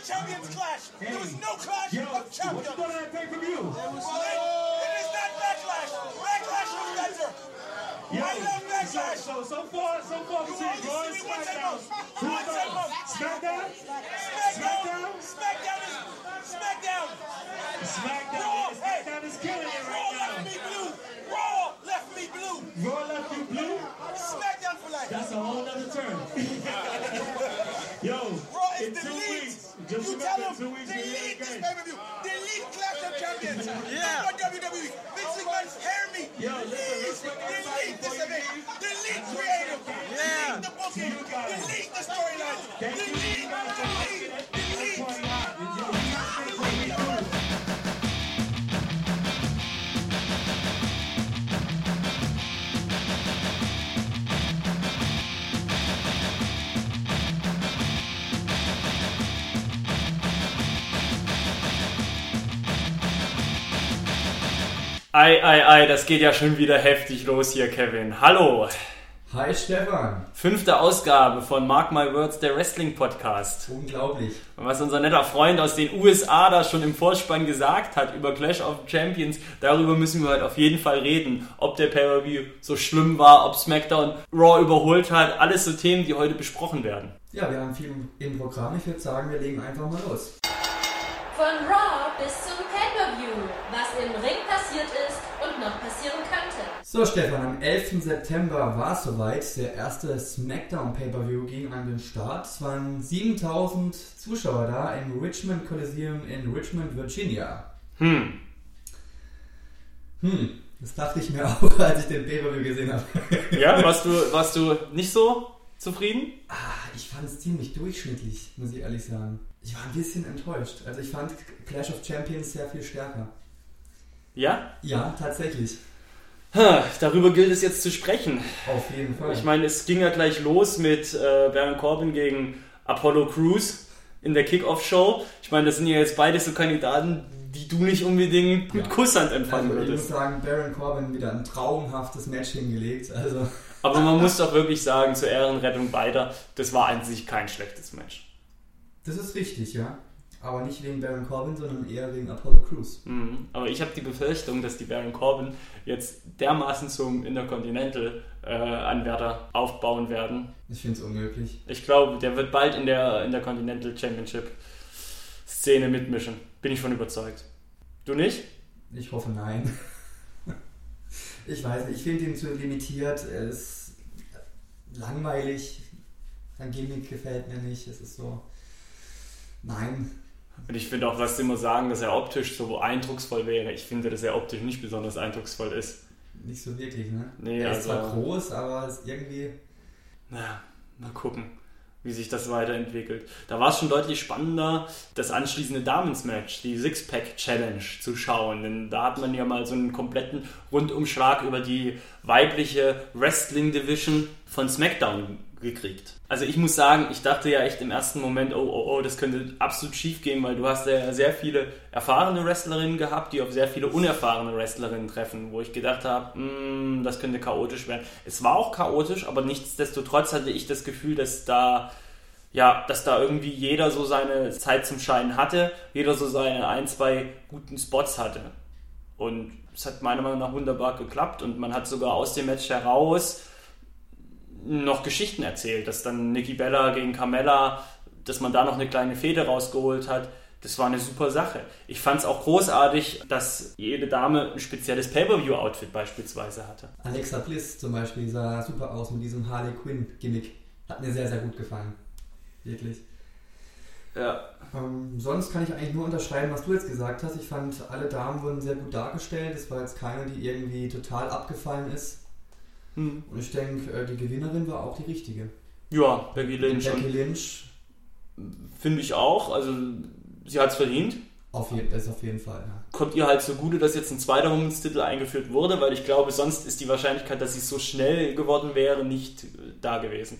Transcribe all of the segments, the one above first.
the champions clash. There was no clash Yo, of what's champions. going on at pay-per-view? Well, it, it is not backlash. Backlash was better. Yo, I love backlash. So, so, far, so far, You only see me time out. Who's One time out. SmackDown? SmackDown. SmackDown is SmackDown. SmackDown. Raw, hey. SmackDown is killing it right Raw right left me blue. Raw left me blue. Raw left you blue? SmackDown for life. That's a whole other term. Yeah. Not WWE. Vince McMahon, hear me. Yo, the listen, lead, let's the make everybody lead this before you event. leave. The lead creative. The Yeah. lead the booking. You guys. The lead the storyline. The Ei, ei, ei, das geht ja schon wieder heftig los hier, Kevin. Hallo. Hi Stefan, Fünfte Ausgabe von Mark My Words, der Wrestling Podcast. unglaublich. Und was unser netter Freund aus den USA da schon im Vorspann gesagt hat über Clash of Champions, darüber müssen wir heute auf jeden Fall reden. Ob der Pay-Per-View so schlimm war, ob SmackDown Raw überholt hat, alles so Themen, die heute besprochen werden. Ja, wir haben viel im Programm. Ich würde sagen, wir legen einfach mal los. Von Raw bis zum Pay-Per-View, was im Ring passiert ist und noch passieren könnte. So Stefan, am 11. September war es soweit. Der erste SmackDown Pay-Per-View ging an den Start. Es waren 7000 Zuschauer da im Richmond Coliseum in Richmond, Virginia. Hm, Hm, das dachte ich mir auch, als ich den Pay-Per-View gesehen habe. ja, warst du, warst du nicht so zufrieden? Ah, ich fand es ziemlich durchschnittlich, muss ich ehrlich sagen. Ich war ein bisschen enttäuscht. Also ich fand Clash of Champions sehr viel stärker. Ja? Ja, tatsächlich. Ha, darüber gilt es jetzt zu sprechen. Auf jeden Fall. Ich meine, es ging ja gleich los mit äh, Baron Corbin gegen Apollo Crews in der Kickoff-Show. Ich meine, das sind ja jetzt beide so Kandidaten, die du nicht unbedingt mit Ja. Kusshand empfangen Also ich muss würdest. sagen, Baron Corbin wieder ein traumhaftes Match hingelegt. Also Aber man muss doch wirklich sagen, zur Ehrenrettung beider, das war an sich kein schlechtes Match. Das ist richtig, ja. Aber nicht wegen Baron Corbin, sondern eher wegen Apollo Crews. Mhm. Aber ich habe die Befürchtung, dass die Baron Corbin jetzt dermaßen zum Intercontinental-Anwärter aufbauen werden. Ich finde es unmöglich. Ich glaube, der wird bald in der, in der Continental Championship Szene mitmischen. Bin ich von überzeugt. Du nicht? Ich hoffe nein. ich weiß nicht, ich finde ihn zu limitiert. Er ist langweilig. Sein Gimmick gefällt mir nicht. Es ist so. Nein. Und ich finde auch, was sie immer sagen, dass er optisch so eindrucksvoll wäre. Ich finde, dass er optisch nicht besonders eindrucksvoll ist. Nicht so wirklich, ne? Nee, er ist also- zwar groß, aber es ist irgendwie. Naja, mal gucken, wie sich das weiterentwickelt. Da war es schon deutlich spannender, das anschließende Damensmatch, die Sixpack-Challenge zu schauen. Denn da hat man ja mal so einen kompletten Rundumschlag über die weibliche Wrestling-Division von SmackDown gekriegt. Also ich muss sagen, ich dachte ja echt im ersten Moment, oh, oh, oh, das könnte absolut schief gehen, weil du hast ja sehr viele erfahrene Wrestlerinnen gehabt, die auf sehr viele unerfahrene Wrestlerinnen treffen, wo ich gedacht habe, "Mm, das könnte chaotisch werden. Es war auch chaotisch, aber nichtsdestotrotz hatte ich das Gefühl, dass da ja, dass da irgendwie jeder so seine Zeit zum Scheinen hatte, jeder so seine ein, zwei guten Spots hatte. Und es hat meiner Meinung nach wunderbar geklappt und man hat sogar aus dem Match heraus noch Geschichten erzählt, dass dann Nikki Bella gegen Carmella, dass man da noch eine kleine Fehde rausgeholt hat. Das war eine super Sache. Ich fand es auch großartig, dass jede Dame ein spezielles Pay-Per-View-Outfit beispielsweise hatte. Alexa Bliss zum Beispiel sah super aus mit diesem Harley Quinn-Gimmick. Hat mir sehr, sehr gut gefallen. Wirklich. Ja. Ähm, sonst kann ich eigentlich nur unterschreiben, was du jetzt gesagt hast. Ich fand, alle Damen wurden sehr gut dargestellt. Es war jetzt keine, die irgendwie total abgefallen ist. Hm. Und ich denke, äh, die Gewinnerin war auch die richtige. Ja, Becky Lynch. Becky Lynch, Finde ich auch. Also, sie hat es verdient. auf, je das auf jeden Fall. Ja. Kommt ihr halt zugute, dass jetzt ein zweiter Women's-Titel eingeführt wurde, weil ich glaube, sonst ist die Wahrscheinlichkeit, dass sie so schnell geworden wäre, nicht äh, da gewesen.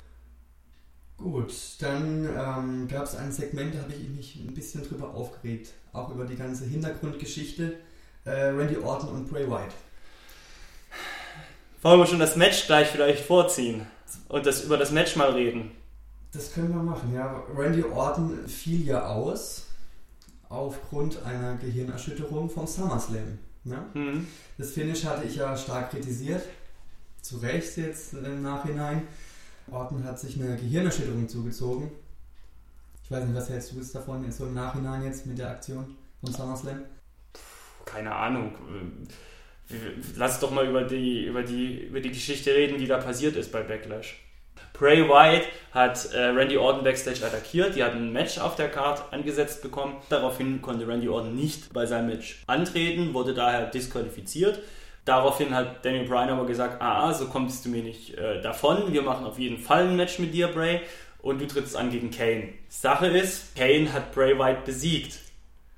Gut, dann ähm, gab es ein Segment, da habe ich mich ein bisschen drüber aufgeregt. Auch über die ganze Hintergrundgeschichte. Äh, Randy Orton und Bray Wyatt. Wollen wir schon das Match gleich vielleicht vorziehen und das über das Match mal reden? Das können wir machen, ja. Randy Orton fiel ja aus aufgrund einer Gehirnerschütterung vom SummerSlam. Ne? Mhm. Das Finish hatte ich ja stark kritisiert. Zu Recht jetzt im Nachhinein. Orton hat sich eine Gehirnerschütterung zugezogen. Ich weiß nicht, was hältst du jetzt davon, jetzt so im Nachhinein jetzt mit der Aktion vom SummerSlam? Keine Ahnung. Lass doch mal über die, über, die, über die Geschichte reden, die da passiert ist bei Backlash. Bray Wyatt hat äh, Randy Orton backstage attackiert. Die hatten ein Match auf der Card angesetzt bekommen. Daraufhin konnte Randy Orton nicht bei seinem Match antreten, wurde daher disqualifiziert. Daraufhin hat Daniel Bryan aber gesagt, ah, ah so kommst du mir nicht äh, davon. Wir machen auf jeden Fall ein Match mit dir, Bray. Und du trittst an gegen Kane. Sache ist, Kane hat Bray Wyatt besiegt.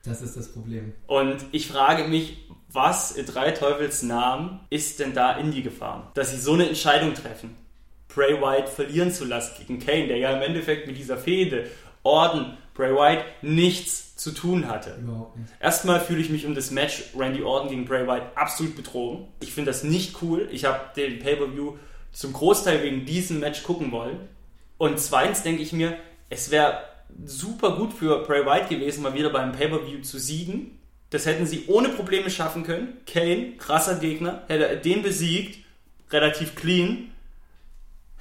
Das ist das Problem. Und ich frage mich, was in drei Teufels Namen ist denn da in die gefahren, dass sie so eine Entscheidung treffen? Bray Wyatt verlieren zu lassen gegen Kane, der ja im Endeffekt mit dieser Fehde Orton, Bray Wyatt nichts zu tun hatte. Erstmal fühle ich mich um das Match Randy Orton gegen Bray Wyatt absolut betrogen. Ich finde das nicht cool. Ich habe den Pay-Per-View zum Großteil wegen diesem Match gucken wollen. Und zweitens denke ich mir, es wäre super gut für Bray Wyatt gewesen, mal wieder beim Pay-Per-View zu siegen. Das hätten sie ohne Probleme schaffen können. Kane, krasser Gegner, hätte den besiegt, relativ clean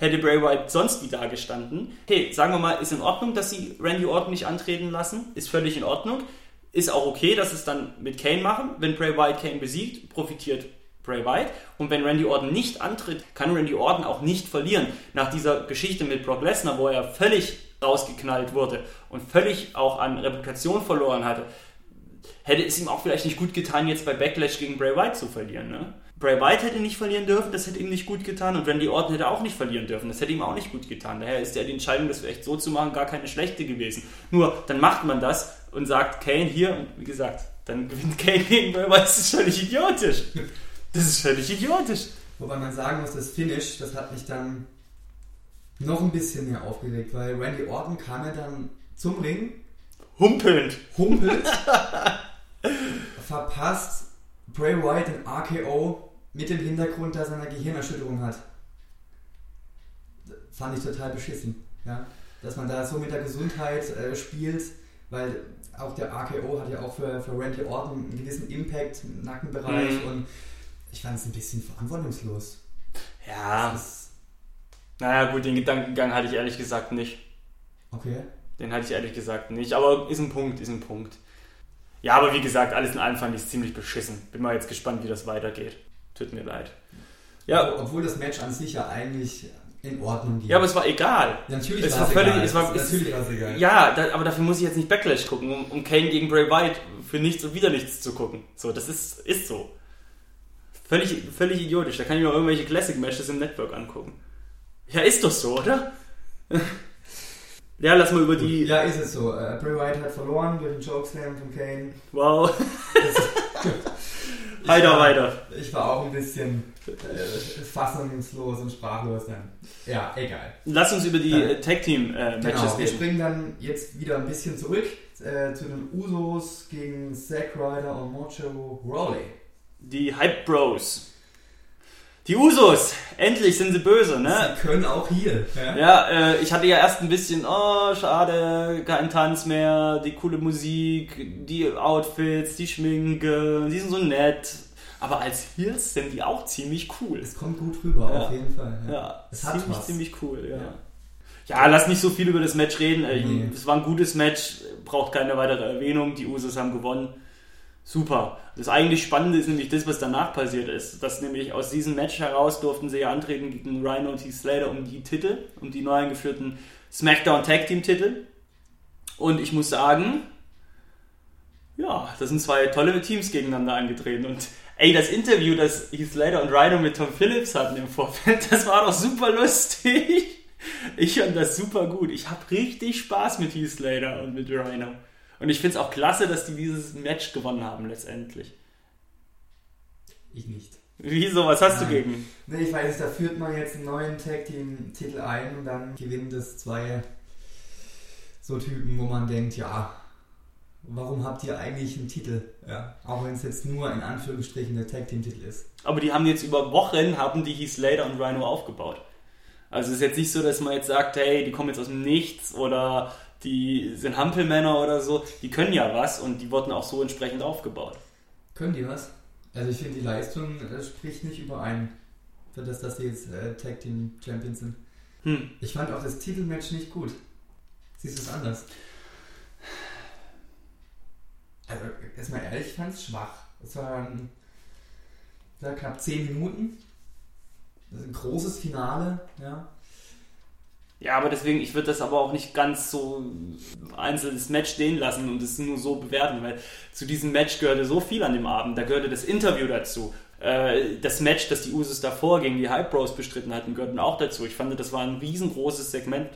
hätte Bray Wyatt sonst wie da gestanden. Okay, sagen wir mal, ist in Ordnung, dass sie Randy Orton nicht antreten lassen. Ist völlig in Ordnung. Ist auch okay, dass sie es dann mit Kane machen. Wenn Bray Wyatt Kane besiegt, profitiert Bray Wyatt. Und wenn Randy Orton nicht antritt, kann Randy Orton auch nicht verlieren. Nach dieser Geschichte mit Brock Lesnar, wo er völlig rausgeknallt wurde und völlig auch an Reputation verloren hatte, hätte es ihm auch vielleicht nicht gut getan, jetzt bei Backlash gegen Bray Wyatt zu verlieren. Ne? Bray Wyatt hätte nicht verlieren dürfen, das hätte ihm nicht gut getan. Und Randy Orton hätte auch nicht verlieren dürfen, das hätte ihm auch nicht gut getan. Daher ist ja die Entscheidung, das vielleicht so zu machen, gar keine schlechte gewesen. Nur, dann macht man das und sagt Kane hier und wie gesagt, dann gewinnt Kane gegen Bray Wyatt. Das ist völlig idiotisch. Das ist völlig idiotisch. Wobei man sagen muss, das Finish, das hat mich dann noch ein bisschen mehr aufgeregt, weil Randy Orton kam ja dann zum Ring, Humpelnd. humpelt, verpasst Bray Wyatt den RKO mit dem Hintergrund, dass er eine Gehirnerschütterung hat. Fand ich total beschissen. Ja? Dass man da so mit der Gesundheit äh, spielt, weil auch der RKO hat ja auch für, für Randy Orton einen gewissen Impact im Nackenbereich Mhm. und ich fand es ein bisschen verantwortungslos. Ja, Das naja gut, den Gedankengang hatte ich ehrlich gesagt nicht. okay. Den hatte ich ehrlich gesagt nicht, aber ist ein Punkt, ist ein Punkt. Ja, aber wie gesagt, alles in allem fand ich es ziemlich beschissen. Bin mal jetzt gespannt, wie das weitergeht. Tut mir leid. Ja, Obwohl das Match an sich ja eigentlich in Ordnung ging. ja aber es war egal. natürlich es war völlig, egal. es war, natürlich es, war es egal. Ja, da, aber dafür muss ich jetzt nicht Backlash gucken, um, um Kane gegen Bray Wyatt für nichts und wieder nichts zu gucken. So, das ist, ist so. Völlig, völlig idiotisch. Da kann ich mir irgendwelche Classic-Matches im Network angucken. Ja, ist doch so, oder? Ja, lass mal über die. Ja, ist es so. Äh, Bray Wyatt hat verloren durch den Chokeslam von Kane. Wow. Weiter, weiter. Ich war auch ein bisschen äh, fassungslos und sprachlos dann. Ja, egal. Lass uns über die Dann- äh, Tag-Team-Matches Genau, wir reden. springen dann jetzt wieder ein bisschen zurück äh, zu den Usos gegen Zack Ryder und Mojo Rawley. Die Hype Bros. Die Usos. Endlich sind sie böse, ne? Sie können auch hier. Ja? Ja, äh, ich hatte ja erst ein bisschen, oh, schade, kein Tanz mehr, die coole Musik, die Outfits, die Schminke, die sind so nett. Aber als Heels sind die auch ziemlich cool. Es kommt gut rüber, Ja. auf jeden Fall. Ja, Es hat ziemlich, was. ziemlich cool, ja. Ja. ja. lass nicht so viel über das Match reden. Nee. Es war ein gutes Match, braucht keine weitere Erwähnung. Die Usos haben gewonnen. Super. Das eigentlich Spannende ist nämlich das, was danach passiert ist. Dass nämlich aus diesem Match heraus durften sie ja antreten gegen Rhino und Heath Slater um die Titel, um die neu eingeführten SmackDown Tag Team Titel. Und ich muss sagen, ja, das sind zwei tolle Teams gegeneinander angetreten. Und ey, das Interview, das Heath Slater und Rhino mit Tom Phillips hatten im Vorfeld, das war doch super lustig. Ich fand das super gut. Ich habe richtig Spaß mit Heath Slater und mit Rhino. Und ich finde es auch klasse, dass die dieses Match gewonnen haben letztendlich. Ich nicht. Wieso? Was hast du Nein. gegen? Nee, ich weiß da führt man jetzt einen neuen Tag Team Titel ein und dann gewinnen das zwei so Typen, wo man denkt, ja, warum habt ihr eigentlich einen Titel? Ja. Auch wenn es jetzt nur in Anführungsstrichen der Tag Team Titel ist. Aber die haben jetzt über Wochen haben die Heath Slater und Rhino aufgebaut. Also es ist jetzt nicht so, dass man jetzt sagt, hey, die kommen jetzt aus dem Nichts oder die sind Hampelmänner oder so. Die können ja was und die wurden auch so entsprechend aufgebaut. Können die was? Also ich finde die Leistung äh, spricht nicht überein für das, dass sie jetzt äh, Tag Team Champions sind. Hm. Ich fand auch das Titelmatch nicht gut. Siehst du es anders? Also, erstmal ehrlich, ich fand es schwach. Es waren ja, knapp 10 Minuten. Das ist ein großes Finale, ja. Ja, aber deswegen, ich würde das aber auch nicht ganz so einzelnes Match stehen lassen und es nur so bewerten, weil zu diesem Match gehörte so viel an dem Abend. Da gehörte das Interview dazu. Äh, Das Match, das die Usos davor gegen die Hype Bros bestritten hatten, gehörten auch dazu. Ich fand, das war ein riesengroßes Segment,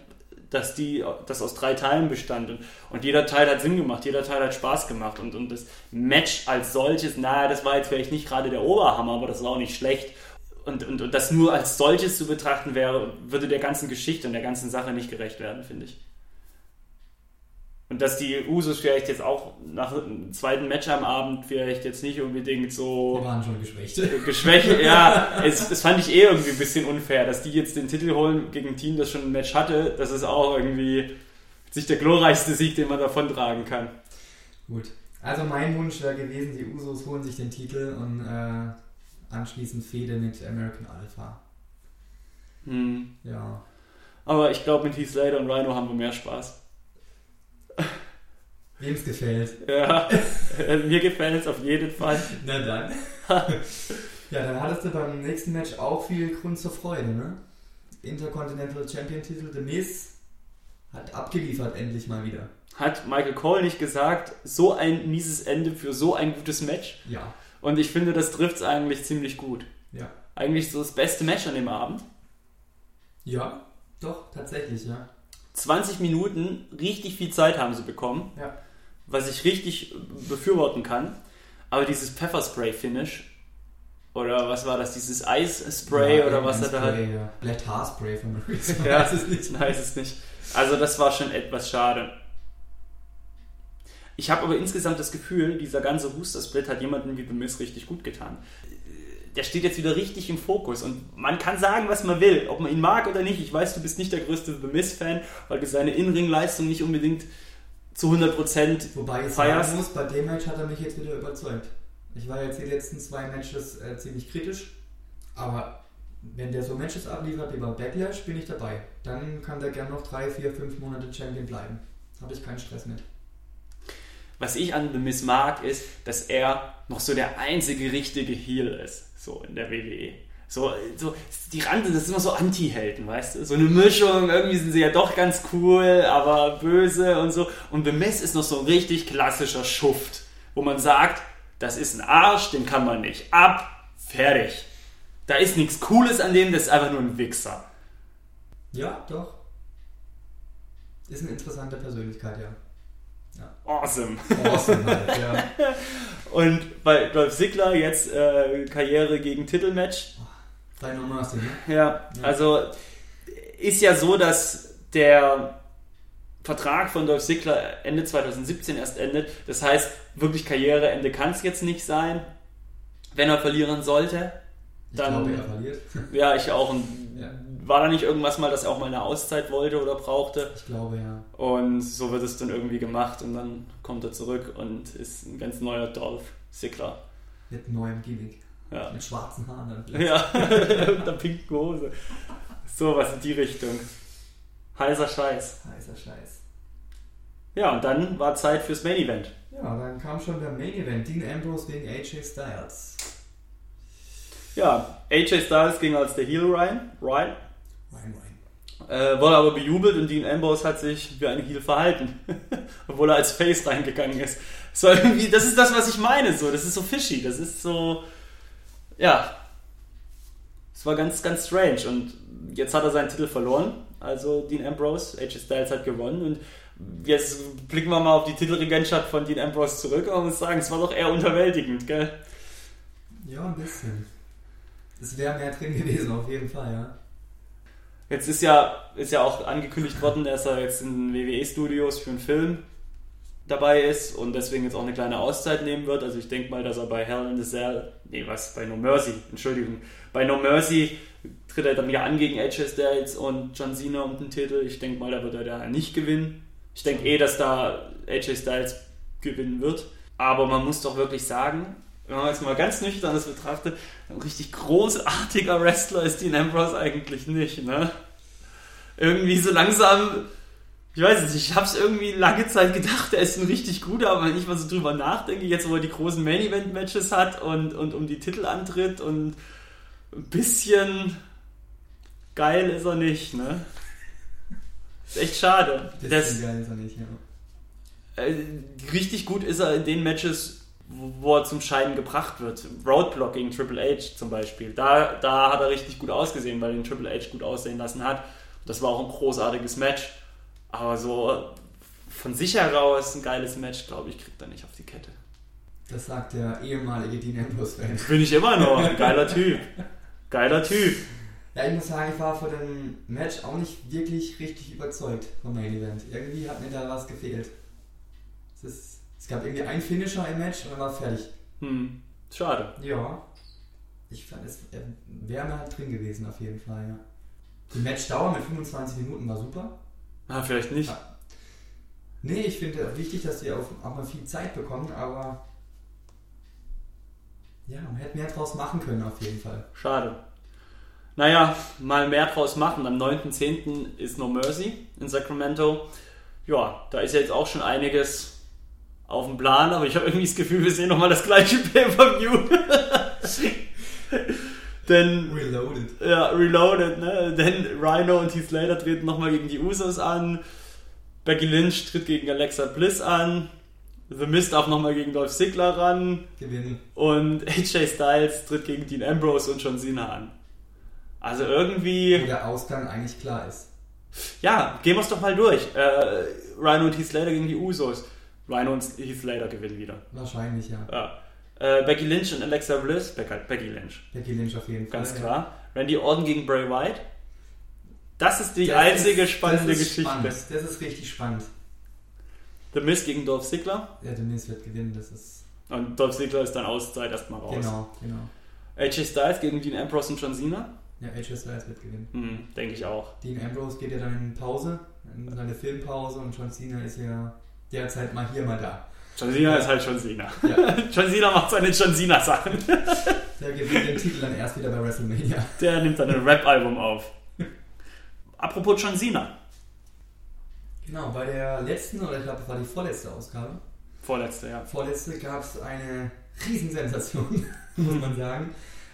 dass die, das aus drei Teilen bestand. Und, und jeder Teil hat Sinn gemacht, jeder Teil hat Spaß gemacht. Und, und das Match als solches, naja, das war jetzt vielleicht nicht gerade der Oberhammer, aber das war auch nicht schlecht. Und, und, und das nur als solches zu betrachten wäre, würde der ganzen Geschichte und der ganzen Sache nicht gerecht werden, finde ich. Und dass die Usos vielleicht jetzt auch nach dem zweiten Match am Abend vielleicht jetzt nicht unbedingt so Die waren schon geschwächt. Geschwäche, ja, es, das fand ich eh irgendwie ein bisschen unfair, dass die jetzt den Titel holen gegen ein Team, das schon ein Match hatte. Das ist auch irgendwie sich der glorreichste Sieg, den man davontragen kann. Gut. Also mein Wunsch wäre gewesen, die Usos holen sich den Titel und äh, anschließend Fehde mit American Alpha. Hm. Ja. Aber ich glaube, mit Heath Slater und Rhino haben wir mehr Spaß. Wem es gefällt. Ja, mir gefällt es auf jeden Fall. Na dann. ja, dann hattest du beim nächsten Match auch viel Grund zur Freude, ne? Intercontinental Champion Titel, The Miz hat abgeliefert endlich mal wieder. Hat Michael Cole nicht gesagt, so ein mieses Ende für so ein gutes Match? Ja. Und ich finde, das trifft es eigentlich ziemlich gut. Ja. Eigentlich so das beste Match an dem Abend. Ja, doch, tatsächlich, ja. 20 Minuten, richtig viel Zeit haben sie bekommen, Ja. was ich richtig befürworten kann. Aber dieses Pfefferspray-Finish, oder was war das, dieses Eisspray ja, oder was er da hat? Ja. Vielleicht Haarspray von Maurice. Ja, weiß es nicht. Weiß es nicht. Also das war schon etwas schade. Ich habe aber insgesamt das Gefühl, dieser ganze Booster-Split hat jemanden wie Bemis richtig gut getan. Der steht jetzt wieder richtig im Fokus und man kann sagen, was man will, ob man ihn mag oder nicht. Ich weiß, du bist nicht der größte Bemis-Fan, weil du seine In-Ring-Leistung nicht unbedingt zu 100% Wobei ich feierst. sagen muss, bei dem Match hat er mich jetzt wieder überzeugt. Ich war jetzt die letzten zwei Matches äh, ziemlich kritisch, aber wenn der so Matches abliefert wie bei Backlash, bin ich dabei. Dann kann der gern noch drei, vier, fünf Monate Champion bleiben. Habe ich keinen Stress mit. Was ich an The Miz mag, ist, dass er noch so der einzige richtige Heel ist, so in der WWE. So, so die Rande, das ist immer so Anti-Helden, weißt du? So eine Mischung, irgendwie sind sie ja doch ganz cool, aber böse und so. Und The Miz ist noch so ein richtig klassischer Schuft, wo man sagt, das ist ein Arsch, den kann man nicht ab, fertig. Da ist nichts Cooles an dem, das ist einfach nur ein Wichser. Ja, doch. Ist eine interessante Persönlichkeit, ja. Awesome. Awesome halt, ja. Und bei Dolph Ziggler jetzt äh, Karriere gegen Titelmatch. No Mercy, ne? Ja, also ist ja so, dass der Vertrag von Dolph Ziggler Ende 2017 erst endet. Das heißt, wirklich Karriereende kann es jetzt nicht sein. Wenn er verlieren sollte, Ich Dann- glaube, er verliert. ja, ich auch. Und Ja. War da nicht irgendwas mal, dass er auch mal eine Auszeit wollte oder brauchte? Ich glaube, ja. Und so wird es dann irgendwie gemacht und dann kommt er zurück und ist ein ganz neuer Dolph Ziggler. Mit neuem Gimmick. Ja. Mit schwarzen Haaren dann. Ja, mit der pinken Hose. So was in die Richtung. Heißer Scheiß. Heißer Scheiß. Ja, und dann war Zeit fürs Main Event. Ja, dann kam schon der Main Event. Dean Ambrose gegen AJ Styles. Ja, AJ Styles ging als der Heel Ryan, Ryan Rein, rein. äh, wurde aber bejubelt und Dean Ambrose hat sich wie ein Heel verhalten, obwohl er als Face reingegangen ist. So irgendwie, das ist das, was ich meine. So, das ist so fishy. Das ist so, ja, es war ganz, ganz strange. Und jetzt hat er seinen Titel verloren. Also Dean Ambrose, AJ Styles hat gewonnen und jetzt blicken wir mal auf die Titelregentschaft von Dean Ambrose zurück und muss sagen, es war doch eher unterwältigend, gell? Ja, ein bisschen. Es wäre mehr drin gewesen, auf jeden Fall, ja. Jetzt ist ja, ist ja auch angekündigt worden, er ist ja jetzt in WWE-Studios für einen Film. dabei ist und deswegen jetzt auch eine kleine Auszeit nehmen wird. Also ich denke mal, dass er bei Hell in the Cell, nee, was, bei No Mercy, Entschuldigung, bei No Mercy tritt er dann wieder an gegen AJ Styles und John Cena um den Titel. Ich denke mal, da wird er da nicht gewinnen. Ich denke eh, dass da AJ Styles gewinnen wird. Aber man muss doch wirklich sagen, wenn man jetzt mal ganz nüchtern das betrachtet, ein richtig großartiger Wrestler ist Dean Ambrose eigentlich nicht, ne? Irgendwie so langsam, ich weiß es nicht, ich habe es irgendwie lange Zeit gedacht, er ist ein richtig guter, aber wenn ich mal so drüber nachdenke, jetzt wo er die großen Main-Event-Matches hat und, und um die Titel antritt und ein bisschen geil ist er nicht, ne? Ist echt schade. Das Das, ist geil, ist er nicht, ja. äh, richtig gut ist er in den Matches, wo er zum Scheiden gebracht wird. Roadblock gegen Triple H zum Beispiel. Da, da hat er richtig gut ausgesehen, weil er den Triple H gut aussehen lassen hat. Das war auch ein großartiges Match. Aber so von sich heraus ein geiles Match, glaube ich, kriegt er nicht auf die Kette. Das sagt der ehemalige Dean Ambrose-Fan. Bin ich immer noch. Ein geiler Typ. Geiler Typ. Ja, ich muss sagen, ich war vor dem Match auch nicht wirklich richtig überzeugt vom Main Event. Irgendwie hat mir da was gefehlt. Es, ist, es gab irgendwie einen Finisher im Match und dann war es fertig. Hm. Schade. Ja. Ich fand, es äh, wäre mal drin gewesen auf jeden Fall, ja. Die Matchdauer mit 25 Minuten war super. Ah, vielleicht nicht. Nee, ich finde wichtig, dass die auch, auch mal viel Zeit bekommen, aber ja, man hätte mehr draus machen können auf jeden Fall. Schade. Naja, mal mehr draus machen. Am 9.10. ist No Mercy in Sacramento. Ja, da ist ja jetzt auch schon einiges auf dem Plan, aber ich habe irgendwie das Gefühl, wir sehen nochmal das gleiche Pay-Per-View. Denn, Reloaded. ja, Reloaded, ne? Denn Rhino und Heath Slater treten nochmal gegen die Usos an. Becky Lynch tritt gegen Alexa Bliss an. The Mist darf nochmal gegen Dolph Ziggler ran. Gewinnen. Und AJ Styles tritt gegen Dean Ambrose und John Cena an. Also irgendwie, Wo der Ausgang eigentlich klar ist. ja, gehen wir es doch mal durch. Äh, Rhino und Heath Slater gegen die Usos. Rhino und Heath Slater gewinnen wieder. Wahrscheinlich, ja. Ja. Äh, Becky Lynch und Alexa Bliss. Becky, Becky Lynch, Becky Lynch auf jeden Fall. ganz ja. klar. Randy Orton gegen Bray Wyatt. Das ist die Das einzige ist, spannende das Geschichte. Spannend. Das ist richtig spannend. The Miz gegen Dolph Ziggler. Der Denise wird gewinnen, das ist. Und Dolph Ziggler ist dann Auszeit erstmal raus. Genau, genau. AJ Styles gegen Dean Ambrose und John Cena. Ja, AJ Styles wird gewinnen. Hm, denke ich auch. Dean Ambrose geht ja dann in Pause, in seine Filmpause und John Cena ist ja derzeit mal hier, mal da. John Cena ist halt John Cena. Ja, John Cena macht seine John Cena Sachen. der gewinnt den Titel dann erst wieder bei WrestleMania. Der nimmt dann ein Rap-Album auf. Apropos John Cena. Genau, bei der letzten, oder ich glaube, das war die vorletzte Ausgabe, Vorletzte, ja. vorletzte gab es eine Riesensensation, muss man sagen.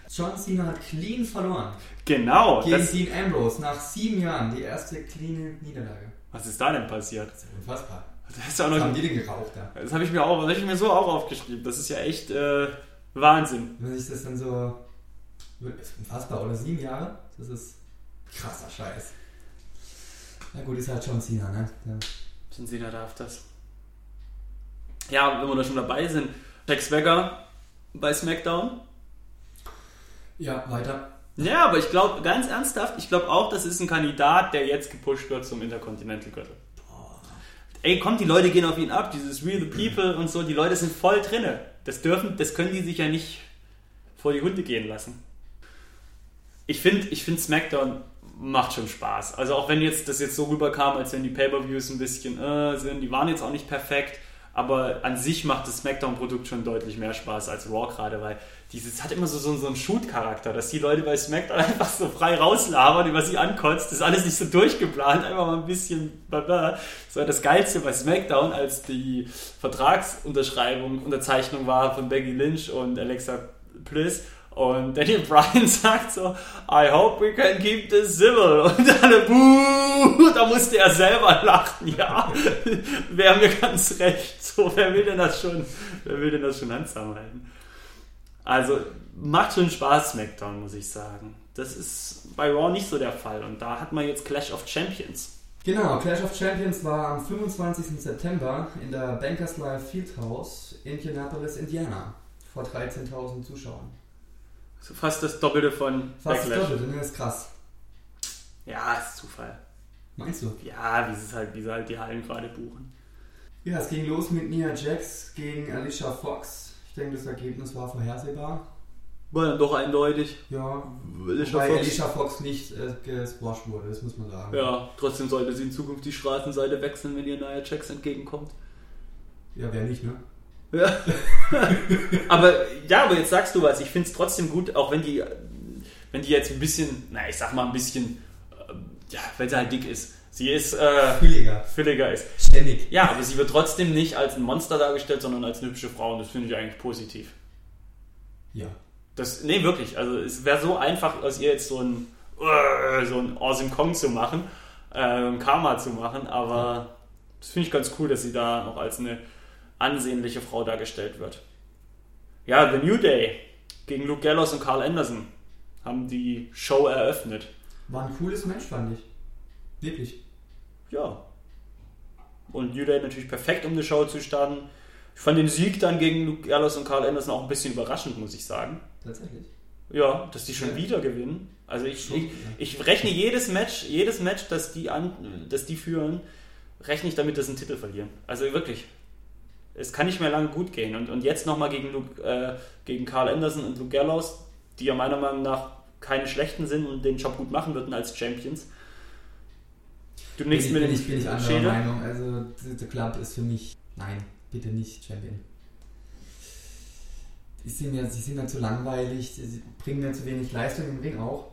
John Cena hat clean verloren Genau. gegen Dean Ambrose nach sieben Jahren. Die erste cleane Niederlage. was ist da denn passiert? Das ist ja unfassbar. Das ist ja auch Was haben noch. die denn geraucht da? Das habe ich mir auch, das ich mir so auch aufgeschrieben. Das ist ja echt äh, Wahnsinn. Wenn sich das dann so. Unfassbar, oder? Sieben Jahre? Das ist krasser Scheiß. Na gut, ist halt John Cena, ne? Der John Cena darf das. Ja, wenn wir da schon dabei sind. Jack Swagger bei SmackDown. Ja, weiter. Ja, aber ich glaube, ganz ernsthaft, ich glaube auch, das ist ein Kandidat, der jetzt gepusht wird zum Intercontinental-Gürtel. Ey, kommt, die Leute gehen auf ihn ab, dieses Real the People und so, die Leute sind voll drinne. Das dürfen, das können die sich ja nicht vor die Hunde gehen lassen. Ich finde, ich finde SmackDown macht schon Spaß. Also auch wenn jetzt das jetzt so rüberkam, als wenn die Pay-Per-Views ein bisschen äh, sind, die waren jetzt auch nicht perfekt, aber an sich macht das SmackDown-Produkt schon deutlich mehr Spaß als Raw gerade, weil dieses hat immer so, so, so einen Shoot-Charakter, dass die Leute bei SmackDown einfach so frei rauslabern, über sie ankotzt. Das ist alles nicht so durchgeplant, einfach mal ein bisschen. Bla So, das Geilste bei SmackDown, als die Vertragsunterschreibung, Unterzeichnung war von Becky Lynch und Alexa Bliss. Und Daniel Bryan sagt so, I hope we can keep this civil. Und alle, buh, da musste er selber lachen. Ja, wäre mir ganz recht. So, wer will denn das schon, wer will denn das schon handsam halten? Also, macht schon Spaß, SmackDown, muss ich sagen. Das ist bei Raw nicht so der Fall. Und da hat man jetzt Clash of Champions. Genau, Clash of Champions war am 25. September in der Bankers Life Fieldhouse in Indianapolis, Indiana. Vor 13.000 Zuschauern. So fast das Doppelte von Fast das Backlash. Doppelte, ne? Das ist krass. Ja, ist Zufall. Meinst du? Ja, wie sie, halt, wie sie halt die Hallen gerade buchen. Ja, es ging los mit Nia Jax gegen Alicia Fox. Ich denke, das Ergebnis war vorhersehbar. War dann doch eindeutig. Ja, Alicia wobei Fox. Alicia Fox nicht äh, gesquashed wurde, das muss man sagen. Ja, trotzdem sollte sie in Zukunft die Straßenseite wechseln, wenn ihr Nia Jax entgegenkommt. Ja, wer nicht, ne? Ja. aber ja, aber jetzt sagst du was. Ich finde es trotzdem gut, auch wenn die, wenn die jetzt ein bisschen, na ich sag mal ein bisschen, ja, weil sie halt dick ist. Sie ist äh, Billiger. fülliger ist. Ständig. Ja, aber sie wird trotzdem nicht als ein Monster dargestellt, sondern als eine hübsche Frau und das finde ich eigentlich positiv. Ja. Das, nee, wirklich. Also es wäre so einfach, aus ihr jetzt so ein, äh, so ein Awesome Kong zu machen, äh, Karma zu machen, aber das finde ich ganz cool, dass sie da noch als eine ansehnliche Frau dargestellt wird. Ja, The New Day gegen Luke Gallows und Carl Anderson haben die Show eröffnet. War ein cooles Match, fand ich. Wirklich. Ja. Und New Day natürlich perfekt, um die Show zu starten. Ich fand den Sieg dann gegen Luke Gallows und Carl Anderson auch ein bisschen überraschend, muss ich sagen. Tatsächlich. Ja, dass die schon Ja. wieder gewinnen. Also ich, ich, ich rechne jedes Match, jedes Match, das die an, das die führen, rechne ich damit, dass sie einen Titel verlieren. Also wirklich. Es kann nicht mehr lange gut gehen. Und, und jetzt nochmal gegen, Luke, äh, gegen Carl Anderson und Luke Gallows, die ja meiner Meinung nach keine schlechten sind und den Job gut machen würden als Champions. Du nimmst mir den ich, bin ich anderer Schädel. Meinung. Also, The Club ist für mich, nein, bitte nicht Champion. Die sind mir, sie sind mir zu langweilig, sie bringen mir zu wenig Leistung im Ring auch.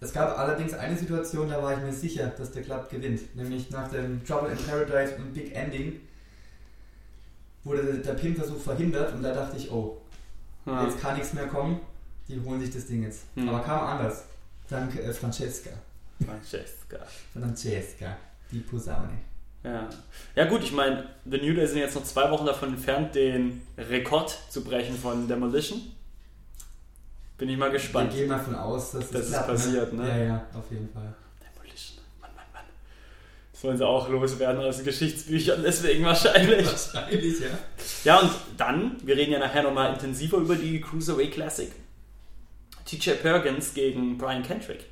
Es gab allerdings eine Situation, da war ich mir sicher, dass der Club gewinnt. Nämlich nach dem Trouble in Paradise und Big Ending wurde der Pin-Versuch verhindert und da dachte ich, oh, Ja. jetzt kann nichts mehr kommen, die holen sich das Ding jetzt. Hm. Aber kam anders. Dank äh, Francesca. Francesca. Francesca, die Posaune. Ja. ja gut, ich meine, The New Day sind jetzt noch zwei Wochen davon entfernt, den Rekord zu brechen von Demolition. Bin ich mal gespannt. Wir gehen mal von aus, dass Das es klappt, passiert, ne? Ja, ja, auf jeden Fall. Demolition. Mann, Mann, Mann. Das wollen sie auch loswerden aus den Geschichtsbüchern, deswegen wahrscheinlich. Wahrscheinlich, ja. Ja, und dann, wir reden ja nachher nochmal intensiver über die Cruiserweight Classic. TJ Perkins gegen Brian Kendrick.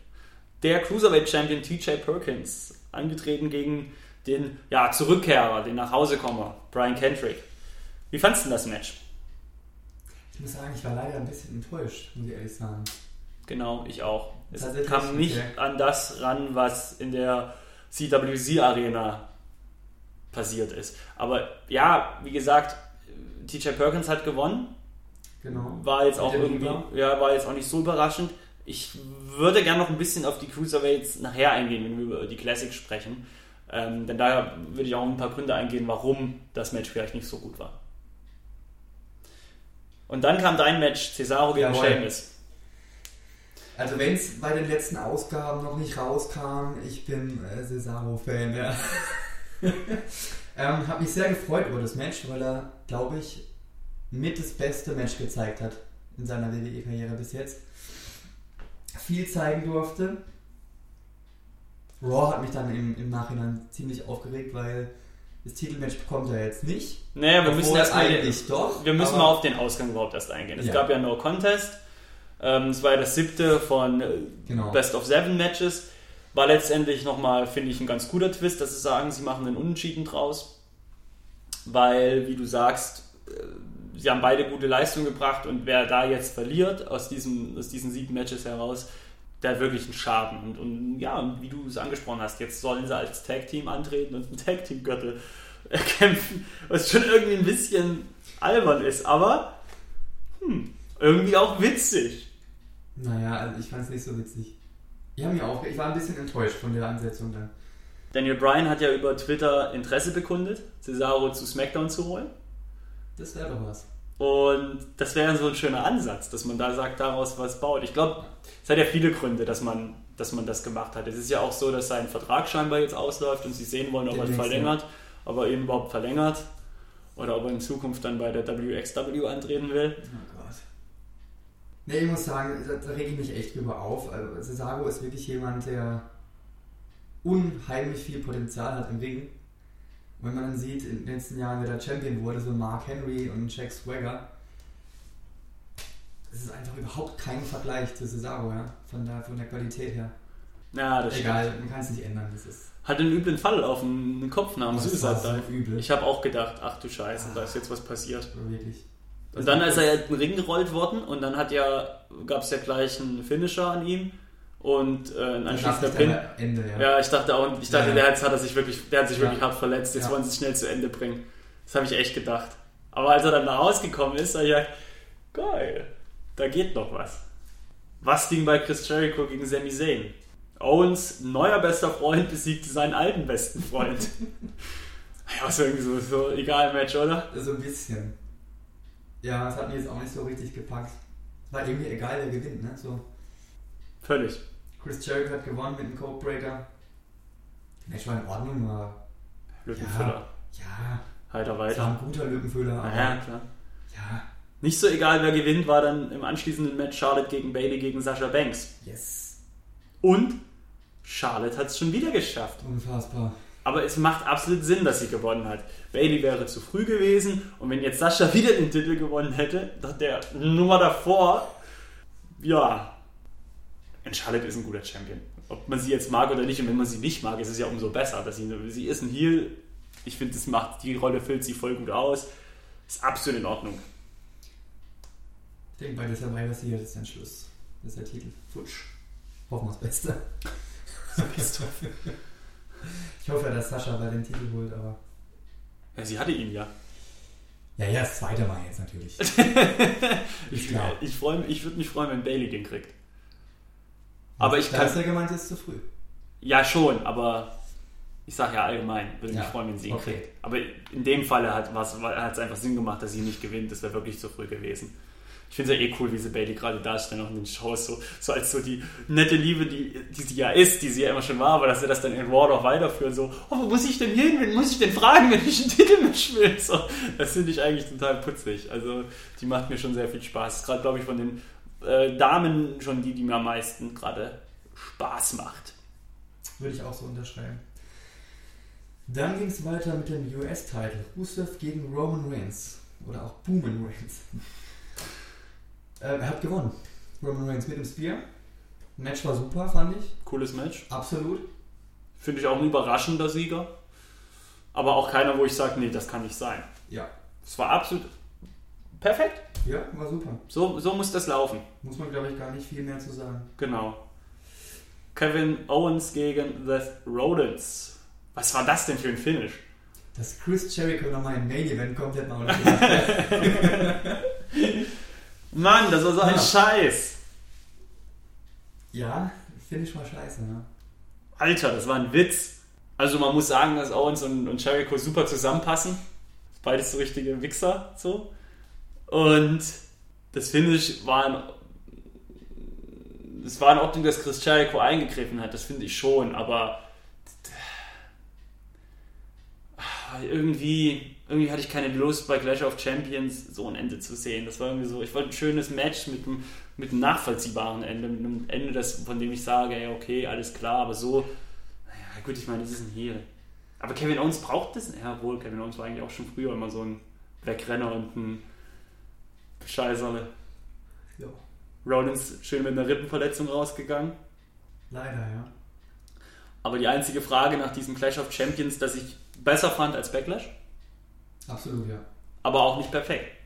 Der Cruiserweight Champion TJ Perkins, angetreten gegen den ja, Zurückkehrer, den Nachhausekommer, Brian Kendrick. Wie fandst du das Match? Ich muss sagen, ich war leider ein bisschen enttäuscht, muss ich ehrlich sagen. Genau, ich auch. Es kam nicht Okay. an das ran, was in der CWC Arena passiert ist. Aber ja, wie gesagt, TJ Perkins hat gewonnen. Genau. War jetzt auch irgendwie, ja, war jetzt auch nicht so überraschend. Ich würde gerne noch ein bisschen auf die Cruiserweights nachher eingehen, wenn wir über die Classic sprechen. Ähm, denn da würde ich auch ein paar Gründe eingehen, warum das Match vielleicht nicht so gut war. Und dann kam dein Match, Cesaro gegen Jawohl. Sheamus. Also wenn es bei den letzten Ausgaben noch nicht rauskam, ich bin äh, Cesaro-Fan, ja. ähm, habe mich sehr gefreut über das Match, weil er, glaube ich, mit das beste Match gezeigt hat in seiner WWE-Karriere bis jetzt. Viel zeigen durfte. Raw hat mich dann im, im Nachhinein ziemlich aufgeregt, weil das Titelmatch bekommt er jetzt nicht. Naja, wir müssen erst eigentlich doch. wir müssen mal auf den Ausgang überhaupt erst eingehen. Es Ja. gab ja No Contest. Ähm, es war ja das siebte von äh, Genau. Best of Seven Matches. War letztendlich nochmal, finde ich, ein ganz guter Twist, dass sie sagen, sie machen einen Unentschieden draus. Weil, wie du sagst, äh, sie haben beide gute Leistung gebracht und wer da jetzt verliert aus, diesem, aus diesen sieben Matches heraus, der hat wirklich einen Schaden. Und, und ja, wie du es angesprochen hast, jetzt sollen sie als Tag-Team antreten und einen Tag-Team-Gürtel kämpfen, was schon irgendwie ein bisschen albern ist, aber hm, irgendwie auch witzig. Naja, also ich fand es nicht so witzig. Ich, mich auch, ich war ein bisschen enttäuscht von der Ansetzung dann. Daniel Bryan hat ja über Twitter Interesse bekundet, Cesaro zu SmackDown zu holen. Das wäre doch was. Und das wäre so ein schöner Ansatz, dass man da sagt, daraus was baut. Ich glaube, es hat ja viele Gründe, dass man, dass man das gemacht hat. Es ist ja auch so, dass sein Vertrag scheinbar jetzt ausläuft und sie sehen wollen, ob er verlängert, ob er ihn überhaupt verlängert oder ob er in Zukunft dann bei der WXW antreten will. Oh Gott. Nee, ich muss sagen, da, da rege ich mich echt drüber auf. Also Cesaro ist wirklich jemand, der unheimlich viel Potenzial hat im Ring. Und wenn man dann sieht, in den letzten Jahren, wer der Champion wurde, so Mark Henry und Jack Swagger, es ist einfach überhaupt kein Vergleich zu Cesaro, ja, von der, von der Qualität her. Ja, das stimmt. Egal, man kann es nicht ändern. Das ist Hat einen üblen Fall auf den Kopf Das war Suicide Dive. übel. Ich habe auch gedacht, ach du Scheiße, da ist jetzt was passiert. wirklich. Und dann ist er in den Ring gerollt worden und dann hat ja, gab es ja gleich einen Finisher an ihm und äh, anschließender dachte Pin. Ende, ja. Ja, ich dachte auch, ich dachte, Ja, ja. der hat, hat er sich wirklich, der hat sich wirklich hart verletzt. Jetzt wollen sie es schnell zu Ende bringen. Das habe ich echt gedacht. Aber als er dann da rausgekommen ist, habe ich gedacht, geil, da geht noch was. Was ging bei Chris Jericho gegen Sami Zayn? Owens neuer bester Freund besiegte seinen alten besten Freund. ja, ist irgendwie so, so egal Match, oder? So ein bisschen. Ja, es hat mir jetzt auch nicht so richtig gepackt. War irgendwie egal, wer gewinnt, ne? So. Völlig. Chris Jericho hat gewonnen mit dem Codebreaker. Match war in Ordnung, aber Lückenfüller. ja, Heiter es war weiter. ein guter Lückenfüller, aber Naja, klar. ja, Nicht so egal, wer gewinnt, war dann im anschließenden Match Charlotte gegen Bailey gegen Sasha Banks. yes. Und Charlotte hat es schon wieder geschafft. Unfassbar. Aber es macht absolut Sinn, dass sie gewonnen hat. Bailey wäre zu früh gewesen und wenn jetzt Sascha wieder den Titel gewonnen hätte, der Nummer davor, ja, und Charlotte ist ein guter Champion. Ob man sie jetzt mag oder nicht, und wenn man sie nicht mag, ist es ja umso besser. Dass sie, sie ist ein Heel. Ich finde, das macht die Rolle füllt sie voll gut aus. Ist absolut in Ordnung. Ich denke, bei dieser Survivor Series ist ein Schluss. Das ist der Titel. Futsch. Hoffen wir das Beste. ich hoffe, dass Sascha bei den Titel holt, aber. Ja, sie hatte ihn ja. Ja, ja, das zweite Mal jetzt natürlich. Ich, ich, mich- ich würde mich freuen, wenn Bailey den kriegt. Aber ich Da kann. ist ja gemeint, ist zu früh. Ja, schon, aber ich sage ja allgemein, würde mich Ja, freuen, wenn sie ihn okay. kriegt. Aber in dem Fall hat es einfach Sinn gemacht, dass sie nicht gewinnt. Das wäre wirklich zu früh gewesen. Ich finde es ja eh cool, wie sie Bailey gerade darstellen, auch in den Shows, so, so als so die nette Liebe, die, die sie ja ist, die sie ja immer schon war, aber dass sie das dann in Raw noch weiterführen, so, oh, wo muss ich denn hin? Wen muss ich denn fragen, wenn ich einen Titelmatch will? So, das finde ich eigentlich total putzig. Also, die macht mir schon sehr viel Spaß. Gerade, glaube ich, von den äh, Damen schon die, die mir am meisten gerade Spaß macht. Würde ich auch so unterschreiben. Dann ging es weiter mit dem US-Title. Rusev gegen Roman Reigns. Oder auch Booman Reigns. äh, er hat gewonnen. Roman Reigns mit dem Spear. Match war super, fand ich. Cooles Match. Absolut. Finde ich auch ein überraschender Sieger. Aber auch keiner, wo ich sage, nee, das kann nicht sein. Ja. Es war absolut perfekt. Ja, war super. So, so muss das laufen. Muss man, glaube ich, gar nicht viel mehr zu sagen. Genau. Kevin Owens gegen The Rodents. Was war das denn für ein Finish? Dass Chris Jericho nochmal in Main Event kommt, hätte man auch nicht. Mann, das war so ein Ja. Scheiß. ja, Finish war scheiße, ne? Alter, das war ein Witz. Also man muss sagen, dass Owens und, und Jericho super zusammenpassen. Beides so richtige Wichser, so. Und das Finish war in, es war in Ordnung, dass Chris Jericho eingegriffen hat, das finde ich schon, aber irgendwie, irgendwie hatte ich keine Lust bei Clash of Champions so ein Ende zu sehen. Das war irgendwie so, ich wollte ein schönes Match mit einem, mit einem nachvollziehbaren Ende, mit einem Ende, das, von dem ich sage, ey, okay, alles klar, aber so, naja, gut, ich meine, das ist ein Heel. Aber Kevin Owens braucht das, ja wohl, Kevin Owens war eigentlich auch schon früher immer so ein Wegrenner und ein Scheißerle. Ja. Rollins schön mit einer Rippenverletzung rausgegangen. Leider, ja. Aber die einzige Frage nach diesem Clash of Champions, das ich besser fand als Backlash, Absolut, ja. aber auch nicht perfekt.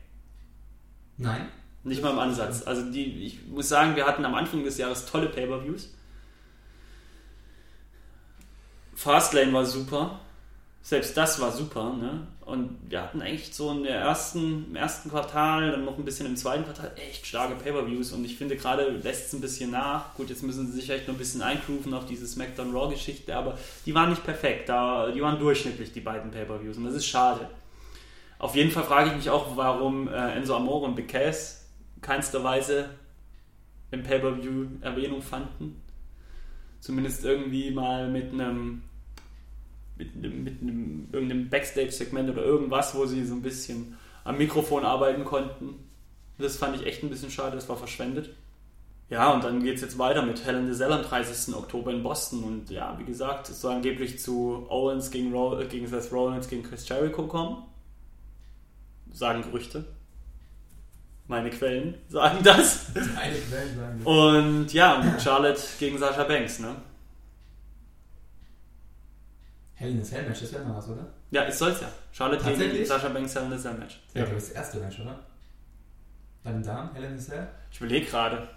Nein. Nicht mal im Ansatz. Also die, ich muss sagen, wir hatten am Anfang des Jahres tolle Pay-Per-Views. Fastlane war super. Selbst das war super, ne? Und wir hatten eigentlich so in der ersten, im ersten Quartal, dann noch ein bisschen im zweiten Quartal echt starke Pay-Per-Views und ich finde gerade lässt es ein bisschen nach. Gut, jetzt müssen sie sich echt noch ein bisschen eingrooven auf diese SmackDown Raw-Geschichte, aber die waren nicht perfekt. Da, die waren durchschnittlich, die beiden Pay-Per-Views und das ist schade. Auf jeden Fall frage ich mich auch, warum äh, Enzo Amore und Big Cass keinster im Pay-Per-View Erwähnung fanden. Zumindest irgendwie mal mit einem mit einem, mit einem irgendeinem Backstage-Segment oder irgendwas, wo sie so ein bisschen am Mikrofon arbeiten konnten. Das fand ich echt ein bisschen schade, das war verschwendet. Ja, und dann geht es jetzt weiter mit the Cell am 30. Oktober in Boston. Und ja, wie gesagt, es soll angeblich zu Owens gegen, Ro äh, gegen Seth Rollins gegen Chris Jericho kommen. Sagen Gerüchte. Meine Quellen sagen das. Eine Quelle sagen wir. Und ja, und Charlotte gegen Sasha Banks, ne? Hell in a Cell Match, das wäre mal was, oder? Ja, es soll's ja. Charlotte gegen? Sascha Banks Hell in a Cell Match. Ja, glaube ich, das erste Match, oder? Bei den Damen, Hell in a Cell? Ich überlege gerade.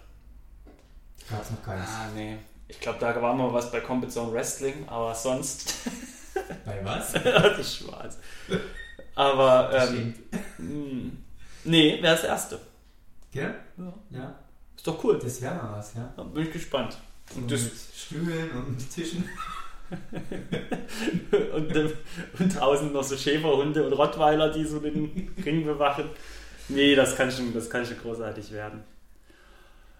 Gab es noch keins. Ah, nee. Ich glaube, da war mal was bei Combat Zone Wrestling, aber sonst. Bei was? das ist schwarz. Aber, Das ähm, mh, nee, wäre das erste. Gell? Ja. Ja, Ist doch cool. das wäre mal was, ja. Da bin ich gespannt. So Und das- Stühlen und Tischen. und, ähm, und draußen noch so Schäferhunde und Rottweiler, die so den Ring bewachen. Nee, das kann schon, das kann schon großartig werden.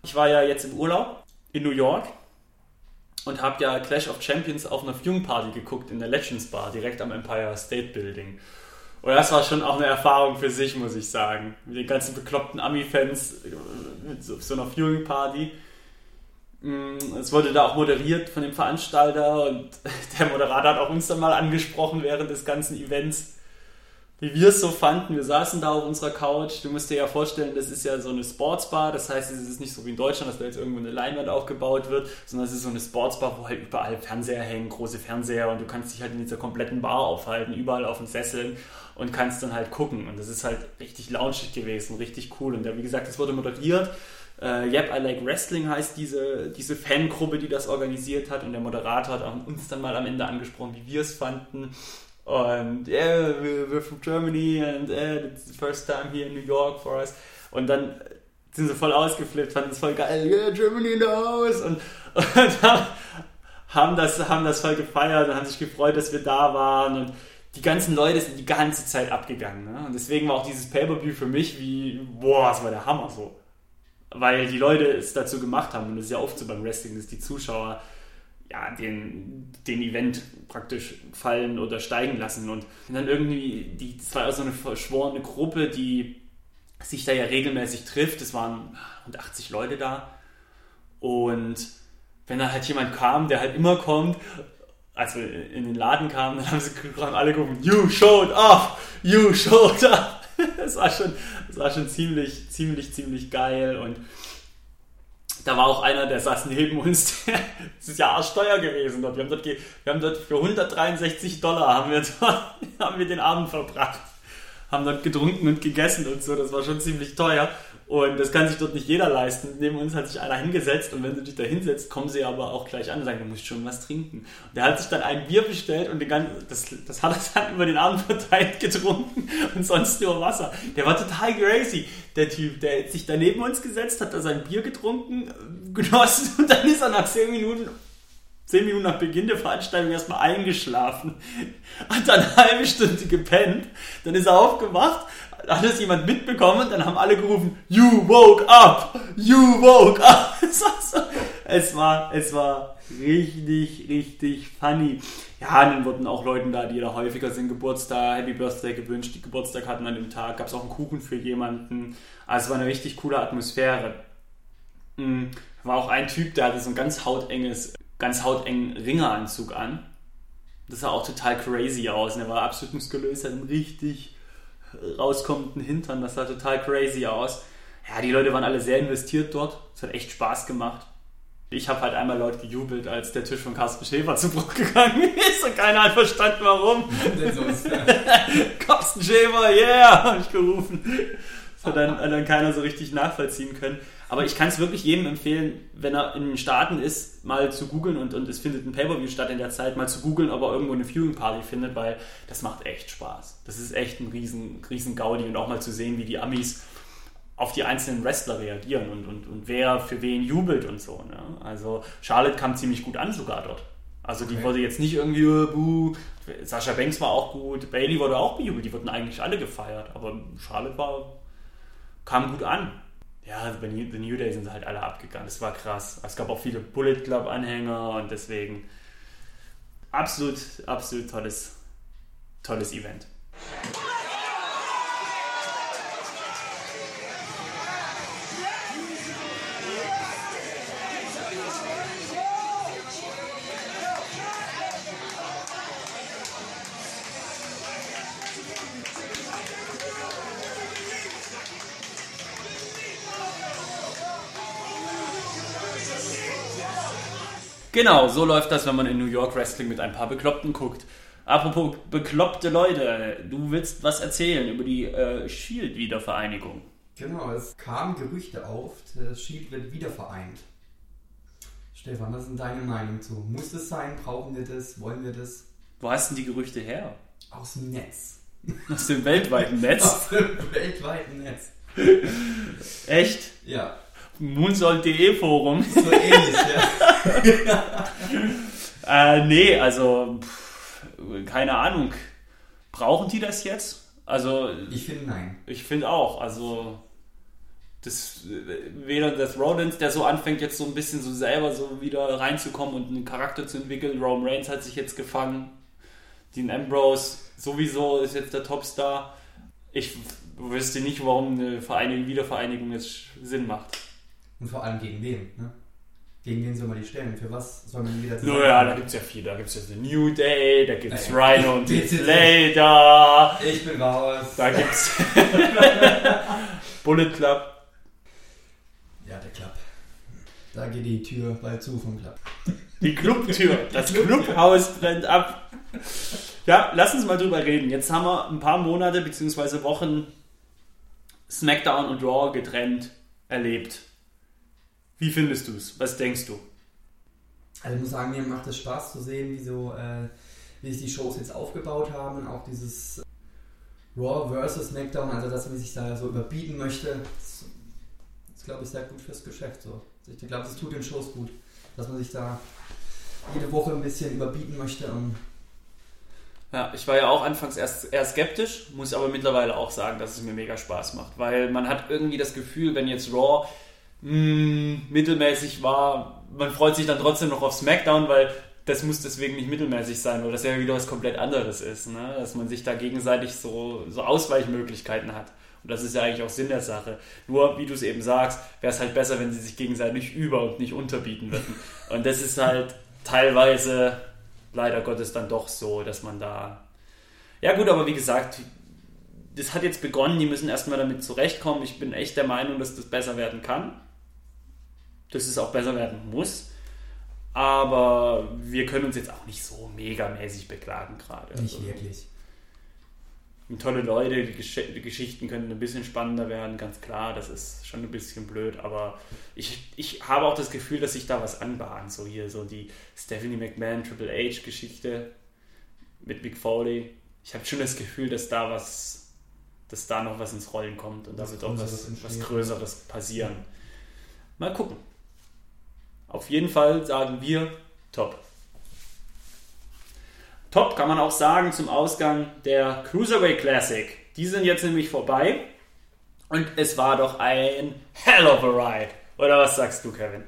Ich war ja jetzt im Urlaub in New York und habe ja Clash of Champions auf einer Viewing Party geguckt in der Legends Bar, direkt am Empire State Building. Und das war schon auch eine Erfahrung für sich, muss ich sagen. Mit den ganzen bekloppten Ami-Fans äh, so, so einer Viewing Party. Mm, Es wurde da auch moderiert von dem Veranstalter und der Moderator hat auch uns dann mal angesprochen während des ganzen Events, wie wir es so fanden. Wir saßen da auf unserer Couch. Du musst dir ja vorstellen, das ist ja so eine Sportsbar. Das heißt, es ist nicht so wie in Deutschland, dass da jetzt irgendwo eine Leinwand aufgebaut wird, sondern es ist so eine Sportsbar, wo halt überall Fernseher hängen, große Fernseher und du kannst dich halt in dieser kompletten Bar aufhalten, überall auf den Sesseln und kannst dann halt gucken. Und das ist halt richtig launchig gewesen, richtig cool. Und ja, wie gesagt, es wurde moderiert. Äh, yep, I Like Wrestling heißt diese, diese Fangruppe, die das organisiert hat. Und der Moderator hat uns dann mal am Ende angesprochen, wie wir es fanden. Und yeah, we're, from Germany and uh, it's the first time here in New York for us. Und dann sind sie voll ausgeflippt, fanden es voll geil, yeah, Germany in the house. Und, und haben, das, haben das voll gefeiert und haben sich gefreut, dass wir da waren. Und die ganzen Leute sind die ganze Zeit abgegangen. Ne? Und deswegen war auch dieses Pay-Per-View für mich wie, boah, das war der Hammer so. Weil die Leute es dazu gemacht haben. Und das ist ja oft so beim Wrestling, dass die Zuschauer ja, den, den Event praktisch fallen oder steigen lassen. Und dann irgendwie, die, das war so eine verschworene Gruppe, die sich da ja regelmäßig trifft. Es waren rund 80 Leute da. Und wenn dann halt jemand kam, der halt immer kommt, als wir in den Laden kamen, dann haben sie haben alle gerufen, you showed up, you showed up. Das war schon, das war schon ziemlich, ziemlich, ziemlich geil und da war auch einer, der saß neben uns, der, ist ja arschteuer gewesen. Wir haben dort, wir haben dort für 163 Dollar haben wir, dort, haben wir den Abend verbracht. Haben dort getrunken und gegessen und so, das war schon ziemlich teuer. Und das kann sich dort nicht jeder leisten. Neben uns hat sich einer hingesetzt und wenn du dich da hinsetzt, kommen sie aber auch gleich an und sagen, du musst schon was trinken. Und der hat sich dann ein Bier bestellt und den ganzen, das, das hat er dann über den Abend verteilt getrunken und sonst nur Wasser. Der war total crazy, der Typ. Der sich da neben uns gesetzt, hat da sein Bier getrunken, äh, genossen und dann ist er nach 10 Minuten zehn Minuten nach Beginn der Veranstaltung erstmal eingeschlafen, hat dann eine halbe Stunde gepennt, dann ist er aufgewacht, hat es jemand mitbekommen, dann haben alle gerufen, you woke up, you woke up. Es war, so, es war, es war richtig, richtig funny. Ja, dann wurden auch Leuten da, die da häufiger sind, Geburtstag, Happy Birthday gewünscht, die Geburtstag hatten an dem Tag, gab es auch einen Kuchen für jemanden. Also es war eine richtig coole Atmosphäre. Mm, War auch ein Typ, der hatte so ein ganz hautenges, ganz hautengen Ringeranzug an. Das sah auch total crazy aus. Und er war absolut muskulös, hat einen richtig rauskommenden Hintern. Das sah total crazy aus. Ja, die Leute waren alle sehr investiert dort. Es hat echt Spaß gemacht. Ich habe halt einmal laut gejubelt, als der Tisch von Carsten Schäfer zu Bruch gegangen ist und keiner hat verstanden, warum. Carsten Schäfer, yeah, habe ich gerufen. Das hat dann, hat dann keiner so richtig nachvollziehen können. Aber ich kann es wirklich jedem empfehlen, wenn er in den Staaten ist, mal zu googeln und, und es findet ein Pay-Per-View statt in der Zeit, mal zu googeln, ob er irgendwo eine Viewing Party findet, weil das macht echt Spaß. Das ist echt ein riesen, riesen Gaudi und auch mal zu sehen, wie die Amis auf die einzelnen Wrestler reagieren und, und, und wer für wen jubelt und so. Ne? Also Charlotte kam ziemlich gut an sogar dort. Also die Okay. wurde jetzt nicht irgendwie, äh, buh. Sascha Banks war auch gut, Bailey wurde auch bejubelt, die wurden eigentlich alle gefeiert, aber Charlotte war, kam gut an. Ja, bei New- The New Day sind halt alle abgegangen, das war krass. Es gab auch viele Bullet Club Anhänger und deswegen absolut, absolut tolles, tolles Event. Genau, so läuft das, wenn man in New York Wrestling mit ein paar Bekloppten guckt. Apropos bekloppte Leute, du willst was erzählen über die äh, Shield-Wiedervereinigung. Genau, es kamen Gerüchte auf, das Shield wird wieder vereint. Stefan, was ist deine Meinung zu? Muss es sein? Brauchen wir das? Wollen wir das? Wo hast denn die Gerüchte her? Aus dem Netz. Aus dem weltweiten Netz? Aus dem weltweiten Netz. Echt? Ja, Moonsold.de Forum? so ähnlich, ja. Äh, nee, also pff, keine Ahnung. Brauchen die das jetzt? Also Ich finde nein. ich finde auch, also das weder das Rodens, der so anfängt jetzt so ein bisschen so selber so wieder reinzukommen und einen Charakter zu entwickeln. Roman Reigns hat sich jetzt gefangen. Dean Ambrose sowieso ist jetzt der Topstar. Ich wüsste nicht, warum eine Vereinigung, Wiedervereinigung jetzt Sinn macht. Und vor allem gegen wen, ne? Gegen wen soll man die stellen? Für was soll man die wieder Naja, da gibt es ja viel. Da gibt es ja The New Day, da gibt es Naja. Rhino und Bitte. Slater, Ich bin raus. da gibt es Bullet Club. Ja, der Club. Da geht die Tür bald zu vom Club. Die Clubtür, das Clubhaus brennt ab. Ja, lass uns mal drüber reden. Jetzt haben wir ein paar Monate bzw. Wochen SmackDown und Raw getrennt erlebt. Wie findest du es? Was denkst du? Also ich muss sagen, mir macht es Spaß zu sehen, wie so, äh, wie sich die Shows jetzt aufgebaut haben und auch dieses Raw versus SmackDown, also dass man sich da so überbieten möchte, das ist, glaube ich, sehr gut fürs Geschäft. So. Ich glaube, das tut den Shows gut, dass man sich da jede Woche ein bisschen überbieten möchte und Ja, ich war ja auch anfangs erst eher skeptisch, muss aber mittlerweile auch sagen, dass es mir mega Spaß macht, weil man hat irgendwie das Gefühl, wenn jetzt Raw mh, mittelmäßig war, man freut sich dann trotzdem noch auf SmackDown, weil das muss deswegen nicht mittelmäßig sein, oder das ja wieder was komplett anderes ist, ne? dass man sich da gegenseitig so, so Ausweichmöglichkeiten hat. Und das ist ja eigentlich auch Sinn der Sache. Nur, wie du es eben sagst, wäre es halt besser, wenn sie sich gegenseitig über- und nicht unterbieten würden. Und das ist halt teilweise leider Gottes dann doch so, dass man da. Ja, gut, aber wie gesagt, das hat jetzt begonnen, die müssen erstmal damit zurechtkommen. Ich bin echt der Meinung, dass das besser werden kann. Dass es auch besser werden muss. Aber wir können uns jetzt auch nicht so megamäßig beklagen gerade. nicht Also, wirklich. tolle Leute, die, Gesch die Geschichten können ein bisschen spannender werden, ganz klar, das ist schon ein bisschen blöd, aber ich, ich habe auch das Gefühl, dass sich da was anbahnt, so hier, so die Stephanie McMahon Triple H Geschichte mit Big Foley. Ich habe schon das Gefühl, dass da was, dass da noch was ins Rollen kommt und da Was wird auch was, was Größeres passieren. Mal gucken. Auf jeden Fall sagen wir top. Top kann man auch sagen zum Ausgang der Cruiserweight Classic. Die sind jetzt nämlich vorbei und es war doch ein hell of a ride. Oder was sagst du, Kevin?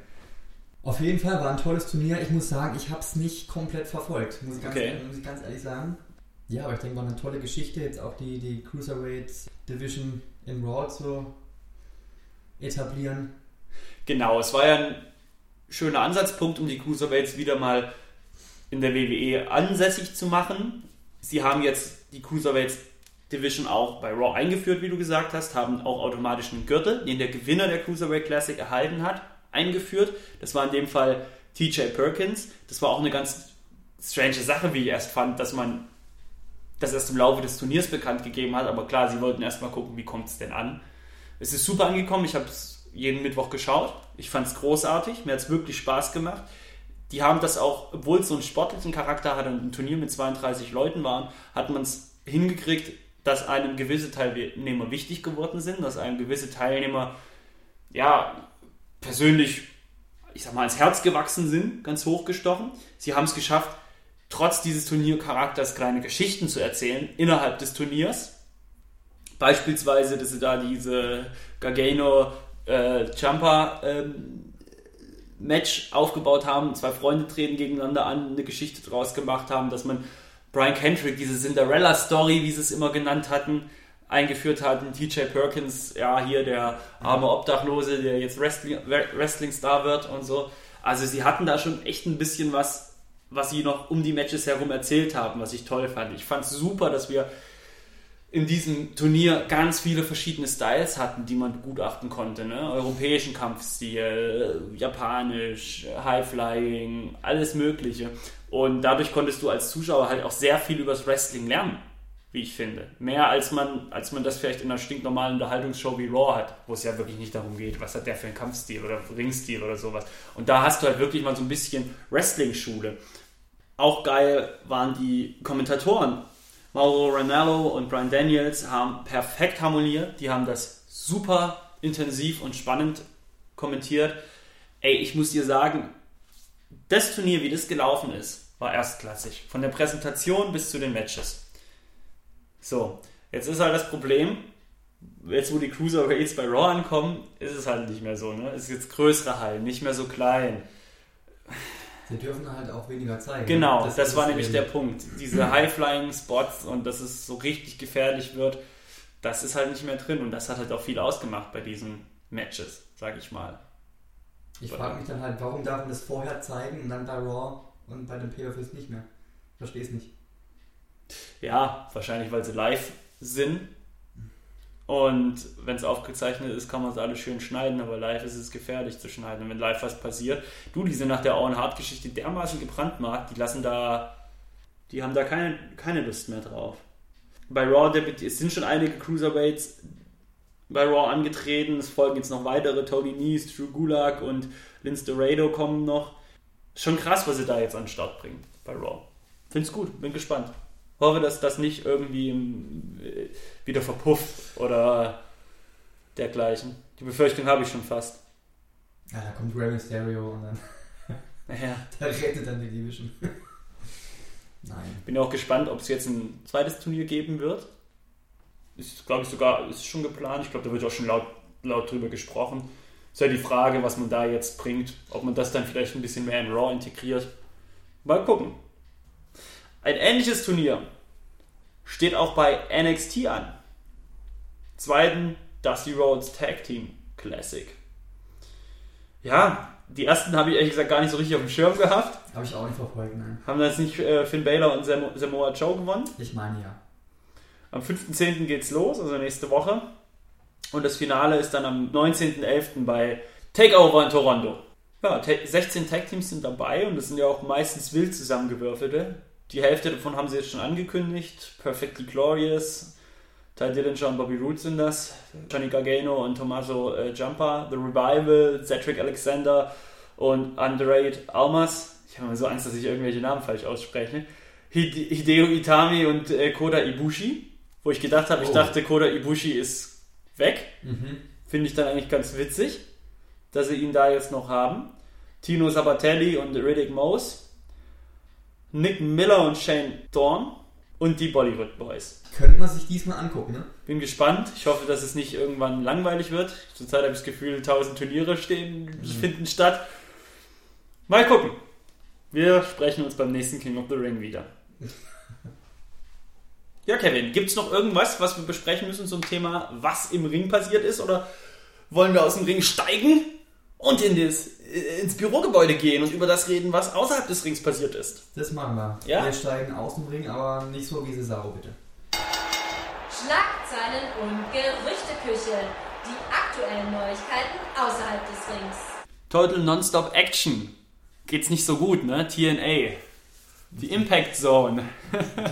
Auf jeden Fall war ein tolles Turnier. Ich muss sagen, ich habe es nicht komplett verfolgt, muss ich, ganz, Okay. muss ich ganz ehrlich sagen. Ja, aber ich denke, war eine tolle Geschichte, jetzt auch die, die Cruiserweight Division im Raw zu etablieren. Genau, es war ja ein schöner Ansatzpunkt, um die Cruiserweights wieder mal in der WWE ansässig zu machen. Sie haben jetzt die Cruiserweights Division auch bei Raw eingeführt, wie du gesagt hast, haben auch automatisch einen Gürtel, den der Gewinner der Cruiserweight Classic erhalten hat, eingeführt. Das war in dem Fall TJ Perkins. Das war auch eine ganz strange Sache, wie ich erst fand, dass man das erst im Laufe des Turniers bekannt gegeben hat. Aber klar, sie wollten erstmal gucken, wie kommt es denn an. Es ist super angekommen. Ich habe es jeden Mittwoch geschaut. Ich fand es großartig. Mir hat es wirklich Spaß gemacht. Die haben das auch, obwohl es so einen sportlichen Charakter hatte und ein Turnier mit 32 Leuten waren, hat man es hingekriegt, dass einem gewisse Teilnehmer wichtig geworden sind, dass einem gewisse Teilnehmer ja persönlich, ich sag mal, ans Herz gewachsen sind, ganz hochgestochen. Sie haben es geschafft, trotz dieses Turniercharakters kleine Geschichten zu erzählen innerhalb des Turniers. Beispielsweise, dass sie da diese Gargano äh, Jumper ähm, Match aufgebaut haben, zwei Freunde treten gegeneinander an, eine Geschichte draus gemacht haben, dass man Brian Kendrick, diese Cinderella Story, wie sie es immer genannt hatten, eingeführt hatten. TJ Perkins, ja, hier der arme Obdachlose, der jetzt Wrestling, Wrestling-Star wird und so. Also sie hatten da schon echt ein bisschen was, was sie noch um die Matches herum erzählt haben, was ich toll fand. Ich fand es super, dass wir in diesem Turnier ganz viele verschiedene Styles hatten, die man begutachten konnte. Ne? Europäischen Kampfstil, japanisch, High-Flying, alles Mögliche. Und dadurch konntest du als Zuschauer halt auch sehr viel übers Wrestling lernen, wie ich finde. Mehr als man, als man das vielleicht in einer stinknormalen Unterhaltungsshow wie Raw hat, wo es ja wirklich nicht darum geht, was hat der für einen Kampfstil oder Ringstil oder sowas. Und da hast du halt wirklich mal so ein bisschen Wrestling-Schule. Auch geil waren die Kommentatoren Mauro Ranallo und Brian Daniels haben perfekt harmoniert. Die haben das super intensiv und spannend kommentiert. Ey, ich muss dir sagen, das Turnier, wie das gelaufen ist, war erstklassig. Von der Präsentation bis zu den Matches. So, jetzt ist halt das Problem, jetzt wo die Cruiserweights bei Raw ankommen, ist es halt nicht mehr so. Ne? Es ist jetzt größere Hallen, nicht mehr so klein. Sie dürfen halt auch weniger zeigen. Genau, das, ist war nämlich der Punkt. Diese High-Flying-Spots und dass es so richtig gefährlich wird, das ist halt nicht mehr drin und das hat halt auch viel ausgemacht bei diesen Matches, sag ich mal. Ich frage mich dann halt, warum darf man das vorher zeigen und dann bei Raw und bei den Pay-Per-Views nicht mehr? Ich verstehe es nicht. Ja, wahrscheinlich, weil sie live sind. Und wenn es aufgezeichnet ist, kann man es alles schön schneiden, aber live ist es gefährlich zu schneiden. Und wenn live was passiert, du, die sind nach der Owen Hart Geschichte dermaßen gebrandmarkt, die lassen da, die haben da keine, keine Lust mehr drauf. Bei Raw, es sind schon einige Cruiserweights bei Raw angetreten, es folgen jetzt noch weitere, Tony Nese, Drew Gulak und Lince Dorado kommen noch. Schon krass, was sie da jetzt an den Start bringen bei Raw. Find's gut, bin gespannt. Hoffe, dass das nicht irgendwie im, äh, wieder verpufft oder dergleichen. Die Befürchtung habe ich schon fast. Ja, da kommt Rey Mysterio und dann Naja, der rettet dann die Division. Nein. bin ja auch gespannt, ob es jetzt ein zweites Turnier geben wird. Ist, glaube ich, sogar ist schon geplant. Ich glaube, da wird auch schon laut, laut drüber gesprochen. Ist ja die Frage, was man da jetzt bringt. Ob man das dann vielleicht ein bisschen mehr in Raw integriert. Mal gucken. Ein ähnliches Turnier steht auch bei NXT an. Zweiten Dusty Rhodes Tag Team Classic. Ja, die ersten habe ich ehrlich gesagt gar nicht so richtig auf dem Schirm gehabt. Habe ich auch nicht verfolgt, nein. Haben das nicht äh, Finn Balor und Samo Samoa Joe gewonnen? Ich meine ja. Am 5.10. geht's los, also nächste Woche. Und das Finale ist dann am 19.11. bei Takeover in Toronto. Ja, ta 16 Tag-Teams sind dabei und das sind ja auch meistens wild zusammengewürfelte. Die Hälfte davon haben sie jetzt schon angekündigt. Perfectly Glorious, Ty Dillinger und Bobby Roode sind das. Johnny Gargano und Tommaso äh, Ciampa. The Revival, Cedric Alexander und Andre Almas. Ich habe immer so Angst, dass ich irgendwelche Namen falsch ausspreche. Hide- Hideo Itami und äh, Koda Ibushi. Wo ich gedacht habe, ich Oh. dachte, Koda Ibushi ist weg. Mhm. Finde ich dann eigentlich ganz witzig, dass sie ihn da jetzt noch haben. Tino Sabatelli und Riddick Mose. Nick Miller und Shane Dawn. Und die Bollywood Boys. Könnte man sich diesmal angucken, ne? Bin gespannt. Ich hoffe, dass es nicht irgendwann langweilig wird. Zurzeit habe ich das Gefühl, 1000 Turniere stehen, finden statt. Mal gucken. Wir sprechen uns beim nächsten King of the Ring wieder. Ja, Kevin, gibt es noch irgendwas, was wir besprechen müssen zum Thema, was im Ring passiert ist? Oder wollen wir aus dem Ring steigen und in das, ins Bürogebäude gehen und über das reden, was außerhalb des Rings passiert ist? Das machen wir. Ja? Wir steigen aus dem Ring, aber nicht so wie Cesaro, bitte. Schlagzeilen und Gerüchteküche. Die aktuellen Neuigkeiten außerhalb des Rings. Total Nonstop Action. Geht's nicht so gut, ne? TNA. Die Impact Zone.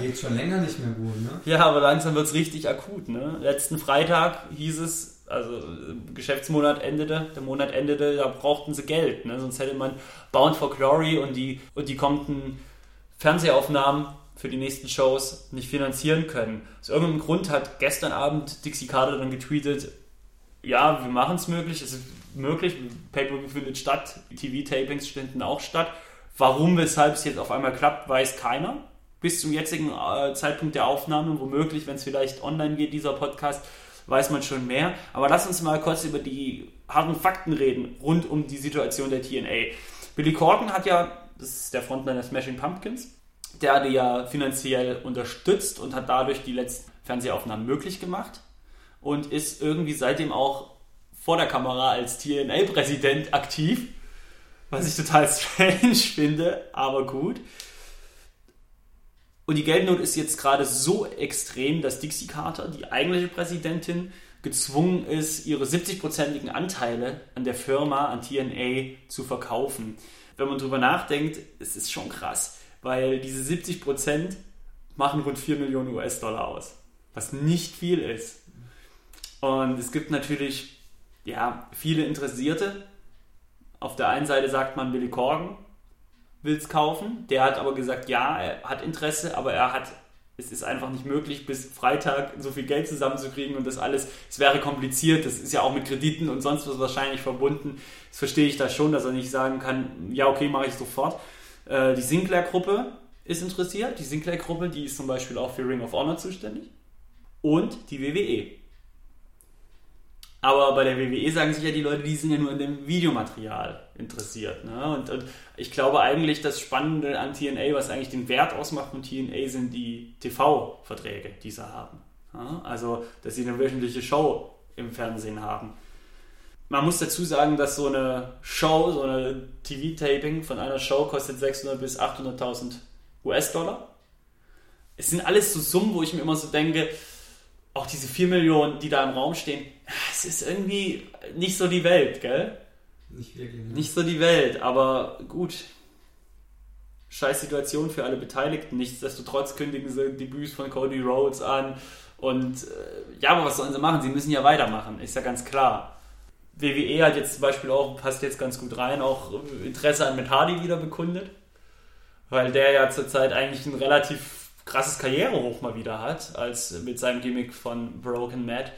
Geht schon länger nicht mehr gut, ne? Ja, aber langsam wird's richtig akut, ne? Letzten Freitag hieß es, also äh, Geschäftsmonat endete, der Monat endete, da brauchten sie Geld, ne? Sonst hätte man Bound for Glory und die, und die kommenden Fernsehaufnahmen für die nächsten Shows nicht finanzieren können. Aus irgendeinem Grund hat gestern Abend Dixie Carter dann getweetet, ja, wir machen es möglich, es ist möglich, Pay-Per-View findet statt, TV-Tapings finden auch statt. Warum, weshalb es jetzt auf einmal klappt, weiß keiner. Bis zum jetzigen äh, Zeitpunkt der Aufnahme, womöglich, wenn es vielleicht online geht, dieser Podcast, weiß man schon mehr. Aber lass uns mal kurz über die harten Fakten reden, rund um die Situation der TNA. Billy Corgan hat ja, das ist der Frontmann der Smashing Pumpkins, der hat die ja finanziell unterstützt und hat dadurch die letzten Fernsehaufnahmen möglich gemacht und ist irgendwie seitdem auch vor der Kamera als TNA-Präsident aktiv, was ich total strange finde, aber gut. Und die Geldnot ist jetzt gerade so extrem, dass Dixie Carter, die eigentliche Präsidentin, gezwungen ist, ihre 70-prozentigen Anteile an der Firma, an TNA, zu verkaufen. Wenn man drüber nachdenkt, es ist schon krass, weil diese 70 Prozent machen rund 4 Millionen US-Dollar aus, was nicht viel ist. Und es gibt natürlich ja, viele Interessierte. Auf der einen Seite sagt man, Billy Corgan will es kaufen. Der hat aber gesagt, ja, er hat Interesse, aber er hat, es ist einfach nicht möglich, bis Freitag so viel Geld zusammenzukriegen und das alles, es wäre kompliziert, das ist ja auch mit Krediten und sonst was wahrscheinlich verbunden. Das verstehe ich da schon, dass er nicht sagen kann, ja, okay, mache ich sofort. Äh, die Sinclair-Gruppe ist interessiert. Die Sinclair-Gruppe, die ist zum Beispiel auch für Ring of Honor zuständig. Und die WWE. Aber bei der WWE sagen sich ja die Leute, die sind ja nur an dem Videomaterial interessiert. Ne? Und, und, ich glaube eigentlich, das Spannende an TNA, was eigentlich den Wert ausmacht von TNA, sind die TV-Verträge, die sie haben. Ja? Also, dass sie eine wöchentliche Show im Fernsehen haben. Man muss dazu sagen, dass so eine Show, so eine TV-Taping von einer Show kostet 600 bis 800.000 US-Dollar. Es sind alles so Summen, wo ich mir immer so denke, auch diese 4 Millionen, die da im Raum stehen, es ist irgendwie nicht so die Welt, gell? Nicht wirklich. Ne? Nicht so die Welt, aber gut. Scheiß Situation für alle Beteiligten. Nichtsdestotrotz kündigen sie Debüts von Cody Rhodes an. Und äh, ja, aber was sollen sie machen? Sie müssen ja weitermachen, ist ja ganz klar. WWE hat jetzt zum Beispiel auch, passt jetzt ganz gut rein, auch Interesse an Matt Hardy wieder bekundet. Weil der ja zurzeit eigentlich ein relativ krasses Karrierehoch mal wieder hat, als mit seinem Gimmick von Broken Matt.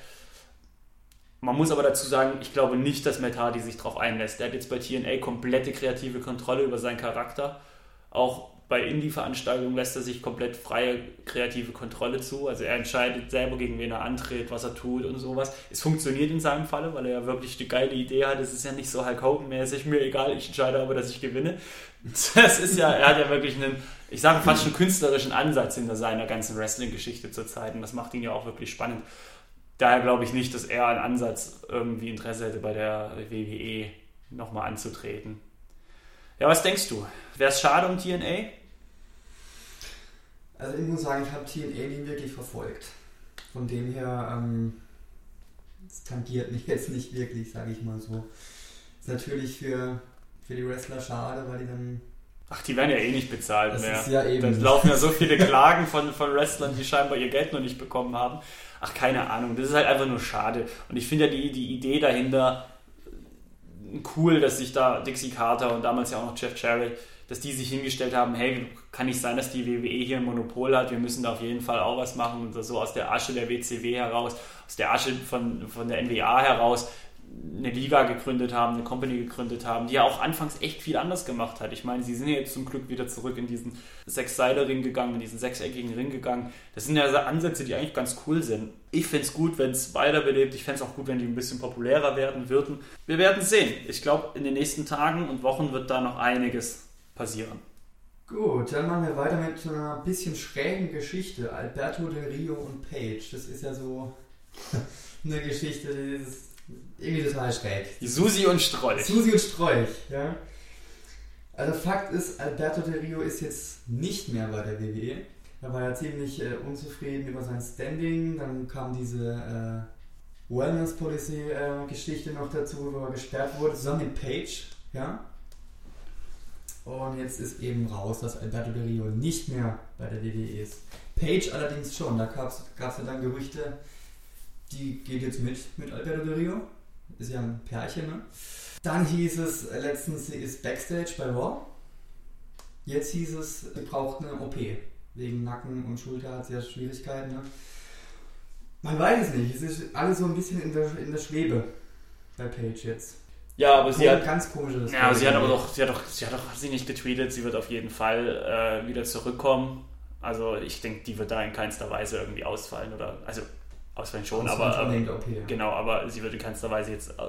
Man muss aber dazu sagen, ich glaube nicht, dass Matt Hardy sich darauf einlässt. Er hat jetzt bei TNA komplette kreative Kontrolle über seinen Charakter. Auch bei Indie-Veranstaltungen lässt er sich komplett freie kreative Kontrolle zu. Also er entscheidet selber, gegen wen er antritt, was er tut und sowas. Es funktioniert in seinem Falle, weil er ja wirklich die geile Idee hat. Es ist ja nicht so Hulk Hogan-mäßig, mir egal, ich entscheide aber, dass ich gewinne. Das ist ja, er hat ja wirklich einen, ich sage fast schon künstlerischen Ansatz hinter seiner ganzen Wrestling-Geschichte zurzeit. Und das macht ihn ja auch wirklich spannend daher glaube ich nicht, dass er einen Ansatz irgendwie Interesse hätte, bei der WWE nochmal anzutreten. Ja, was denkst du? Wäre es schade um TNA? Also ich muss sagen, ich habe TNA nie wirklich verfolgt. Von dem her, ähm, es tangiert mich jetzt nicht wirklich, sage ich mal so. Ist natürlich für, für die Wrestler schade, weil die dann Ach, die werden ja eh nicht bezahlt das mehr. Ist ja eben. Da laufen ja so viele Klagen von, von Wrestlern, die scheinbar ihr Geld noch nicht bekommen haben. Ach, keine Ahnung. Das ist halt einfach nur schade. Und ich finde ja die, die Idee dahinter cool, dass sich da Dixie Carter und damals ja auch noch Jeff Jarrett, dass die sich hingestellt haben, hey, kann nicht sein, dass die WWE hier ein Monopol hat, wir müssen da auf jeden Fall auch was machen und so aus der Asche der WCW heraus, aus der Asche von, von der NWA heraus eine Liga gegründet haben, eine Company gegründet haben, die ja auch anfangs echt viel anders gemacht hat. Ich meine, sie sind ja jetzt zum Glück wieder zurück in diesen Sechs-Seile-Ring gegangen, in diesen sechseckigen Ring gegangen. Das sind ja Ansätze, die eigentlich ganz cool sind. Ich fände es gut, wenn es weiterbelebt. Ich fände es auch gut, wenn die ein bisschen populärer werden würden. Wir werden sehen. Ich glaube, in den nächsten Tagen und Wochen wird da noch einiges passieren. Gut, dann machen wir weiter mit einer bisschen schrägen Geschichte. Alberto Del Rio und Page. Das ist ja so eine Geschichte, die ist irgendwie total schräg. Die Susi und Strolch. Susi und Strolch, ja. Also Fakt ist, Alberto Del Rio ist jetzt nicht mehr bei der WWE. Er war ja ziemlich äh, unzufrieden über sein Standing. Dann kam diese äh, Wellness Policy äh, Geschichte noch dazu, wo er gesperrt wurde, zusammen mit Page, ja. Und jetzt ist eben raus, dass Alberto Del Rio nicht mehr bei der WWE ist. Page allerdings schon. Da gab es ja dann Gerüchte, die geht jetzt mit, mit Alberto Del Rio. Ist ja ein Pärchen, ne? Dann hieß es äh, letztens, sie ist Backstage bei Raw. Jetzt hieß es, sie braucht eine OP. Wegen Nacken und Schulter hat sie ja Schwierigkeiten, ne? Man weiß es nicht. Es ist alles so ein bisschen in der, in der Schwebe bei Page jetzt. Ja, aber sie Komisch, hat, ganz komisches. ja, sie hat aber doch, sie hat doch, sie hat doch, hat sie nicht getweetet, sie wird auf jeden Fall äh, wieder zurückkommen. Also ich denke, die wird da in keinster Weise irgendwie ausfallen oder, also ausfallen schon, Außer aber, unbedingt aber OP, ja. genau, aber sie wird in keinster Weise jetzt äh,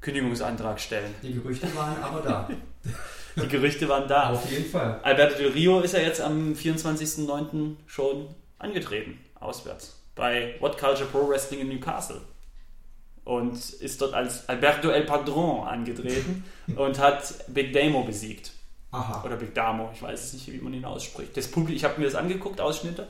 Kündigungsantrag stellen. Die Gerüchte waren aber da. Die Gerüchte waren da. Auf jeden Fall. Alberto Del Rio ist ja jetzt am 24.09. schon angetreten, auswärts, bei What Culture Pro Wrestling in Newcastle. Und ist dort als Alberto El Padron angetreten und hat Big Damo besiegt. Aha. Oder Big Damo, ich weiß es nicht, wie man ihn ausspricht. Das Publikum, ich habe mir das angeguckt, Ausschnitte,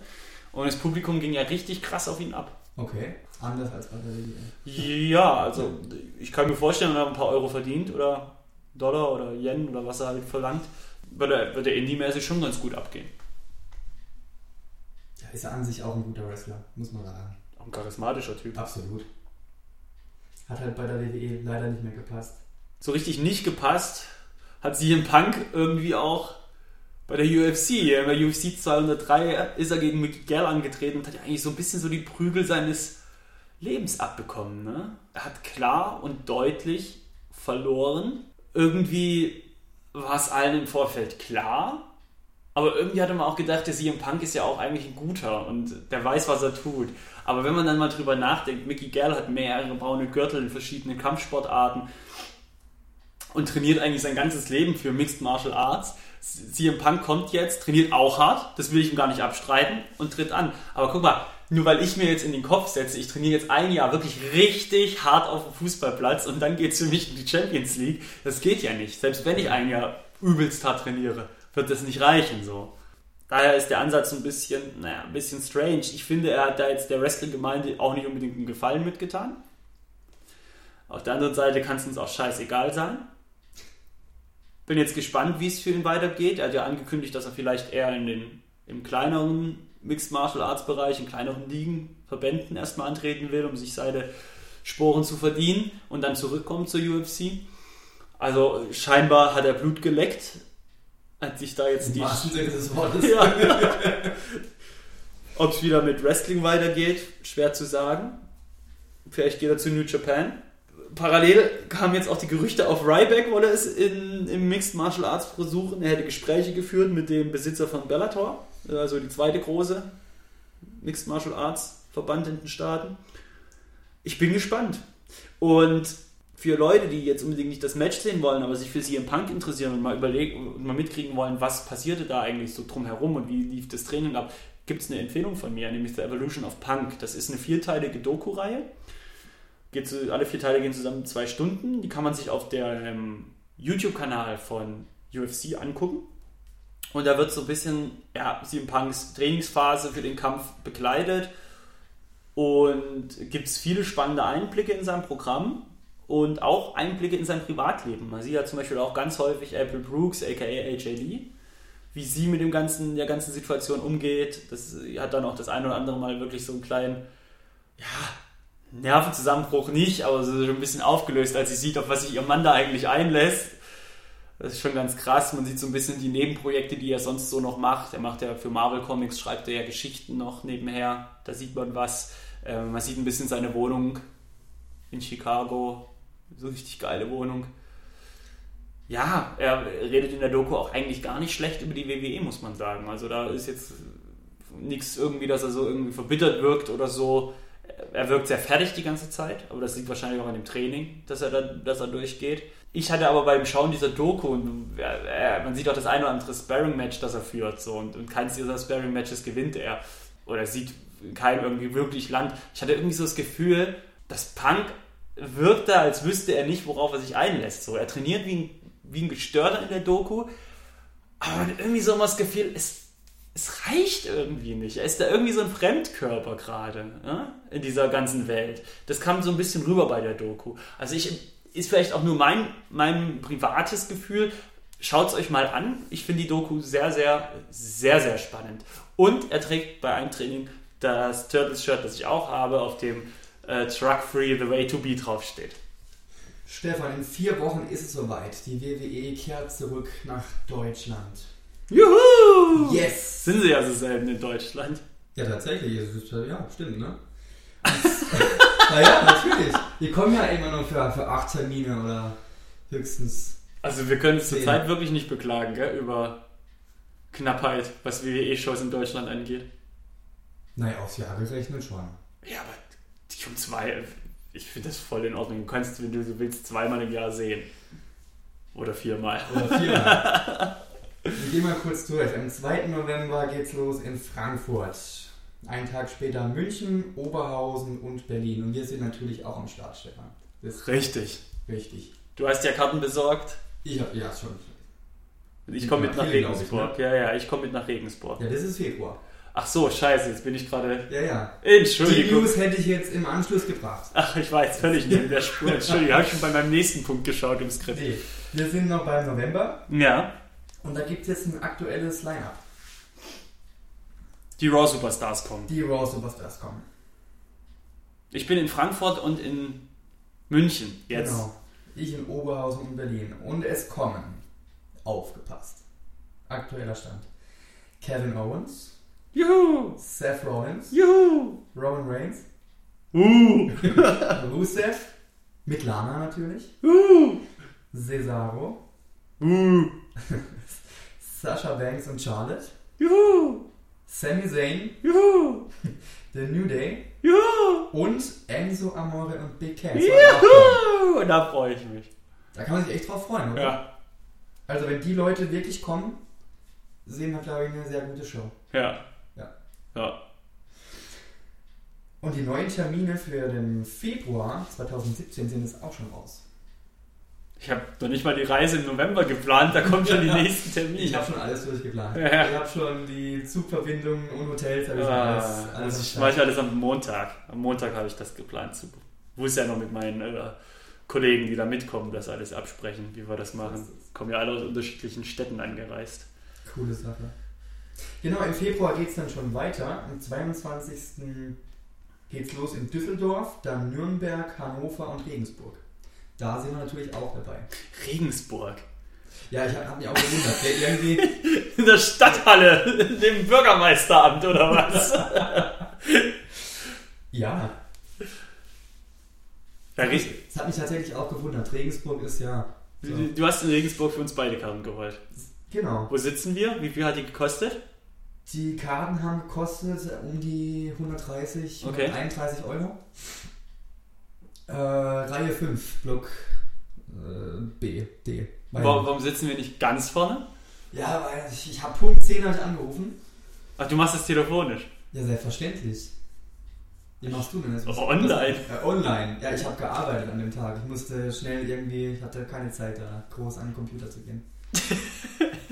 und das Publikum ging ja richtig krass auf ihn ab. Okay. Anders als bei der WWE. Ja, also ich kann mir vorstellen, wenn er ein paar Euro verdient oder Dollar oder Yen oder was er halt verlangt, wird er, wird er indie-mäßig schon ganz gut abgehen. Ja, ist er an sich auch ein guter Wrestler, muss man sagen. Auch ein charismatischer Typ. Absolut. Hat halt bei der WWE leider nicht mehr gepasst. So richtig nicht gepasst hat CM Punk irgendwie auch bei der UFC. Bei UFC 203 ist er gegen Mickey Gall angetreten und hat ja eigentlich so ein bisschen so die Prügel seines Lebens abbekommen. Ne? Er hat klar und deutlich verloren. Irgendwie war es allen im Vorfeld klar. Aber irgendwie hatte man auch gedacht, der CM Punk ist ja auch eigentlich ein guter und der weiß, was er tut. Aber wenn man dann mal drüber nachdenkt, Mickey Gall hat mehrere braune Gürtel in verschiedenen Kampfsportarten und trainiert eigentlich sein ganzes Leben für Mixed Martial Arts. CM Punk kommt jetzt, trainiert auch hart, das will ich ihm gar nicht abstreiten und tritt an. Aber guck mal, nur weil ich mir jetzt in den Kopf setze, ich trainiere jetzt ein Jahr wirklich richtig hart auf dem Fußballplatz und dann geht es für mich in die Champions League, das geht ja nicht. Selbst wenn ich ein Jahr übelst hart trainiere, wird das nicht reichen so. Daher ist der Ansatz ein bisschen, naja, ein bisschen strange. Ich finde, er hat da jetzt der Wrestling-Gemeinde auch nicht unbedingt einen Gefallen mitgetan. Auf der anderen Seite kann es uns auch scheißegal sein. Bin jetzt gespannt, wie es für ihn weitergeht. Er hat ja angekündigt, dass er vielleicht eher in den, im kleineren Mixed Martial Arts Bereich, in kleineren Ligen, Verbänden erstmal antreten will, um sich seine Sporen zu verdienen und dann zurückkommt zur UFC. Also scheinbar hat er Blut geleckt, hat sich da jetzt Im die wahrsten Sinne des Wortes. ja. Ob es wieder mit Wrestling weitergeht, schwer zu sagen. Vielleicht geht er zu New Japan. Parallel kamen jetzt auch die Gerüchte auf Ryback, wolle es in, im Mixed Martial Arts versuchen. Er hätte Gespräche geführt mit dem Besitzer von Bellator, also die zweite große Mixed Martial Arts Verband in den Staaten. Ich bin gespannt. Und für Leute, die jetzt unbedingt nicht das Match sehen wollen, aber sich für CM Punk interessieren und mal überlegen und mal mitkriegen wollen, was passierte da eigentlich so drumherum und wie lief das Training ab, gibt es eine Empfehlung von mir, nämlich The Evolution of Punk. Das ist eine vierteilige Doku-Reihe. Alle vier Teile gehen zusammen zwei Stunden. Die kann man sich auf dem ähm, YouTube-Kanal von UFC angucken. Und da wird so ein bisschen ja, CM Punks Trainingsphase für den Kampf begleitet und gibt es viele spannende Einblicke in sein Programm und auch Einblicke in sein Privatleben. Man sieht ja zum Beispiel auch ganz häufig April Brooks, aka AJ Lee, wie sie mit dem ganzen, der ganzen Situation umgeht. Das hat dann auch das ein oder andere Mal wirklich so einen kleinen, ja, Nervenzusammenbruch nicht, aber so ein bisschen aufgelöst, als sie sieht, auf was sich ihr Mann da eigentlich einlässt. Das ist schon ganz krass. Man sieht so ein bisschen die Nebenprojekte, die er sonst so noch macht. Er macht ja für Marvel Comics, schreibt er ja Geschichten noch nebenher. Da sieht man was. Ähm, man sieht ein bisschen seine Wohnung in Chicago. So richtig geile Wohnung. Ja, er redet in der Doku auch eigentlich gar nicht schlecht über die WWE, muss man sagen. Also da ist jetzt nichts irgendwie, dass er so irgendwie verbittert wirkt oder so. Er wirkt sehr fertig die ganze Zeit, aber das liegt wahrscheinlich auch an dem Training, dass er, da, dass er durchgeht. Ich hatte aber beim Schauen dieser Doku, und er, man sieht auch das ein oder andere Sparring-Match, das er führt, so, und, und keines dieser Sparring-Matches gewinnt er. Oder sieht keinem irgendwie wirklich Land. Ich hatte irgendwie so das Gefühl, dass Punk wirkte, als wüsste er nicht, worauf er sich einlässt. So, er trainiert wie ein, wie ein Gestörter in der Doku, aber irgendwie so immer das Gefühl, es, es reicht irgendwie nicht. Er ist da irgendwie so ein Fremdkörper gerade ja, in dieser ganzen Welt. Das kam so ein bisschen rüber bei der Doku. Also ich ist vielleicht auch nur mein, mein privates Gefühl. Schaut es euch mal an. Ich finde die Doku sehr, sehr, sehr, sehr spannend. Und er trägt bei einem Training das Turtles-Shirt, das ich auch habe, auf dem äh, Truck Free The Way to Be draufsteht. Stefan, in vier Wochen ist es soweit. Die WWE kehrt zurück nach Deutschland. Juhu! Yes! Sind sie ja so selten in Deutschland. Ja, tatsächlich. Ja, stimmt, ne? naja, natürlich. Die kommen ja immer nur für, für acht Termine oder höchstens. Also wir können es zurzeit wirklich nicht beklagen, gell, über Knappheit, was WWE-Shows in Deutschland angeht. Naja, aufs Jahr gerechnet schon. Ja, aber die um zwei, ich finde das voll in Ordnung. Du kannst, wenn du so willst, zweimal im Jahr sehen. Oder viermal. Oder viermal. Wir gehen mal kurz durch. Am 2. November geht's los in Frankfurt. Einen Tag später München, Oberhausen und Berlin. Und wir sind natürlich auch am Start, Stefan. Das Richtig. richtig. Du hast ja Karten besorgt. Ich hab ja schon. Ich komme mit nach April, glaub ich, Regensburg. Ja, ja, ich komme mit nach Regensburg. Ja, das ist Februar. Ach so, scheiße, jetzt bin ich gerade. Ja, ja. Die Entschuldigung. News hätte ich jetzt im Anschluss gebracht. Ach, ich war jetzt völlig neben der Spur. Entschuldigung, habe ich schon bei meinem nächsten Punkt geschaut im Skript. Nee, wir sind noch beim November Ja, und da gibt es jetzt ein aktuelles Line-Up. die Raw Superstars kommen. Die Raw Superstars kommen. Ich bin in Frankfurt und in München jetzt. Genau. Ich in Oberhausen und Berlin. Und es kommen, aufgepasst, aktueller Stand, Kevin Owens, Juhu! Seth Rollins, Juhu! Roman Reigns, Uh! Rusev, mit Lana natürlich, Uh! Cesaro, Uh! Sasha Banks und Charlotte, Juhu! Sami Zayn, Juhu! The New Day Juhu! und Enzo Amore und Big Cass. Juhu! Da freue ich mich. Da kann man sich echt drauf freuen, oder? Ja. Also wenn die Leute wirklich kommen, sehen wir, glaube ich, eine sehr gute Show. Ja. Ja. Und die neuen Termine für den Februar 2017 sind jetzt auch schon raus. Ich habe noch nicht mal die Reise im November geplant, da kommen schon die nächsten Termine. Ich habe schon alles durchgeplant. Ja. Ich habe schon die Zugverbindungen und Hotels, habe ich Ah, alles, alles das am mache ich alles am Montag. Am Montag habe ich das geplant. Zu, wusste ja noch mit meinen äh, Kollegen, die da mitkommen, das alles absprechen, wie wir das machen. Kommen ja alle aus unterschiedlichen Städten angereist. Coole Sache. Genau, im Februar geht es dann schon weiter. Am 22. geht es los in Düsseldorf, dann Nürnberg, Hannover und Regensburg. Da sind wir natürlich auch dabei. Regensburg. Ja, ich habe hab mich auch gewundert. Der irgendwie, In der Stadthalle, dem Bürgermeisteramt oder was? ja, ja richtig. es hat mich tatsächlich auch gewundert. Regensburg ist ja. So. Du hast in Regensburg für uns beide Karten geholt. Genau. Wo sitzen wir? Wie viel hat die gekostet? Die Karten haben gekostet um die 130, Okay. 131 Euro. Äh, Reihe 5, Block äh, B, D. Warum, warum sitzen wir nicht ganz vorne? Ja, weil ich, ich habe Punkt 10 hab ich angerufen. Ach, du machst das telefonisch. Ja, selbstverständlich. Wie machst du denn das? Oh, online. Äh, online. Ja, ich habe gearbeitet an dem Tag. Ich musste schnell irgendwie, ich hatte keine Zeit da groß an den Computer zu gehen.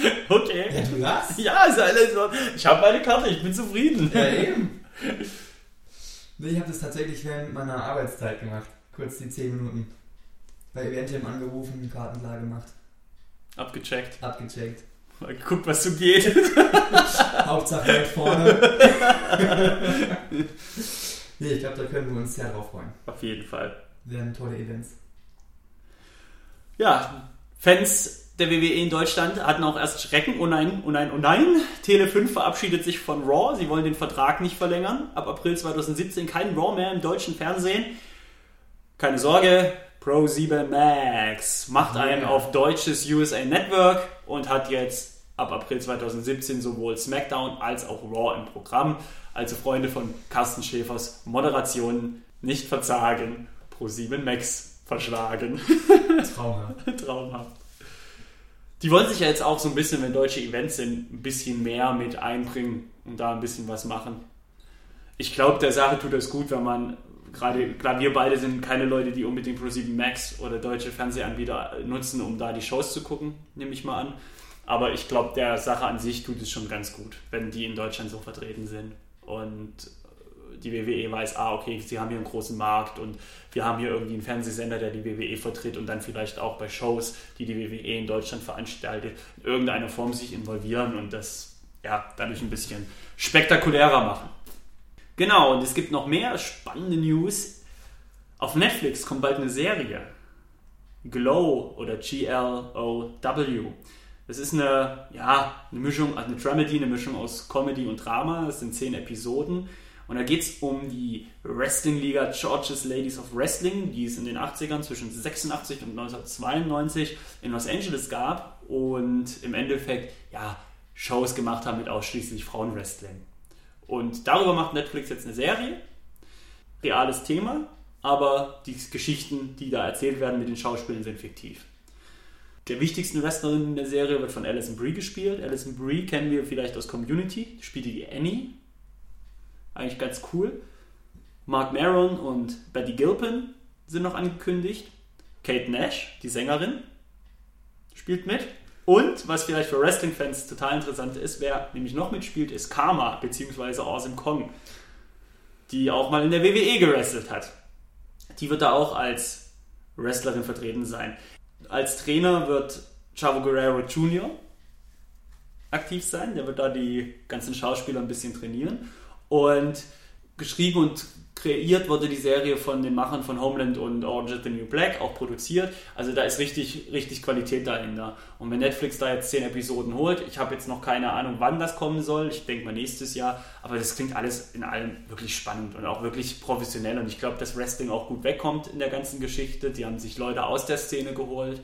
Okay. Ja, du lachst? Ja, ist alles so. Ich habe meine Karte, ich bin zufrieden. Ja, eben. Nee, ich habe das tatsächlich während meiner Arbeitszeit gemacht. Kurz die 10 Minuten. Bei Eventim angerufen, Karten klar gemacht, Abgecheckt. abgecheckt. Mal geguckt, was so geht. Hauptsache weit vorne. nee, ich glaube, da können wir uns sehr drauf freuen. Auf jeden Fall. Werden tolle Events. Ja, Fans der WWE in Deutschland hatten auch erst Schrecken. Oh nein, oh nein, oh nein. Tele 5 verabschiedet sich von Raw. Sie wollen den Vertrag nicht verlängern. Ab April 2017 kein Raw mehr im deutschen Fernsehen. Keine Sorge, Pro 7 Max macht einen auf deutsches USA Network und hat jetzt ab April 2017 sowohl SmackDown als auch Raw im Programm. Also Freunde von Carsten Schäfers Moderationen nicht verzagen. Pro 7 Max verschlagen. Traumhaft. Traumhaft. Die wollen sich ja jetzt auch so ein bisschen, wenn deutsche Events sind, ein bisschen mehr mit einbringen und da ein bisschen was machen. Ich glaube, der Sache tut es gut, wenn man gerade, klar, wir beide sind keine Leute, die unbedingt Pro7 Max oder deutsche Fernsehanbieter nutzen, um da die Shows zu gucken, nehme ich mal an. Aber ich glaube, der Sache an sich tut es schon ganz gut, wenn die in Deutschland so vertreten sind. Und die WWE weiß, ah, okay, sie haben hier einen großen Markt und wir haben hier irgendwie einen Fernsehsender, der die WWE vertritt und dann vielleicht auch bei Shows, die die WWE in Deutschland veranstaltet, in irgendeiner Form sich involvieren und das ja, dadurch ein bisschen spektakulärer machen. Genau, und es gibt noch mehr spannende News. Auf Netflix kommt bald eine Serie. Glow oder G-L-O-W. Das ist eine, ja, eine Mischung, eine Dramedy, eine Mischung aus Comedy und Drama. Das sind zehn Episoden. Und da geht es um die Wrestling-Liga George's Ladies of Wrestling, die es in den 80ern zwischen 86 und 1992 in Los Angeles gab und im Endeffekt ja, Shows gemacht haben mit ausschließlich Frauenwrestling. Und darüber macht Netflix jetzt eine Serie. Reales Thema, aber die Geschichten, die da erzählt werden mit den Schauspielern, sind fiktiv. Der wichtigsten Wrestlerin in der Serie wird von Alison Brie gespielt. Alison Brie kennen wir vielleicht aus Community, die spielt die Annie. Eigentlich ganz cool. Mark Maron und Betty Gilpin sind noch angekündigt. Kate Nash, die Sängerin, spielt mit. Und, was vielleicht für Wrestling-Fans total interessant ist, wer nämlich noch mitspielt, ist Karma, beziehungsweise Awesome Kong, die auch mal in der WWE gewrestelt hat. Die wird da auch als Wrestlerin vertreten sein. Als Trainer wird Chavo Guerrero Jr. aktiv sein. Der wird da die ganzen Schauspieler ein bisschen trainieren. Und geschrieben und kreiert wurde die Serie von den Machern von Homeland und Orange is the New Black, auch produziert. Also da ist richtig, richtig Qualität dahinter. Und wenn Netflix da jetzt 10 Episoden holt, ich habe jetzt noch keine Ahnung, wann das kommen soll. Ich denke mal nächstes Jahr. Aber das klingt alles in allem wirklich spannend und auch wirklich professionell. Und ich glaube, dass Wrestling auch gut wegkommt in der ganzen Geschichte. Die haben sich Leute aus der Szene geholt.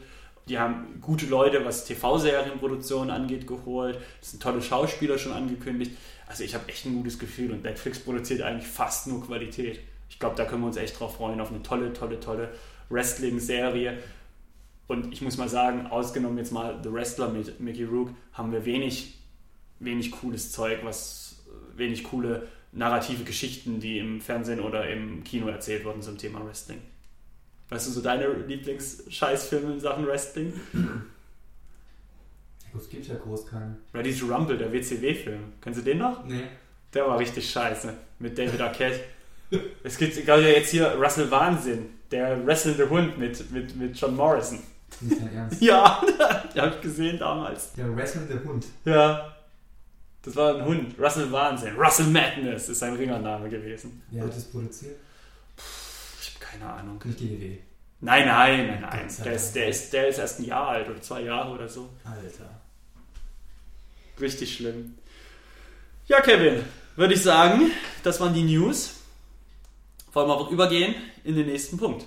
Die haben gute Leute, was TV-Serienproduktion angeht, geholt. Es sind tolle Schauspieler schon angekündigt. Also ich habe echt ein gutes Gefühl und Netflix produziert eigentlich fast nur Qualität. Ich glaube, da können wir uns echt drauf freuen, auf eine tolle, tolle, tolle Wrestling-Serie. Und ich muss mal sagen, ausgenommen jetzt mal The Wrestler mit Mickey Rook, haben wir wenig, wenig cooles Zeug, was wenig coole narrative Geschichten, die im Fernsehen oder im Kino erzählt wurden zum Thema Wrestling. Weißt du so deine Lieblings-Scheißfilme in Sachen Wrestling? Es gibt ja groß keinen. Ready to Rumble, der WCW-Film. Kennst du den noch? Nee. Der war richtig scheiße. Mit David Arquette. es gibt, glaube ich, jetzt hier Russell Wahnsinn. Der wrestlende Hund mit, mit, mit John Morrison. Nicht dein Ernst. Ja, den habe ich gesehen damals. Der wrestlende Hund. Ja. Das war ein Hund. Russell Wahnsinn. Russell Madness ist sein Ringername gewesen. Wer hat das produziert? Ich habe keine Ahnung. Nicht WWE. Nein, nein, nein, nein. Der ist, der, ist, der ist erst ein Jahr alt oder zwei Jahre oder so. Alter. Richtig schlimm. Ja, Kevin, würde ich sagen, das waren die News. Wollen wir einfach übergehen in den nächsten Punkt.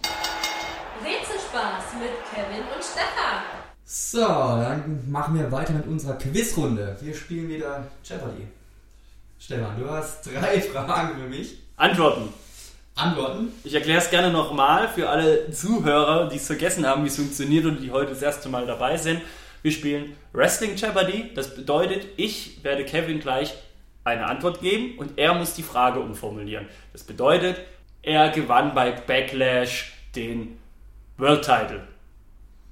Rätselspaß mit Kevin und Stefan. So, dann machen wir weiter mit unserer Quizrunde. Wir spielen wieder Jeopardy. Stefan, du hast drei Fragen für mich. Antworten. Antworten? Ich erkläre es gerne nochmal für alle Zuhörer, die es vergessen haben, wie es funktioniert und die heute das erste Mal dabei sind. Wir spielen Wrestling Jeopardy. Das bedeutet, ich werde Kevin gleich eine Antwort geben und er muss die Frage umformulieren. Das bedeutet, er gewann bei Backlash den World Title.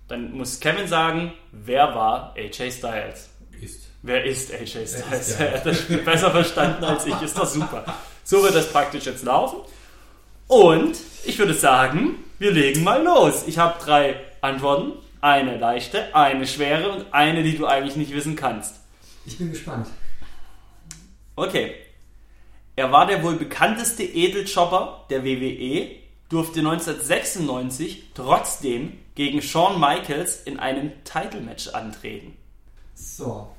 Dann muss Kevin sagen, wer war AJ Styles? Ist. Wer ist AJ Styles? ist Er hat das Spiel besser verstanden als ich. Ist doch super. So wird das praktisch jetzt laufen. Und ich würde sagen, wir legen mal los. Ich habe drei Antworten. Eine leichte, eine schwere und eine, die du eigentlich nicht wissen kannst. Ich bin gespannt. Okay. Er war der wohl bekannteste Edeljobber der WWE, durfte 1996 trotzdem gegen Shawn Michaels in einem Title-Match antreten. So.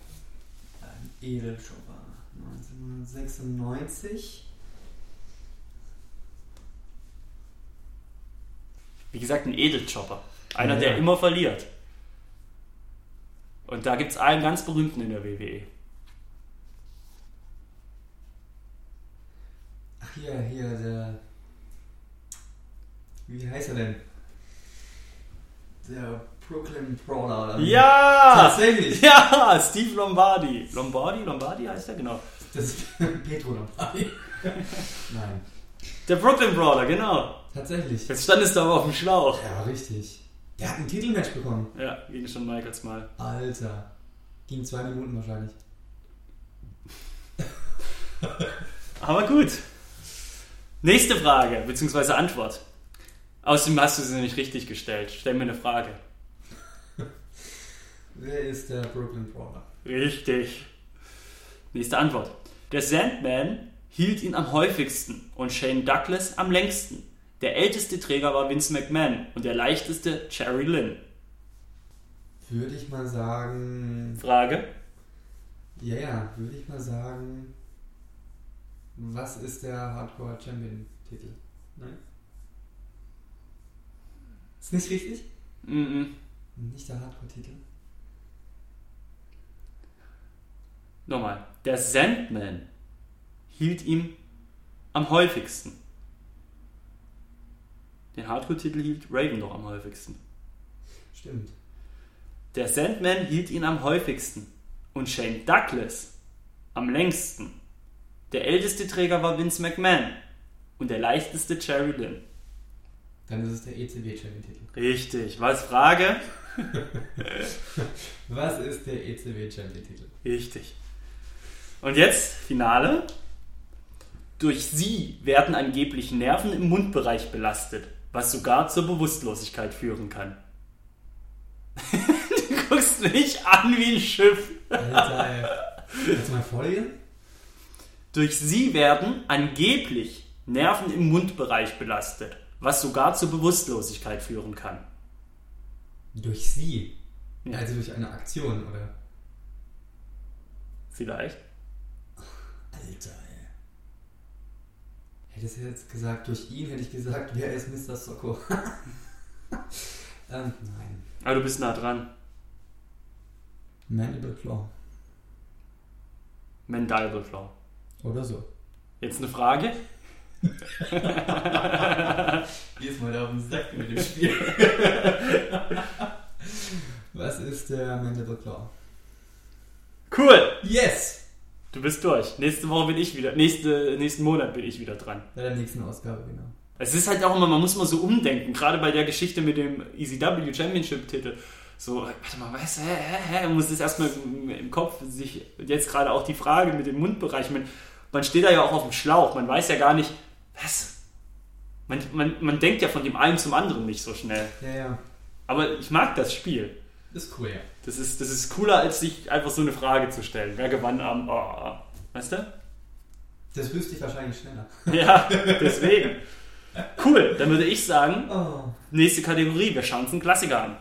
Ein Edelschopper. 1996. Wie gesagt, ein Edeljobber. Einer, Ja, der immer verliert. Und da gibt es einen ganz berühmten in der. WWE. Ach, hier, hier, der. Wie heißt er denn? Der Brooklyn Brawler. oder? Ja! Tatsächlich. Ja, Steve Lombardi. Lombardi? Lombardi heißt er? Genau. Das ist Petro Lombardi. Nein. Der Brooklyn Brawler, genau. Tatsächlich. Jetzt standest du aber auf dem Schlauch. Ja, richtig. Der hat ein Titelmatch bekommen. Ja, gegen schon Michaels mal. Alter. Ging zwei Minuten wahrscheinlich. Aber gut. Nächste Frage, beziehungsweise Antwort. Außerdem hast du sie nicht richtig gestellt. Stell mir eine Frage. Wer ist der Brooklyn Brawler? Richtig. Nächste Antwort. Der Sandman hielt ihn am häufigsten und Shane Douglas am längsten. Der älteste Träger war Vince McMahon und der leichteste Jerry Lynn. Würde ich mal sagen. Frage? Ja, ja, würde ich mal sagen. Was ist der Hardcore Champion Titel? Nein? Ist nicht richtig? Mhm. Nicht der Hardcore Titel. Nochmal. Der Sandman hielt ihm am häufigsten. Den Hardcore-Titel hielt Raven doch am häufigsten. Stimmt. Der Sandman hielt ihn am häufigsten und Shane Douglas am längsten. Der älteste Träger war Vince McMahon und der leichteste Jerry Lynn. Dann ist es der ECW Champion Titel. Richtig. Was? Frage? Was ist der ECW Champion Titel? Richtig. Und jetzt Finale. Durch sie werden angeblich Nerven im Mundbereich belastet, was sogar zur Bewusstlosigkeit führen kann. du guckst mich an wie ein Schiff. Alter, ey. Kannst du mal vorlesen? Durch sie werden angeblich Nerven im Mundbereich belastet, was sogar zur Bewusstlosigkeit führen kann. Durch sie. Ja. Also durch eine Aktion, oder? Vielleicht. Alter, ey. Hättest du jetzt gesagt, durch ihn hätte ich gesagt, wer ist Mr. Socko? ähm, nein. Aber du bist nah dran. Mandible Claw. Mandible Claw. Oder so. Jetzt eine Frage? Gehst mal da auf den Sack mit dem Spiel. Was ist der Mandible Claw? Cool! Yes! Du bist durch. Nächste Woche bin ich wieder. Nächste, nächsten Monat bin ich wieder dran. Bei der nächsten Ausgabe, genau. Es ist halt auch immer, man muss mal so umdenken, gerade bei der Geschichte mit dem ECW Championship Titel. So, warte mal, was? Hä, hä, hä? Man muss es erstmal im im Kopf sich, jetzt gerade auch die Frage mit dem Mundbereich, man, man steht da ja auch auf dem Schlauch, man weiß ja gar nicht, was? Man, man, man denkt ja von dem einen zum anderen nicht so schnell. Ja, ja. Aber ich mag das Spiel. Ist cool, ja. Das ist, das ist cooler, als sich einfach so eine Frage zu stellen. Wer gewann am. Oh, weißt du? Das wüsste ich wahrscheinlich schneller. Ja, deswegen. Cool, dann würde ich sagen, Oh. nächste Kategorie, wir schauen uns einen Klassiker an.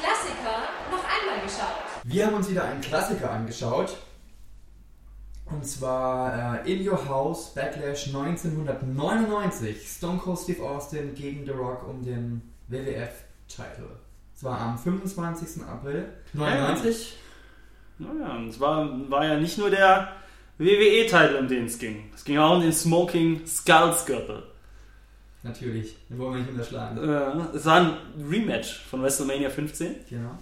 Klassiker noch einmal geschaut. Wir haben uns wieder einen Klassiker angeschaut. Und zwar äh, In Your House Backlash 1999. Stone Cold Steve Austin gegen The Rock um den WWF-Titel. Es war am 25. April 99. Naja, und es war, war ja nicht nur der WWE-Titel, um den es ging. Es ging auch um den Smoking Skulls Gürtel. Natürlich. Den wollen wir nicht unterschlagen. Äh, es war ein Rematch von WrestleMania 15. Genau.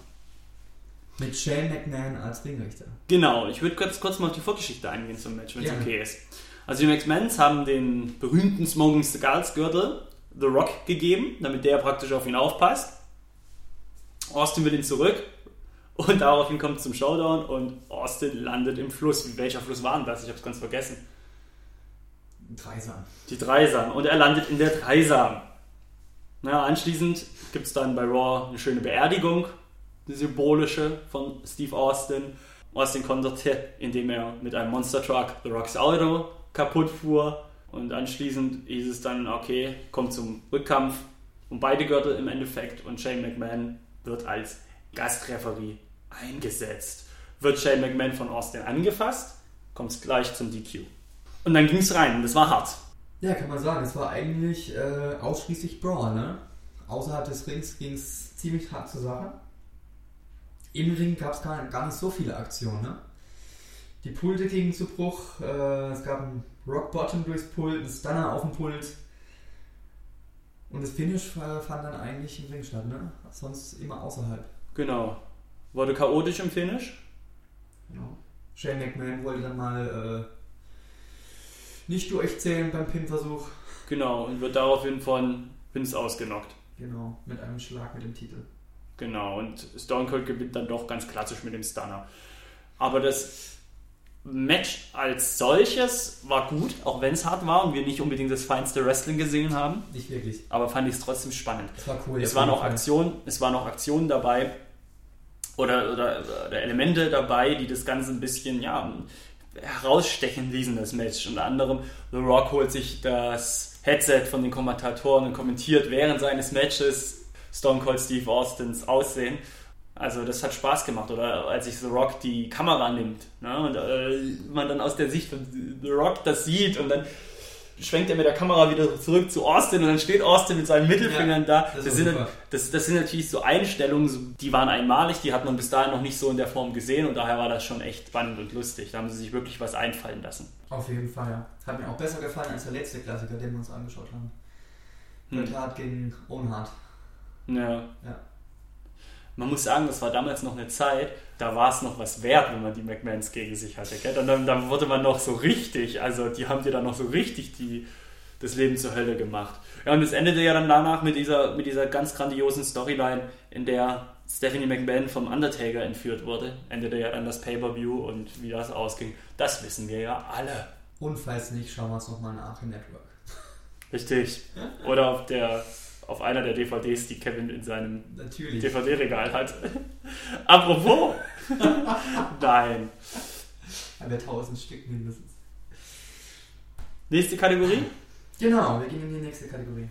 Mit Shane McMahon als Ringrichter. Genau, ich würde kurz, kurz mal auf die Vorgeschichte eingehen zum Match, wenn es Gerne. okay ist. Also die McMahons haben den berühmten Smoking Skulls Gürtel The Rock gegeben, damit der praktisch auf ihn aufpasst. Austin will ihn zurück und daraufhin kommt es zum Showdown und Austin landet im Fluss. Welcher Fluss war denn das? Ich habe es ganz vergessen. Dreisam. Die Dreisam. Und er landet in der Dreisam. Na, anschließend gibt es dann bei Raw eine schöne Beerdigung, eine symbolische von Steve Austin. Austin konterte, indem er mit einem Monster Truck The Rocks Auto kaputt fuhr. Und anschließend hieß es dann, okay, kommt zum Rückkampf um beide Gürtel im Endeffekt und Shane McMahon wird als Gastreferee eingesetzt. Wird Shane McMahon von Austin angefasst, kommt es gleich zum DQ. Und dann ging es rein und das war hart. Ja, kann man sagen. Es war eigentlich äh, ausschließlich Brawl, ne? Außerhalb des Rings ging es ziemlich hart zur Sache. Im Ring gab es gar, gar nicht so viele Aktionen, ne? Die Pulte gingen zu Bruch, äh, es gab einen Rock Bottom durchs Pult, einen Stunner auf dem Pult. Und das Finish fand dann eigentlich im Ring statt, ne? Sonst immer außerhalb. Genau. Wurde chaotisch im Finish. Genau. Shane McMahon wollte dann mal äh, nicht durchzählen beim Pin-Versuch. Genau. Und wird daraufhin von Vince ausgenockt. Genau, mit einem Schlag mit dem Titel. Genau. Und Stone Cold gewinnt dann doch ganz klassisch mit dem Stunner. Aber das Match als solches war gut, auch wenn es hart war und wir nicht unbedingt das feinste Wrestling gesehen haben. Nicht wirklich. Aber fand ich es trotzdem spannend. Es war cool. Es waren auch. Aktionen, es waren auch Aktionen dabei oder, oder, oder Elemente dabei, die das Ganze ein bisschen ja, herausstechen ließen, das Match. Unter anderem The Rock holt sich das Headset von den Kommentatoren und kommentiert während seines Matches Stone Cold Steve Austins Aussehen. Also das hat Spaß gemacht. Oder als sich The Rock die Kamera nimmt ne, und äh, man dann aus der Sicht von The Rock das sieht und dann schwenkt er mit der Kamera wieder zurück zu Austin und dann steht Austin mit seinen Mittelfingern Ja, da. das Das, sind, super. das, das sind natürlich so Einstellungen, die waren einmalig, die hat man bis dahin noch nicht so in der Form gesehen und daher war das schon echt spannend und lustig. Da haben sie sich wirklich was einfallen lassen. Auf jeden Fall, ja. Hat mir auch besser gefallen als der letzte Klassiker, den wir uns angeschaut haben. Hm. Bret Hart gegen Owen Hart. Ja. Ja. Man muss sagen, das war damals noch eine Zeit, da war es noch was wert, wenn man die McMahons gegen sich hatte. Gell? Und dann, dann wurde man noch so richtig, also die haben dir dann noch so richtig die, das Leben zur Hölle gemacht. Ja, und es endete ja dann danach mit dieser, mit dieser ganz grandiosen Storyline, in der Stephanie McMahon vom Undertaker entführt wurde. Endete ja dann das Pay-Per-View und wie das ausging, das wissen wir ja alle. Und falls nicht, schauen wir es nochmal nach im Network. Richtig. Oder auf der auf einer der DVDs, die Kevin in seinem. DVD-Regal hat. Apropos! Nein. Haben wir 1000 Stück mindestens. Nächste Kategorie? Genau, wir gehen in die nächste Kategorie.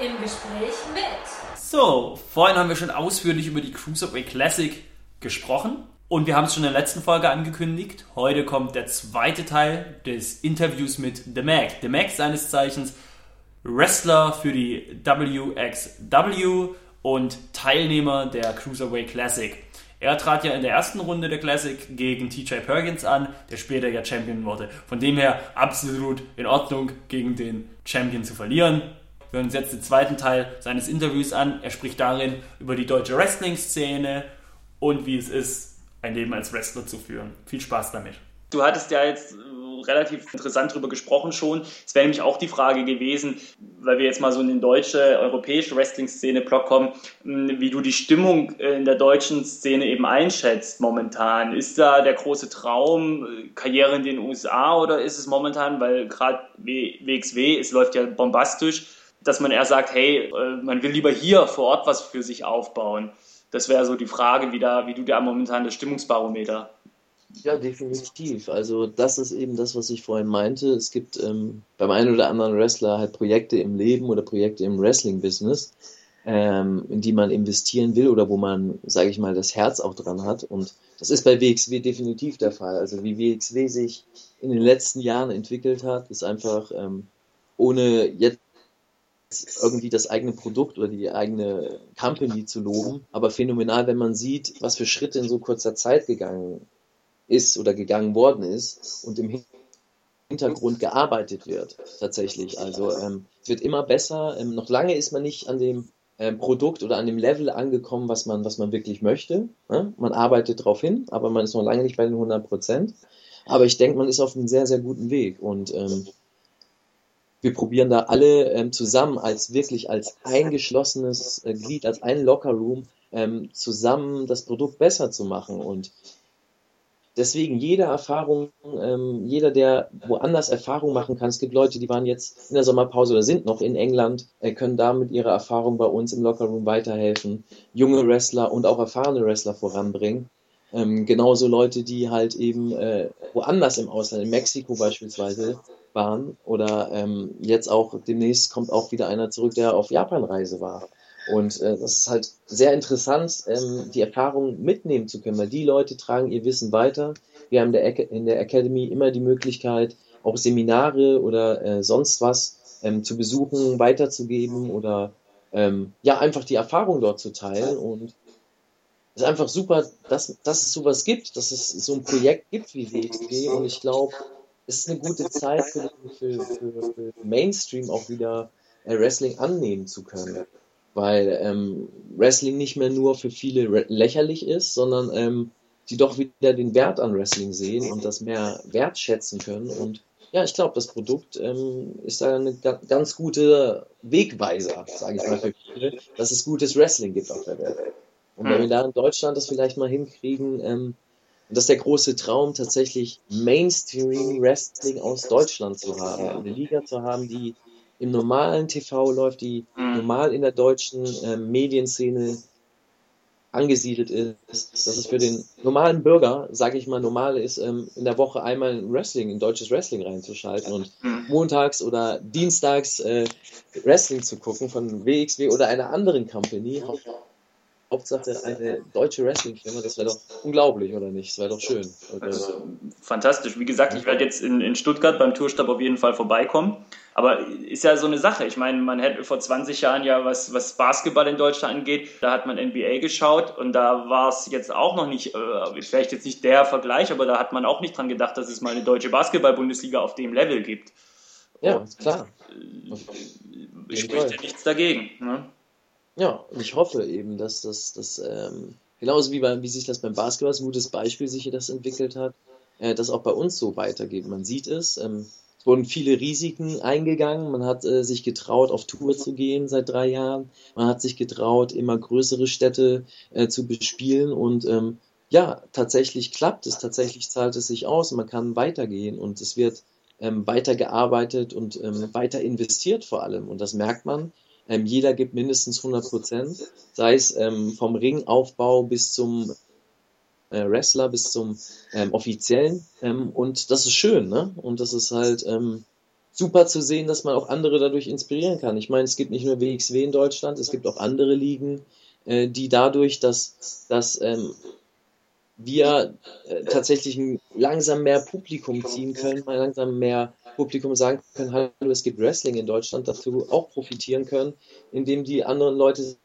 Im Gespräch mit. So, vorhin haben wir schon ausführlich über die Cruiserweight Classic gesprochen und wir haben es schon in der letzten Folge angekündigt. Heute kommt der zweite Teil des Interviews mit The Mac. The Mac seines Zeichens Wrestler für die WXW und Teilnehmer der Cruiserweight Classic. Er trat ja in der ersten Runde der Classic gegen TJ Perkins an, der später ja Champion wurde. Von dem her absolut in Ordnung, gegen den Champion zu verlieren. Wir hören uns jetzt den zweiten Teil seines Interviews an. Er spricht darin über die deutsche Wrestling-Szene und wie es ist, ein Leben als Wrestler zu führen. Viel Spaß damit. Du hattest ja jetzt relativ interessant darüber gesprochen schon. Es wäre nämlich auch die Frage gewesen, weil wir jetzt mal so in den deutsche, europäische Wrestling-Szene Block kommen, wie du die Stimmung in der deutschen Szene eben einschätzt momentan. Ist da der große Traum äh, Karriere in den USA oder ist es momentan, weil gerade WXW, es läuft ja bombastisch, dass man eher sagt, hey, äh, man will lieber hier vor Ort was für sich aufbauen. Das wäre so die Frage, wie, da, wie du da momentan das Stimmungsbarometer ja, definitiv. Also das ist eben das, was ich vorhin meinte. Es gibt ähm, beim einen oder anderen Wrestler halt Projekte im Leben oder Projekte im Wrestling-Business, ähm, in die man investieren will oder wo man, sage ich mal, das Herz auch dran hat. Und das ist bei WXW definitiv der Fall. Also wie WXW sich in den letzten Jahren entwickelt hat, ist einfach ähm, ohne jetzt irgendwie das eigene Produkt oder die eigene Company zu loben, aber phänomenal, wenn man sieht, was für Schritte in so kurzer Zeit gegangen ist oder gegangen worden ist und im Hintergrund gearbeitet wird, tatsächlich. Also ähm, es wird immer besser. Ähm, noch lange ist man nicht an dem ähm, Produkt oder an dem Level angekommen, was man, was man wirklich möchte. Ne? Man arbeitet darauf hin, aber man ist noch lange nicht bei den 100 Prozent. Aber ich denke, man ist auf einem sehr, sehr guten Weg und ähm, wir probieren da alle ähm, zusammen als wirklich als eingeschlossenes äh, Glied, als ein Lockerroom ähm, zusammen das Produkt besser zu machen und Deswegen jede Erfahrung, ähm, jeder, der woanders Erfahrung machen kann. Es gibt Leute, die waren jetzt in der Sommerpause oder sind noch in England, äh, können da mit ihrer Erfahrung bei uns im Lockerroom weiterhelfen, junge Wrestler und auch erfahrene Wrestler voranbringen. Ähm, genauso Leute, die halt eben äh, woanders im Ausland, in Mexiko beispielsweise, waren oder ähm, jetzt auch demnächst kommt auch wieder einer zurück, der auf Japanreise war. Und äh, das ist halt sehr interessant, ähm, die Erfahrung mitnehmen zu können, weil die Leute tragen ihr Wissen weiter. Wir haben der in der Academy immer die Möglichkeit, auch Seminare oder äh, sonst was ähm, zu besuchen, weiterzugeben oder ähm, ja, einfach die Erfahrung dort zu teilen. Und es ist einfach super, dass, dass es sowas gibt, dass es so ein Projekt gibt wie WXW. Und ich glaube, es ist eine gute Zeit für, für, für, für Mainstream auch wieder äh, Wrestling annehmen zu können weil ähm, Wrestling nicht mehr nur für viele lächerlich ist, sondern ähm, die doch wieder den Wert an Wrestling sehen und das mehr wertschätzen können. Und ja, ich glaube, das Produkt ähm, ist da eine ganz gute Wegweiser, sage ich mal für viele, dass es gutes Wrestling gibt auf der Welt. Und wenn wir da in Deutschland das vielleicht mal hinkriegen, ähm, das ist der große Traum, tatsächlich Mainstream Wrestling aus Deutschland zu haben, eine Liga zu haben, die im normalen TV läuft, die mhm. normal in der deutschen äh, Medienszene angesiedelt ist, dass es für den normalen Bürger, sage ich mal, normal ist, ähm, in der Woche einmal ein Wrestling, ein deutsches Wrestling reinzuschalten und mhm. montags oder dienstags äh, Wrestling zu gucken von WXW oder einer anderen Company. Hauptsache eine deutsche Wrestling-Firma, das wäre doch unglaublich, oder nicht? Das wäre doch schön. Also, fantastisch. Wie gesagt, ich werde jetzt in, in Stuttgart beim Tourstab auf jeden Fall vorbeikommen. Aber ist ja so eine Sache. Ich meine, man hätte vor 20 Jahren ja, was, was Basketball in Deutschland angeht, da hat man NBA geschaut und da war es jetzt auch noch nicht, äh, vielleicht jetzt nicht der Vergleich, aber da hat man auch nicht dran gedacht, dass es mal eine deutsche Basketball-Bundesliga auf dem Level gibt. Ja, und, klar. Äh, spricht ja nichts dagegen. Ne? Ja, und ich hoffe eben, dass das, das ähm, genauso wie, bei, wie sich das beim Basketball, ein gutes Beispiel sich das entwickelt hat, äh, das auch bei uns so weitergeht. Man sieht es, ähm, wurden viele Risiken eingegangen. Man hat äh, sich getraut, auf Tour zu gehen seit drei Jahren. Man hat sich getraut, immer größere Städte äh, zu bespielen und ähm, ja, tatsächlich klappt es, tatsächlich zahlt es sich aus, man kann weitergehen und es wird ähm, weitergearbeitet und ähm, weiter investiert vor allem. Und das merkt man. Ähm, jeder gibt mindestens 100 Prozent, sei es ähm, vom Ringaufbau bis zum äh, Wrestler, bis zum ähm, Offiziellen. Ähm, und das ist schön, ne? Und das ist halt ähm, super zu sehen, dass man auch andere dadurch inspirieren kann. Ich meine, es gibt nicht nur WXW in Deutschland, es gibt auch andere Ligen, äh, die dadurch, dass, dass ähm, wir äh, tatsächlich langsam mehr Publikum ziehen können, mal langsam mehr Publikum sagen können, hallo, es gibt Wrestling in Deutschland, dazu auch profitieren können, indem die anderen Leute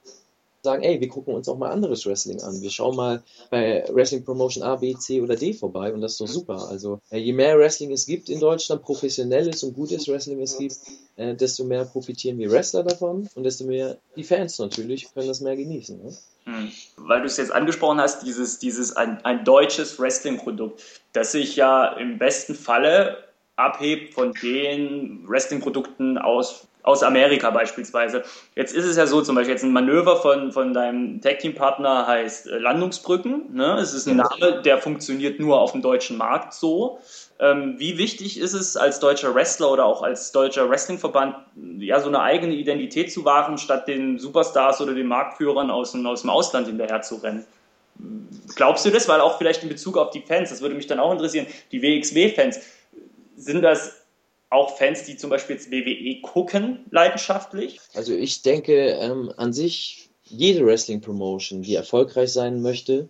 sagen, ey, wir gucken uns auch mal anderes Wrestling an. Wir schauen mal bei Wrestling Promotion A, B, C oder D vorbei und das ist doch super. Also äh, je mehr Wrestling es gibt in Deutschland, professionelles und gutes Wrestling es gibt, äh, desto mehr profitieren wir Wrestler davon und desto mehr die Fans natürlich können das mehr genießen. Ne? Hm. Weil du es jetzt angesprochen hast, dieses, dieses ein, ein deutsches Wrestling-Produkt, das sich ja im besten Falle abhebt von den Wrestling-Produkten aus aus Amerika beispielsweise. Jetzt ist es ja so, zum Beispiel jetzt ein Manöver von, von deinem Tag-Team-Partner heißt äh, Landungsbrücken. Ne? Es ist ein Name, der funktioniert nur auf dem deutschen Markt so. Ähm, wie wichtig ist es als deutscher Wrestler oder auch als deutscher Wrestlingverband, ja, so eine eigene Identität zu wahren, statt den Superstars oder den Marktführern aus, aus dem Ausland hinterher zu rennen? Glaubst du das? Weil auch vielleicht in Bezug auf die Fans, das würde mich dann auch interessieren, die WXW-Fans, sind das auch Fans, die zum Beispiel jetzt WWE gucken, leidenschaftlich? Also ich denke ähm, an sich, jede Wrestling-Promotion, die erfolgreich sein möchte,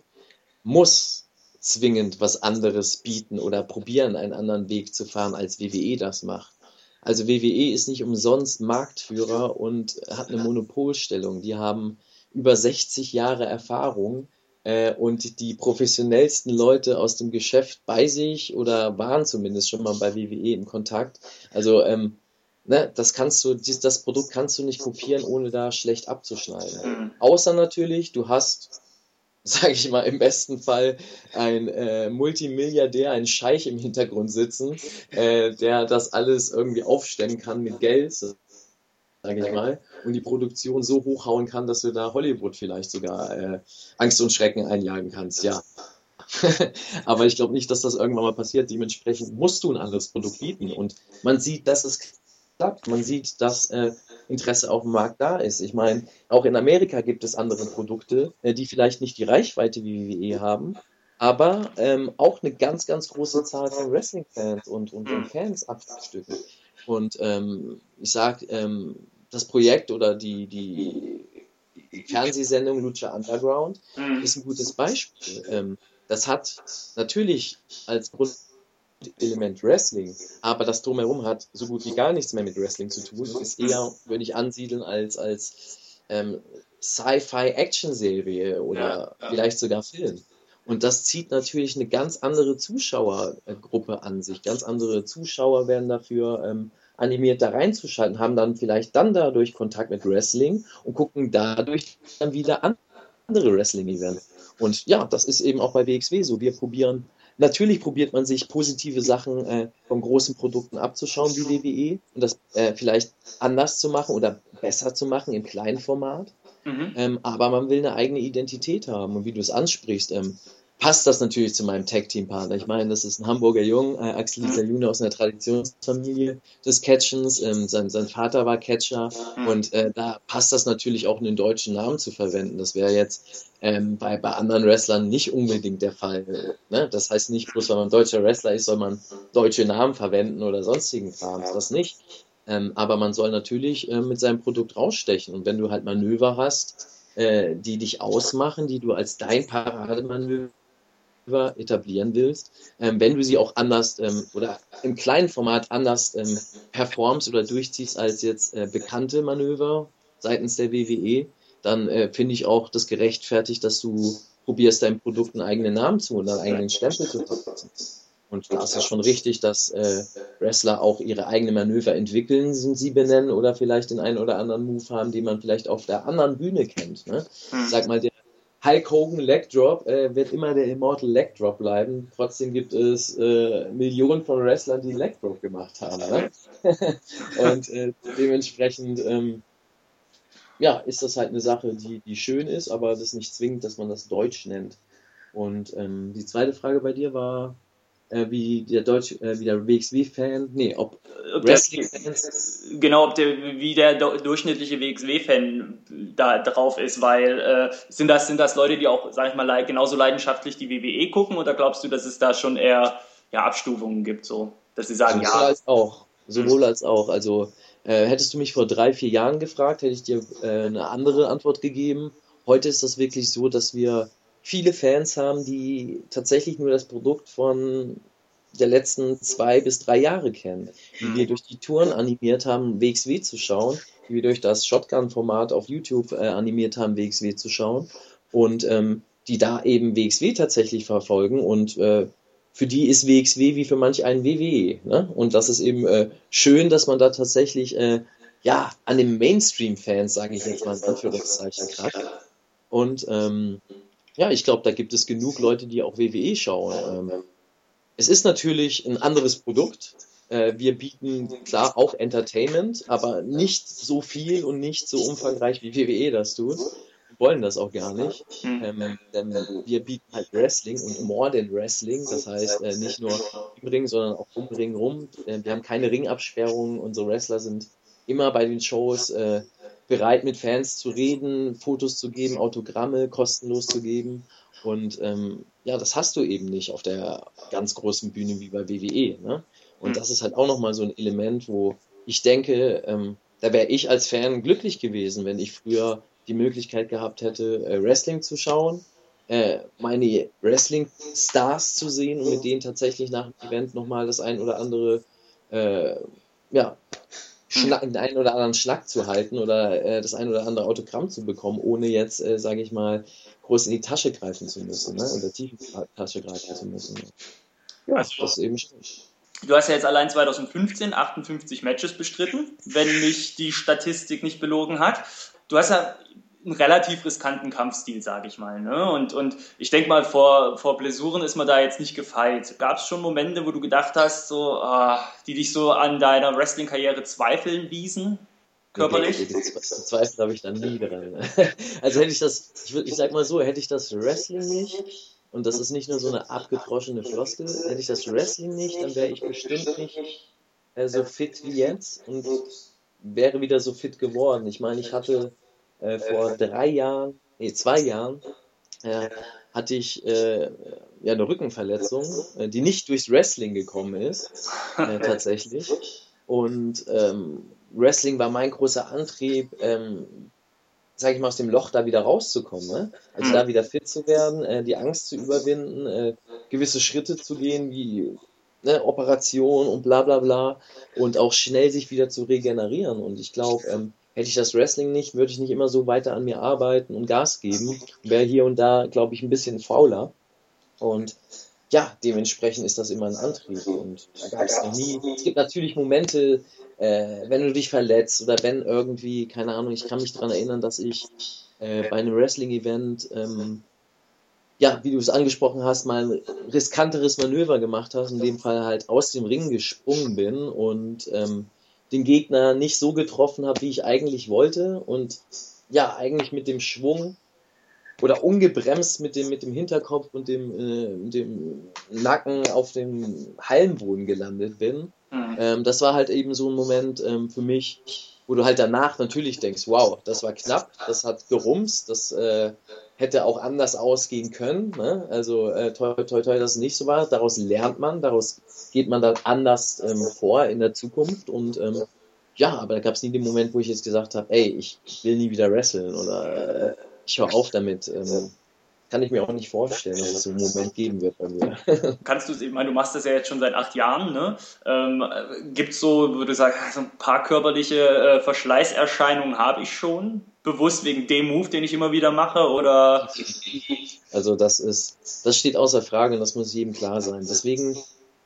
muss zwingend was anderes bieten oder probieren, einen anderen Weg zu fahren, als WWE das macht. Also WWE ist nicht umsonst Marktführer und hat eine Monopolstellung. Die haben über 60 Jahre Erfahrung äh, und die professionellsten Leute aus dem Geschäft bei sich oder waren zumindest schon mal bei WWE in Kontakt. Also ähm, ne, das kannst du, das Produkt kannst du nicht kopieren, ohne da schlecht abzuschneiden. Außer natürlich, du hast sage ich mal, im besten Fall ein äh, Multimilliardär, ein Scheich im Hintergrund sitzen, äh, der das alles irgendwie aufstellen kann mit Geld, sage ich mal, und die Produktion so hochhauen kann, dass du da Hollywood vielleicht sogar äh, Angst und Schrecken einjagen kannst, ja. Aber ich glaube nicht, dass das irgendwann mal passiert. Dementsprechend musst du ein anderes Produkt bieten. Und man sieht, dass es klappt. Man sieht, dass äh, Interesse auf dem Markt da ist. Ich meine, auch in Amerika gibt es andere Produkte, äh, die vielleicht nicht die Reichweite wie WWE haben, aber ähm, auch eine ganz, ganz große Zahl von Wrestling-Fans und, und, und Fans abstücken. Und ähm, ich sag, ähm, das Projekt oder die, die, Fernsehsendung Lucha Underground mhm. ist ein gutes Beispiel. Ähm, das hat natürlich als Grundelement Wrestling, aber das drumherum hat so gut wie gar nichts mehr mit Wrestling zu tun. Ist eher, würde ich ansiedeln, als, als ähm, Sci-Fi-Action-Serie oder ja, ja. vielleicht sogar Film. Und das zieht natürlich eine ganz andere Zuschauergruppe an sich. Ganz andere Zuschauer werden dafür ähm, animiert da reinzuschalten, haben dann vielleicht dann dadurch Kontakt mit Wrestling und gucken dadurch dann wieder andere Wrestling-Events. Und ja, das ist eben auch bei WXW so. Wir probieren, natürlich probiert man sich positive Sachen äh, von großen Produkten abzuschauen wie WWE und das äh, vielleicht anders zu machen oder besser zu machen im kleinen Format. Mhm. Ähm, aber man will eine eigene Identität haben. Und wie du es ansprichst, ähm, passt das natürlich zu meinem Tag-Team-Partner. Ich meine, das ist ein Hamburger Jung, äh, Axel Lisa mhm. June aus einer Traditionsfamilie des Catchens. Ähm, sein, sein Vater war Catcher mhm. und äh, da passt das natürlich auch, einen deutschen Namen zu verwenden. Das wäre jetzt ähm, bei, bei anderen Wrestlern nicht unbedingt der Fall. Ne? Das heißt nicht, bloß weil man deutscher Wrestler ist, soll man deutsche Namen verwenden oder sonstigen Kram. Das nicht. Ähm, aber man soll natürlich äh, mit seinem Produkt rausstechen. Und wenn du halt Manöver hast, äh, die dich ausmachen, die du als dein Parademanöver etablieren willst, ähm, wenn du sie auch anders ähm, oder im kleinen Format anders ähm, performst oder durchziehst als jetzt äh, bekannte Manöver seitens der WWE, dann äh, finde ich auch das gerechtfertigt, dass du probierst, deinem Produkt einen eigenen Namen zu und einen eigenen Stempel zu verpassen. Und da ist es schon richtig, dass äh, Wrestler auch ihre eigenen Manöver entwickeln, sie benennen oder vielleicht den einen oder anderen Move haben, den man vielleicht auf der anderen Bühne kennt. Ne? Hm. Sag mal, der Hulk Hogan Leg Drop äh, wird immer der Immortal Leg Drop bleiben. Trotzdem gibt es äh, Millionen von Wrestlern, die Leg Drop gemacht haben. Ne? und äh, dementsprechend ähm, ja, ist das halt eine Sache, die, die schön ist, aber das ist nicht zwingend, dass man das Deutsch nennt. Und ähm, die zweite Frage bei dir war, äh, wie der Deutsch, äh, wie der WXW-Fan, nee, ob Ob der- Genau, ob der, wie der durchschnittliche WXW-Fan da drauf ist, weil äh, sind das sind das Leute, die auch, sag ich mal, genauso leidenschaftlich die WWE gucken oder glaubst du, dass es da schon eher ja, Abstufungen gibt, so, dass sie sagen, Sowohl ja, als auch. Sowohl als auch. Also äh, hättest du mich vor drei, vier Jahren gefragt, hätte ich dir äh, eine andere Antwort gegeben. Heute ist das wirklich so, dass wir viele Fans haben, die tatsächlich nur das Produkt von der letzten zwei bis drei Jahre kennen, die wir durch die Touren animiert haben, WXW zu schauen, die wir durch das Shotgun-Format auf YouTube äh, animiert haben, WXW zu schauen und ähm, die da eben WXW tatsächlich verfolgen und äh, für die ist WXW wie für manch einen WWE. Ne? Und das ist eben äh, schön, dass man da tatsächlich äh, ja an den Mainstream-Fans, sage ich jetzt mal in Anführungszeichen, kratzt. Und ähm, ja, ich glaube, da gibt es genug Leute, die auch WWE schauen. Ähm, es ist natürlich ein anderes Produkt. Äh, wir bieten klar auch Entertainment, aber nicht so viel und nicht so umfangreich wie WWE das tut. Wir wollen das auch gar nicht. hm, Ähm, denn wir bieten halt Wrestling und more than Wrestling. Das heißt, äh, nicht nur im Ring, sondern auch um Ring rum. Äh, wir haben keine Ringabsperrungen. Unsere Wrestler sind immer bei den Shows äh, bereit, mit Fans zu reden, Fotos zu geben, Autogramme kostenlos zu geben. Und ähm, ja, das hast du eben nicht auf der ganz großen Bühne wie bei WWE. Ne? Und Mhm. das ist halt auch nochmal so ein Element, wo ich denke, ähm, da wäre ich als Fan glücklich gewesen, wenn ich früher die Möglichkeit gehabt hätte, äh, Wrestling zu schauen, äh, meine Wrestling-Stars zu sehen und mit denen tatsächlich nach dem Event nochmal das ein oder andere, äh, ja, Schnack, den einen oder anderen Schnack zu halten oder äh, das ein oder andere Autogramm zu bekommen, ohne jetzt, äh, sage ich mal, groß in die Tasche greifen zu müssen, ne? oder tief in die Tasche greifen zu müssen. Ja, Also- das ist eben schön. Du hast ja jetzt allein 2015 58 Matches bestritten, wenn mich die Statistik nicht belogen hat. Du hast ja einen relativ riskanten Kampfstil, sage ich mal. Ne? Und, und ich denke mal, vor, vor Blessuren ist man da jetzt nicht gefeit. Gab es schon Momente, wo du gedacht hast, so, ah, die dich so an deiner Wrestling-Karriere zweifeln ließen? Körperlich? Nee, Zweifel habe ich dann nie dran. Also hätte ich das, ich, ich sag mal so, hätte ich das Wrestling nicht, und das ist nicht nur so eine abgedroschene Floskel, hätte ich das Wrestling nicht, dann wäre ich bestimmt nicht äh, so fit wie jetzt und wäre wieder so fit geworden. Ich meine, ich hatte äh, vor drei Jahren, nee, zwei Jahren, äh, hatte ich äh, ja eine Rückenverletzung, äh, die nicht durchs Wrestling gekommen ist, äh, tatsächlich. Und ähm, Wrestling war mein großer Antrieb, ähm, sage ich mal, aus dem Loch da wieder rauszukommen. Ne? Also Mhm. da wieder fit zu werden, äh, die Angst zu überwinden, äh, gewisse Schritte zu gehen, wie ne, Operation und bla bla bla und auch schnell sich wieder zu regenerieren. Und ich glaube, ähm, hätte ich das Wrestling nicht, würde ich nicht immer so weiter an mir arbeiten und Gas geben. Wäre hier und da, glaube ich, ein bisschen fauler. Und ja, dementsprechend ist das immer ein Antrieb. Und da gab es noch nie. Es gibt natürlich Momente, äh, wenn du dich verletzt oder wenn irgendwie, keine Ahnung, ich kann mich daran erinnern, dass ich äh, bei einem Wrestling-Event, ähm, ja, wie du es angesprochen hast, mal ein riskanteres Manöver gemacht hast, in dem Fall halt aus dem Ring gesprungen bin und ähm, den Gegner nicht so getroffen habe, wie ich eigentlich wollte und ja, eigentlich mit dem Schwung oder ungebremst mit dem, mit dem Hinterkopf und dem, äh, dem Nacken auf dem Hallenboden gelandet bin. Hm. Ähm, das war halt eben so ein Moment ähm, für mich, wo du halt danach natürlich denkst, wow, das war knapp, das hat gerumst, das äh, hätte auch anders ausgehen können. Ne? Also äh, toi, toi, toi, dass es nicht so war. Daraus lernt man, daraus geht man dann anders ähm, vor in der Zukunft und ähm, ja, aber da gab es nie den Moment, wo ich jetzt gesagt habe, ey, ich, will nie wieder wresteln oder äh, ich höre auf damit. Ähm, kann ich mir auch nicht vorstellen, dass es so einen Moment geben wird bei mir. Kannst du es, meine, du machst das ja jetzt schon seit acht Jahren, ne? Ähm, Gibt es so, würde ich sagen, so ein paar körperliche äh, Verschleißerscheinungen habe ich schon? Bewusst wegen dem Move, den ich immer wieder mache? Oder Also das ist, das steht außer Frage und das muss jedem klar sein. Deswegen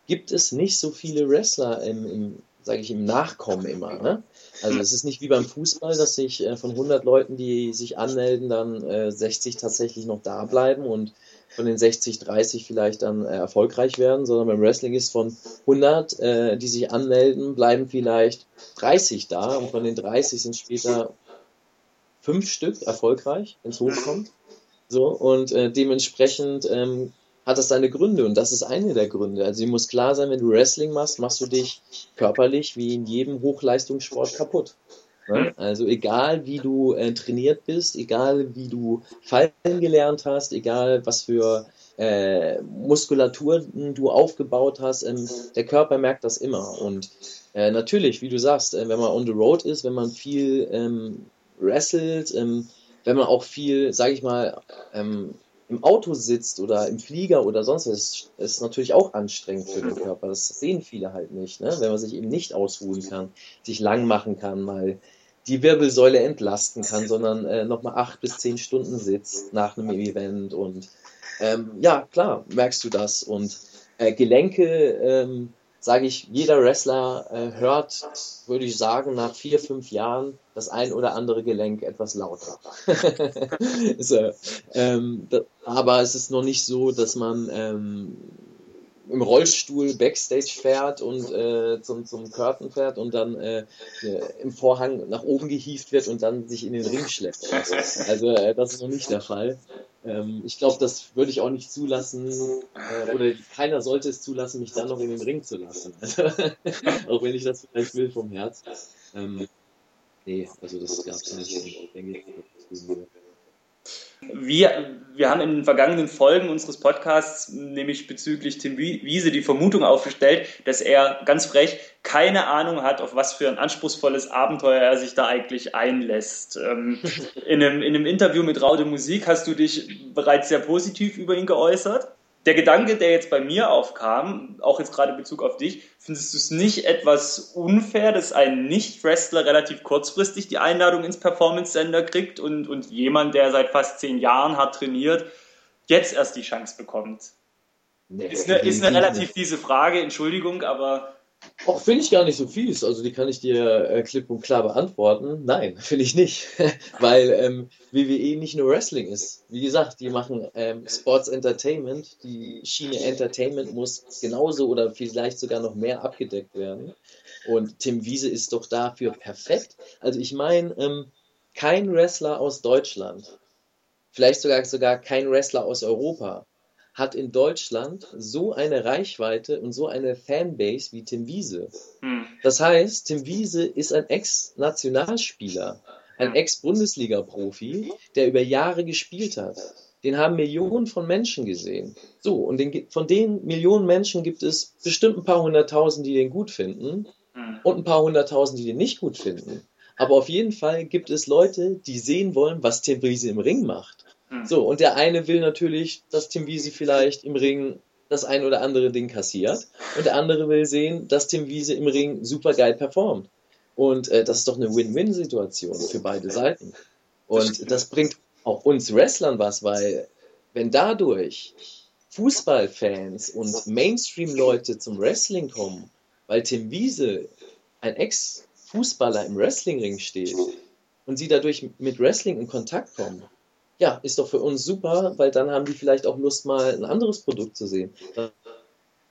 gibt es nicht so viele Wrestler im, im sage ich, im Nachkommen immer. Ne? Also es ist nicht wie beim Fußball, dass sich äh, von 100 Leuten, die sich anmelden, dann äh, 60 tatsächlich noch da bleiben und von den 60 30 vielleicht dann äh, erfolgreich werden, sondern beim Wrestling ist von 100, äh, die sich anmelden, bleiben vielleicht 30 da und von den 30 sind später fünf Stück erfolgreich, wenn es hochkommt. So und äh, dementsprechend ähm, hat das seine Gründe und das ist eine der Gründe. Also, dir muss klar sein, wenn du Wrestling machst, machst du dich körperlich wie in jedem Hochleistungssport kaputt. Ne? Also egal wie du äh, trainiert bist, egal wie du fallen gelernt hast, egal was für äh, Muskulatur du aufgebaut hast, ähm, der Körper merkt das immer. Und äh, natürlich, wie du sagst, äh, wenn man on the road ist, wenn man viel ähm, wrestelt, ähm, wenn man auch viel, sage ich mal, ähm, im Auto sitzt oder im Flieger oder sonst was, ist natürlich auch anstrengend für den Körper. Das sehen viele halt nicht, ne? wenn man sich eben nicht ausruhen kann, sich lang machen kann, mal die Wirbelsäule entlasten kann, sondern äh, nochmal acht bis zehn Stunden sitzt nach einem Event und ähm, ja, klar, merkst du das und äh, Gelenke, ähm, sage ich, jeder Wrestler äh, hört, würde ich sagen, nach vier, fünf Jahren das ein oder andere Gelenk etwas lauter. so, ähm, aber es ist noch nicht so, dass man ähm, im Rollstuhl Backstage fährt und äh, zum, zum Curtain fährt und dann äh, im Vorhang nach oben gehievt wird und dann sich in den Ring schleppt. Also äh, das ist noch nicht der Fall. Ähm, ich glaube, das würde ich auch nicht zulassen, äh, oder keiner sollte es zulassen, mich dann noch in den Ring zu lassen. Also, auch wenn ich das vielleicht will vom Herz. Ähm, nee, also das gab es nicht, denke ich. Wir, wir haben in den vergangenen Folgen unseres Podcasts nämlich bezüglich Tim Wiese die Vermutung aufgestellt, dass er ganz frech keine Ahnung hat, auf was für ein anspruchsvolles Abenteuer er sich da eigentlich einlässt. Ähm, in, einem, in einem Interview mit Raude Musik hast du dich bereits sehr positiv über ihn geäußert der Gedanke, der jetzt bei mir aufkam, auch jetzt gerade in Bezug auf dich, findest du es nicht etwas unfair, dass ein Nicht-Wrestler relativ kurzfristig die Einladung ins Performance-Sender kriegt und, und jemand, der seit fast zehn Jahren hat trainiert, jetzt erst die Chance bekommt? Nee, ist eine, ist eine relativ diese Frage, Entschuldigung, aber auch finde ich gar nicht so fies. Also die kann ich dir äh, klipp und klar beantworten. Nein, finde ich nicht. Weil ähm, WWE nicht nur Wrestling ist. Wie gesagt, die machen ähm, Sports Entertainment. Die Schiene Entertainment muss genauso oder vielleicht sogar noch mehr abgedeckt werden. Und Tim Wiese ist doch dafür perfekt. Also ich meine, ähm, kein Wrestler aus Deutschland, vielleicht sogar, sogar kein Wrestler aus Europa hat in Deutschland so eine Reichweite und so eine Fanbase wie Tim Wiese. Hm. Das heißt, Tim Wiese ist ein Ex-Nationalspieler, ein hm. Ex-Bundesliga-Profi, der über Jahre gespielt hat. Den haben Millionen von Menschen gesehen. So, und den, von den Millionen Menschen gibt es bestimmt ein paar hunderttausend, die den gut finden hm. und ein paar hunderttausend, die den nicht gut finden. Aber auf jeden Fall gibt es Leute, die sehen wollen, was Tim Wiese im Ring macht. Hm. So, und der eine will natürlich, dass Tim Wiese vielleicht im Ring das ein oder andere Ding kassiert. Und der andere will sehen, dass Tim Wiese im Ring super geil performt. Und äh, das ist doch eine Win-Win-Situation für beide Seiten. Und das bringt auch uns Wrestlern was, weil wenn dadurch Fußballfans und Mainstream-Leute zum Wrestling kommen, weil Tim Wiese, ein Ex-Fußballer im Wrestlingring steht und sie dadurch mit Wrestling in Kontakt kommen, ja, ist doch für uns super, weil dann haben die vielleicht auch Lust, mal ein anderes Produkt zu sehen. Dann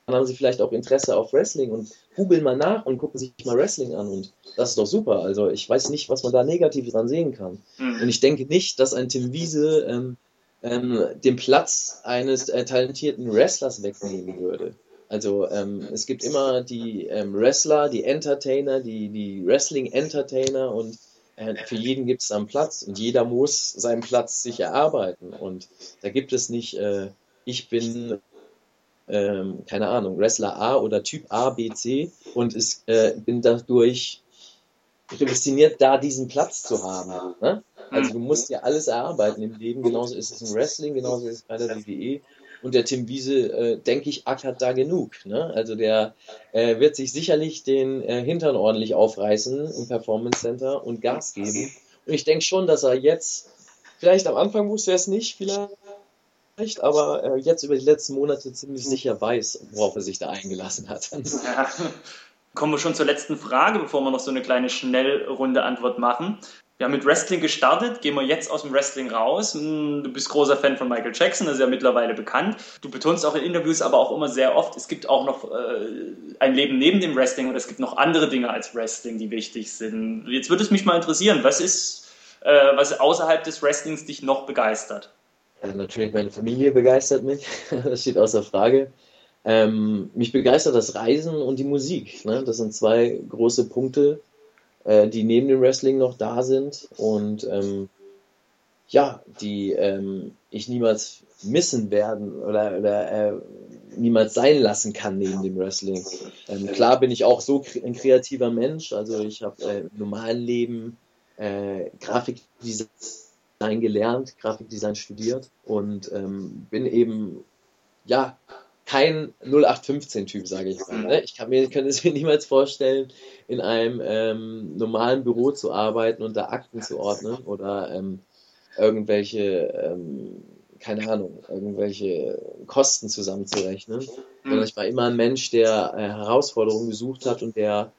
haben sie vielleicht auch Interesse auf Wrestling und googeln mal nach und gucken sich mal Wrestling an und das ist doch super. Also ich weiß nicht, was man da negativ dran sehen kann. Mhm. Und ich denke nicht, dass ein Tim Wiese ähm, ähm, den Platz eines äh, talentierten Wrestlers wegnehmen würde. Also ähm, es gibt immer die ähm, Wrestler, die Entertainer, die, die Wrestling-Entertainer und für jeden gibt es einen Platz und jeder muss seinen Platz sich erarbeiten. Und da gibt es nicht, äh, ich bin, ähm, keine Ahnung, Wrestler A oder Typ A, B, C und ist, äh, bin dadurch prädestiniert, da diesen Platz zu haben. Ne? Also du musst ja alles erarbeiten im Leben. Genauso ist es im Wrestling, genauso ist es bei der WWE. Und der Tim Wiese, äh, denke ich, ackert da genug. Ne? Also der äh, wird sich sicherlich den äh, Hintern ordentlich aufreißen im Performance Center und Gas geben. Und ich denke schon, dass er jetzt, vielleicht am Anfang wusste er es nicht, vielleicht, aber äh, jetzt über die letzten Monate ziemlich sicher weiß, worauf er sich da eingelassen hat. Kommen wir schon zur letzten Frage, bevor wir noch so eine kleine Schnellrunde Antwort machen. Wir haben mit Wrestling gestartet, gehen wir jetzt aus dem Wrestling raus. Hm, Du bist großer Fan von Michael Jackson, das ist ja mittlerweile bekannt. Du betonst auch in Interviews aber auch immer sehr oft, es gibt auch noch äh, ein Leben neben dem Wrestling und es gibt noch andere Dinge als Wrestling, die wichtig sind. Jetzt würde es mich mal interessieren, was ist, äh, was außerhalb des Wrestlings dich noch begeistert? Ja, natürlich, meine Familie begeistert mich, das steht außer Frage. Ähm, mich begeistert das Reisen und die Musik. Ne? Das sind zwei große Punkte, äh, die neben dem Wrestling noch da sind und ähm, ja, die ähm, ich niemals missen werden oder, oder äh, niemals sein lassen kann neben dem Wrestling. Ähm, klar bin ich auch so ein kreativer Mensch, also ich habe äh, im normalen Leben äh, Grafikdesign gelernt, Grafikdesign studiert und ähm, bin eben ja kein 0815-Typ, sage ich mal. Ne? Ich kann mir, kann es mir niemals vorstellen, in einem ähm, normalen Büro zu arbeiten und da Akten zu ordnen oder ähm, irgendwelche, ähm, keine Ahnung, irgendwelche Kosten zusammenzurechnen. Sondern ich war immer ein Mensch, der äh, Herausforderungen gesucht hat und der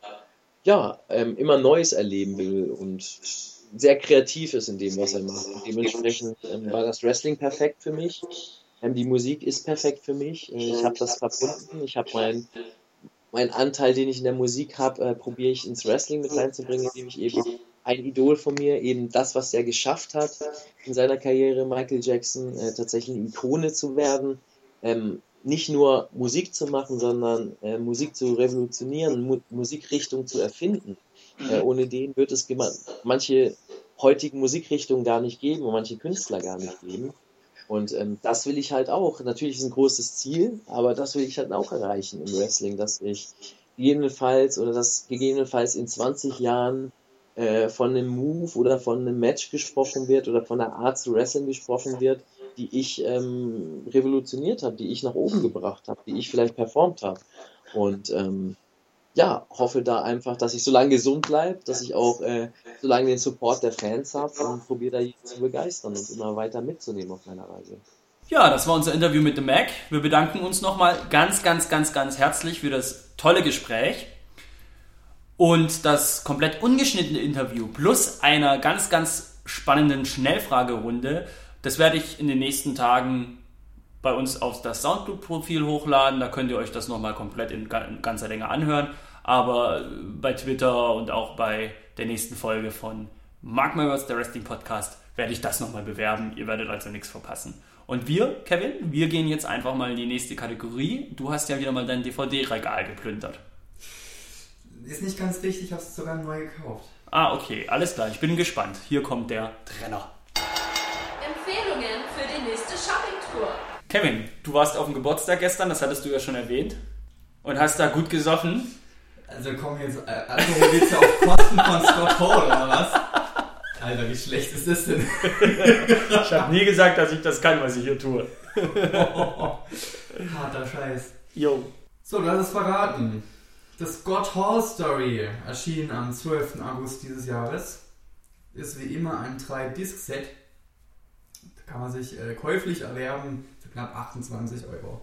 ja ähm, immer Neues erleben will und sehr kreativ ist in dem, was er macht. Und dementsprechend ähm, war das Wrestling perfekt für mich. Ähm, die Musik ist perfekt für mich. Äh, ich habe das verbunden. Ich habe meinen mein Anteil, den ich in der Musik habe, äh, probiere ich ins Wrestling mit reinzubringen, indem ich eben ein Idol von mir, eben das, was er geschafft hat in seiner Karriere, Michael Jackson, äh, tatsächlich eine Ikone zu werden, ähm, nicht nur Musik zu machen, sondern äh, Musik zu revolutionieren, Mu Musikrichtung zu erfinden. Äh, ohne den wird es manche heutigen Musikrichtungen gar nicht geben und manche Künstler gar nicht geben. Und ähm, das will ich halt auch. Natürlich ist ein großes Ziel, aber das will ich halt auch erreichen im Wrestling, dass ich gegebenenfalls oder dass gegebenenfalls in 20 Jahren äh, von einem Move oder von einem Match gesprochen wird oder von einer Art zu Wrestling gesprochen wird, die ich ähm, revolutioniert habe, die ich nach oben gebracht habe, die ich vielleicht performt habe. Und ähm, ja, hoffe da einfach, dass ich so lange gesund bleibe, dass ich auch äh, so lange den Support der Fans habe und probiere da jeden zu begeistern und immer weiter mitzunehmen auf meiner Reise. Ja, das war unser Interview mit dem Mac. Wir bedanken uns nochmal ganz, ganz, ganz, ganz herzlich für das tolle Gespräch und das komplett ungeschnittene Interview plus einer ganz, ganz spannenden Schnellfragerunde. Das werde ich in den nächsten Tagen bei uns auf das Soundcloud-Profil hochladen. Da könnt ihr euch das nochmal komplett in ga- in ganzer Länge anhören. Aber bei Twitter und auch bei der nächsten Folge von Mark My Words, der Wrestling Podcast, werde ich das nochmal bewerben. Ihr werdet also nichts verpassen. Und wir, Kevin, wir gehen jetzt einfach mal in die nächste Kategorie. Du hast ja wieder mal dein DVD-Regal geplündert. Ist nicht ganz richtig, ich habe es sogar neu gekauft. Ah, okay, alles klar. Ich bin gespannt. Hier kommt der Trenner. Kevin, du warst auf dem Geburtstag gestern, das hattest du ja schon erwähnt. Und hast da gut gesoffen. Also kommen jetzt äh, Alkoholwitze auf Kosten von Scott Hall oder was? Alter, wie schlecht ist das denn? Ich habe nie gesagt, dass ich das kann, was ich hier tue. Harter Scheiß. Jo. So, du hast es verraten. The Scott Hall Story erschien am 12. August dieses Jahres. Ist wie immer ein 3-Disc-Set. Da kann man sich äh, käuflich erwerben knapp 28 Euro.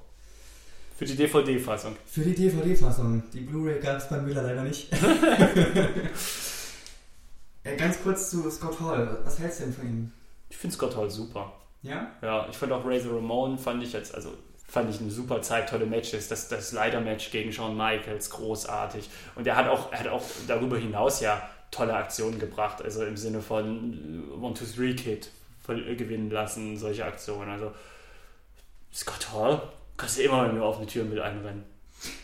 Für die DVD-Fassung. Für die DVD-Fassung. Die Blu-ray gab es bei Müller leider nicht. äh, ganz kurz zu Scott Hall. Was hältst du denn von ihm? Ich finde Scott Hall super. Ja? Ja, ich fand auch Razor Ramon, fand ich jetzt, also fand ich eine super Zeit, tolle Matches. Das, das Leiter-Match gegen Shawn Michaels, großartig. Und er hat auch, er hat auch darüber hinaus ja tolle Aktionen gebracht, also im Sinne von äh, One, Two, Three Kid voll- äh, gewinnen lassen, solche Aktionen. Also Scott Hall, kannst du immer bei mir auf eine Tür mit einrennen.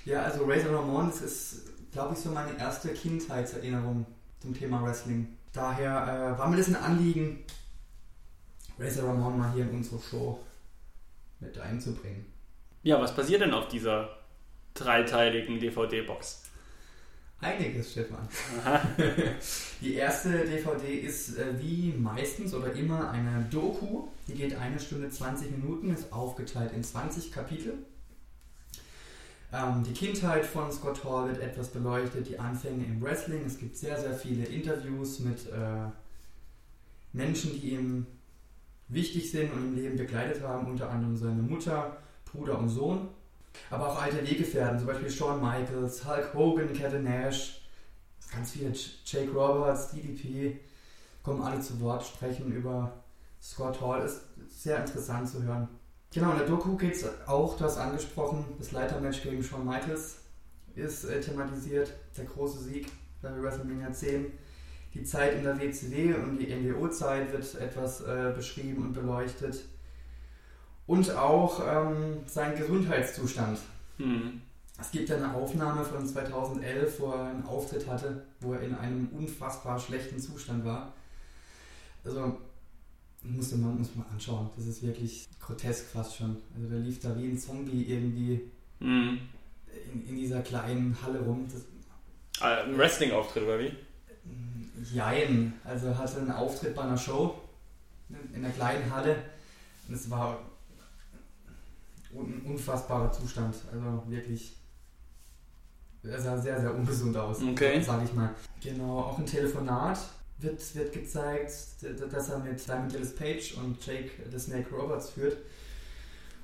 Ja, also Razor Ramon, das ist, glaube ich, so meine erste Kindheitserinnerung zum Thema Wrestling. Daher äh, war mir das ein Anliegen, Razor Ramon mal hier in unsere Show mit einzubringen. Ja, was passiert denn auf dieser dreiteiligen DVD-Box? Einiges, Stefan. Die erste DVD ist äh, wie meistens oder immer eine Doku. Die geht eine Stunde 20 Minuten, ist aufgeteilt in 20 Kapitel. Ähm, die Kindheit von Scott Hall wird etwas beleuchtet, die Anfänge im Wrestling. Es gibt sehr, sehr viele Interviews mit äh, Menschen, die ihm wichtig sind und im Leben begleitet haben, unter anderem seine Mutter, Bruder und Sohn. Aber auch alte Weggefährten, zum Beispiel Shawn Michaels, Hulk Hogan, Kevin Nash, ganz viele, Jake Roberts, DDP, kommen alle zu Wort, sprechen über Scott Hall. Ist sehr interessant zu hören. Genau, in der Doku geht es auch, du hast angesprochen, das Leitermatch gegen Shawn Michaels ist äh, thematisiert, der große Sieg bei WrestleMania 10. Die Zeit in der WCW und die NWO-Zeit wird etwas äh, beschrieben und beleuchtet. Und auch ähm, sein Gesundheitszustand. Hm. Es gibt ja eine Aufnahme von 2011, wo er einen Auftritt hatte, wo er in einem unfassbar schlechten Zustand war. Also muss man, muss man anschauen. Das ist wirklich grotesk fast schon. Also der lief da wie ein Zombie irgendwie Hm. in, in dieser kleinen Halle rum. Das, Ah, Ein Wrestling-Auftritt, oder wie? Jein. Also er hatte einen Auftritt bei einer Show in einer kleinen Halle und es war ein unfassbarer Zustand. Also wirklich. Er sah sehr, sehr ungesund aus, Okay. sag ich mal. Genau, auch ein Telefonat wird, wird gezeigt, dass er mit Diamond Dallas Page und Jake the Snake Roberts führt.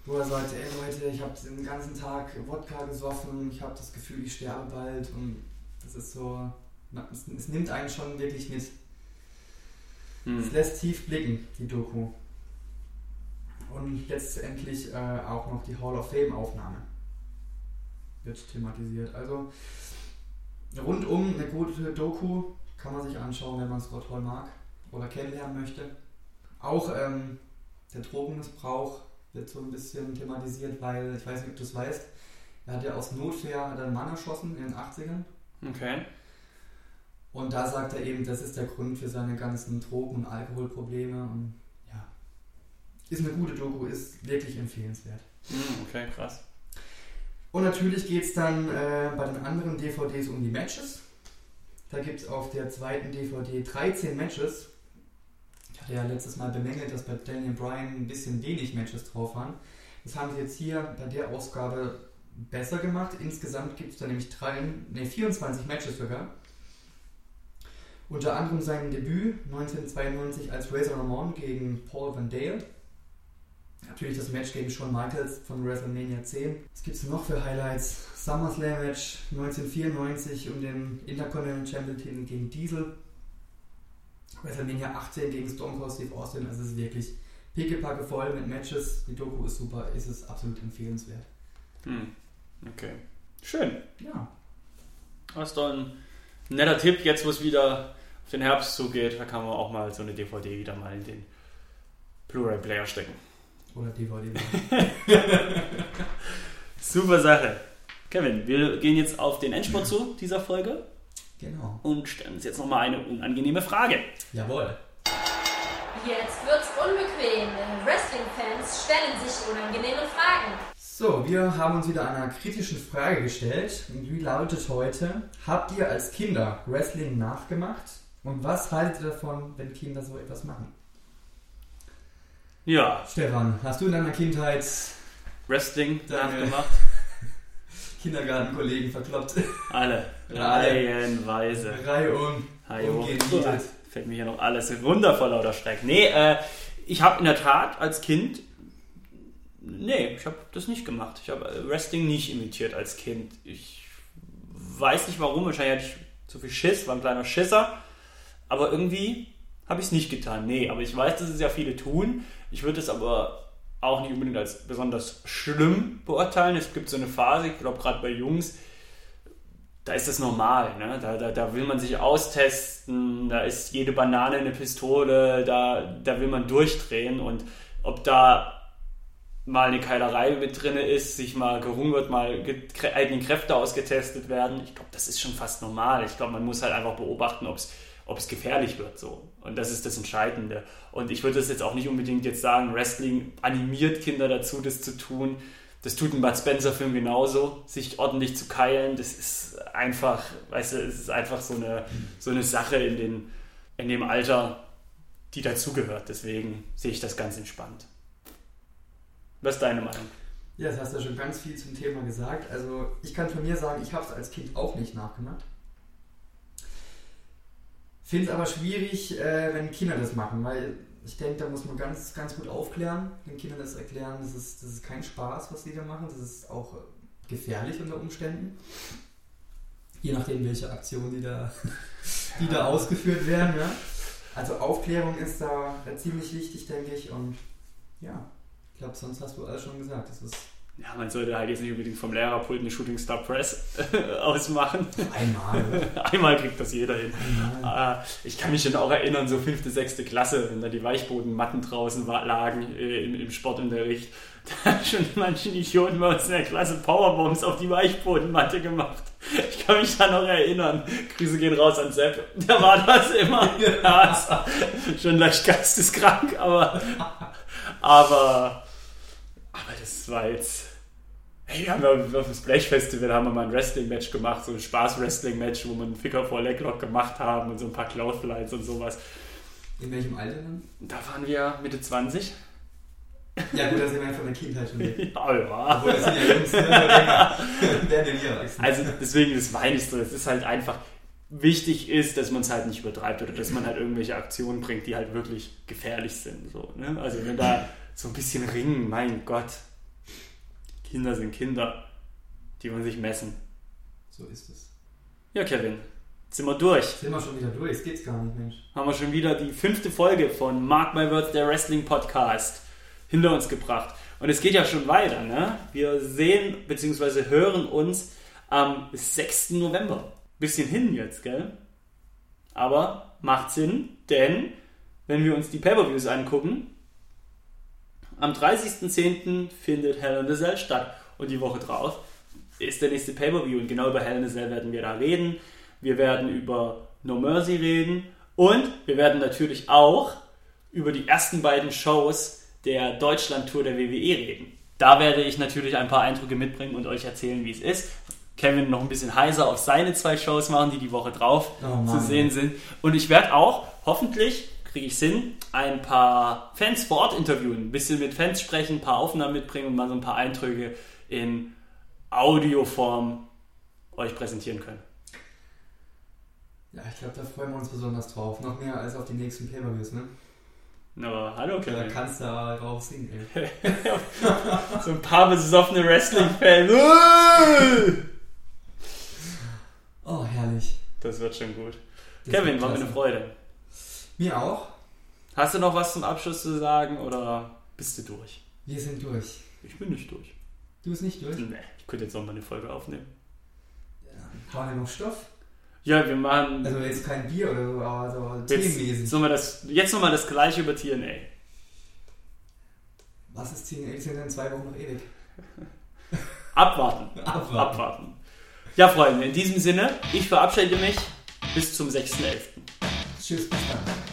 Wo er sagt, ey Leute, ich habe den ganzen Tag Wodka gesoffen, ich habe das Gefühl, ich sterbe bald und das ist so, es, es nimmt einen schon wirklich mit. Es Hm. lässt tief blicken, die Doku. Und letztendlich äh, auch noch die Hall of Fame Aufnahme wird thematisiert. Also rundum eine gute Doku kann man sich anschauen, wenn man Scott Hall mag oder kennenlernen möchte. Auch ähm, der Drogenmissbrauch wird so ein bisschen thematisiert, weil ich weiß nicht, ob du es weißt. Er hat ja aus Notwehr einen Mann erschossen in den 80ern. Okay. Und da sagt er eben, das ist der Grund für seine ganzen Drogen- und Alkoholprobleme. Und ist eine gute Doku, ist wirklich empfehlenswert. Hm, okay, krass. Und natürlich geht es dann äh, bei den anderen DVDs um die Matches. Da gibt es auf der zweiten DVD 13 Matches. Ich hatte ja letztes Mal bemängelt, dass bei Daniel Bryan ein bisschen wenig Matches drauf waren. Das haben sie jetzt hier bei der Ausgabe besser gemacht. Insgesamt gibt es da nämlich drei, nee, 24 Matches sogar. Unter anderem sein Debüt 1992 als Razor Ramon gegen Paul Van Dale. Natürlich das Match gegen Shawn Michaels von WrestleMania 10. Was gibt es noch für Highlights? SummerSlam Match 1994 um den Intercontinental Champion gegen Diesel. WrestleMania 18 gegen Stone Cold Steve Austin. Also es ist wirklich pickepacke voll mit Matches. Die Doku ist super, ist es absolut empfehlenswert. Hm. Okay. Schön. Ja, Das ist doch ein netter Tipp, jetzt wo es wieder auf den Herbst zugeht. Da kann man auch mal so eine DVD wieder mal in den Blu-ray-Player stecken. Oder DVD. Super Sache. Kevin, wir gehen jetzt auf den Endspurt zu dieser Folge genau. und stellen uns jetzt nochmal eine unangenehme Frage. Jawohl. Jetzt wird's unbequem, denn Wrestling-Fans stellen sich unangenehme Fragen. So, wir haben uns wieder einer kritischen Frage gestellt. Und die lautet heute: Habt ihr als Kinder Wrestling nachgemacht? Und was haltet ihr davon, wenn Kinder so etwas machen? Ja, Stefan, hast du in deiner Kindheit Wrestling nachgemacht. Kindergartenkollegen verkloppt? Alle. Reihenweise. Reihe um. Hajo. Umgenietet. Fällt mir hier noch alles runter vor lauter Schreck. Nee, äh, ich habe in der Tat als Kind. Nee, ich habe das nicht gemacht. Ich habe äh, Wrestling nicht imitiert als Kind. Ich weiß nicht warum. Wahrscheinlich hatte ich zu viel Schiss, war ein kleiner Schisser. Aber irgendwie habe ich es nicht getan. Nee, aber ich weiß, dass es ja viele tun. Ich würde es aber auch nicht unbedingt als besonders schlimm beurteilen. Es gibt so eine Phase, ich glaube gerade bei Jungs, da ist das normal. Ne? Da, da, da will man sich austesten, da ist jede Banane eine Pistole, da, da will man durchdrehen und ob da mal eine Keilerei mit drin ist, sich mal gerungen wird, mal eigene Kräfte ausgetestet werden, ich glaube, das ist schon fast normal. Ich glaube, man muss halt einfach beobachten, ob es gefährlich wird so. Und das ist das Entscheidende. Und ich würde das jetzt auch nicht unbedingt jetzt sagen, Wrestling animiert Kinder dazu, das zu tun. Das tut ein Bud Spencer-Film genauso, sich ordentlich zu keilen. Das ist einfach, weißt du, es ist einfach so eine, so eine Sache in, den, in dem Alter, die dazugehört. Deswegen sehe ich das ganz entspannt. Was ist deine Meinung? Ja, das hast du ja schon ganz viel zum Thema gesagt. Also ich kann von mir sagen, ich habe es als Kind auch nicht nachgemacht. Finde es aber schwierig, äh, wenn Kinder das machen, weil ich denke, da muss man ganz, ganz gut aufklären, den Kindern das erklären, das ist, das ist kein Spaß, was die da machen, das ist auch gefährlich unter Umständen. Je nachdem, welche Aktionen die da, die da ausgeführt werden. Ja? Also Aufklärung ist da ziemlich wichtig, denke ich. Und ja, ich glaube, sonst hast du alles schon gesagt. Das ist Ja, man sollte halt jetzt nicht unbedingt vom Lehrerpult eine Shooting Star Press ausmachen. einmal. Einmal kriegt das jeder hin. einmal. Äh, ich kann mich schon auch erinnern, so fünfte, sechste Klasse, wenn da die Weichbodenmatten draußen lagen äh, im, im Sportunterricht. Da hat schon manchen Idioten bei uns in der Klasse Powerbombs auf die Weichbodenmatte gemacht. Ich kann mich da noch erinnern. Grüße gehen raus an Sepp. Der war das immer. Ja, schon leicht geisteskrank, aber, aber, aber das war jetzt. Hey, wir haben ja auf dem Splash Festival haben wir mal ein Wrestling-Match gemacht, so ein Spaß-Wrestling-Match, wo wir einen Ficker vor Leglock gemacht haben und so ein paar Cloudflights und sowas. In welchem Alter dann? Da waren wir Mitte 20. Ja gut, da sind wir einfach in der Kindheit schon weg. Ja, ja. Obwohl, das sind ja Jungs, ne? Werden ja erwachsen. Also deswegen, das meine ich so. Es ist halt einfach wichtig ist, dass man es halt nicht übertreibt oder dass man halt irgendwelche Aktionen bringt, die halt wirklich gefährlich sind. So, ne? Also wenn da so ein bisschen ringen, mein Gott. Kinder sind Kinder, die wollen sich messen. So ist es. Ja, Kevin, sind wir durch. Sind wir schon wieder durch? Es geht's gar nicht, Mensch. haben wir schon wieder die fünfte Folge von Mark My Words, der Wrestling Podcast, hinter uns gebracht. Und es geht ja schon weiter, ne? Wir sehen bzw. hören uns am 6. November. Bisschen hin jetzt, gell? Aber macht Sinn, denn wenn wir uns die Pay-Per-Views angucken, am 30.10. findet Hell in a Cell statt und die Woche drauf ist der nächste Pay-Per-View und genau über Hell in a Cell werden wir da reden. Wir werden über No Mercy reden und wir werden natürlich auch über die ersten beiden Shows der Deutschland-Tour der WWE reden. Da werde ich natürlich ein paar Eindrücke mitbringen und euch erzählen, wie es ist. Kevin noch ein bisschen heiser auf seine zwei Shows machen, die die Woche drauf Oh zu sehen sind. Und ich werde auch, hoffentlich kriege ich hin, ein paar Fans vor Ort interviewen, ein bisschen mit Fans sprechen, ein paar Aufnahmen mitbringen und mal so ein paar Eindrücke in Audioform euch präsentieren können. Ja, ich glaube, da freuen wir uns besonders drauf. Noch mehr als auf die nächsten Pay-Per-Views, ne? Aber hallo Da Kevin. kannst du da drauf singen, ey. So ein paar besoffene Wrestling-Fans. Oh, herrlich. Das wird schon gut. Das Kevin, war mir eine. Freude. Mir auch. Hast du noch was zum Abschluss zu sagen oder bist du durch? Wir sind durch. Ich bin nicht durch. Du bist nicht durch? Nee, ich könnte jetzt noch mal eine Folge aufnehmen. War denn noch Stoff? Ja, wir machen Also jetzt kein Bier oder so, aber so jetzt, themenmäßig. noch mal das, jetzt nochmal das gleiche über TNA. Was ist TNA? Die sind in zwei Wochen noch ewig. Abwarten. Abwarten. Abwarten. Ja, Freunde, in diesem Sinne, ich verabschiede mich bis zum 6.11. Tschüss, bis dann.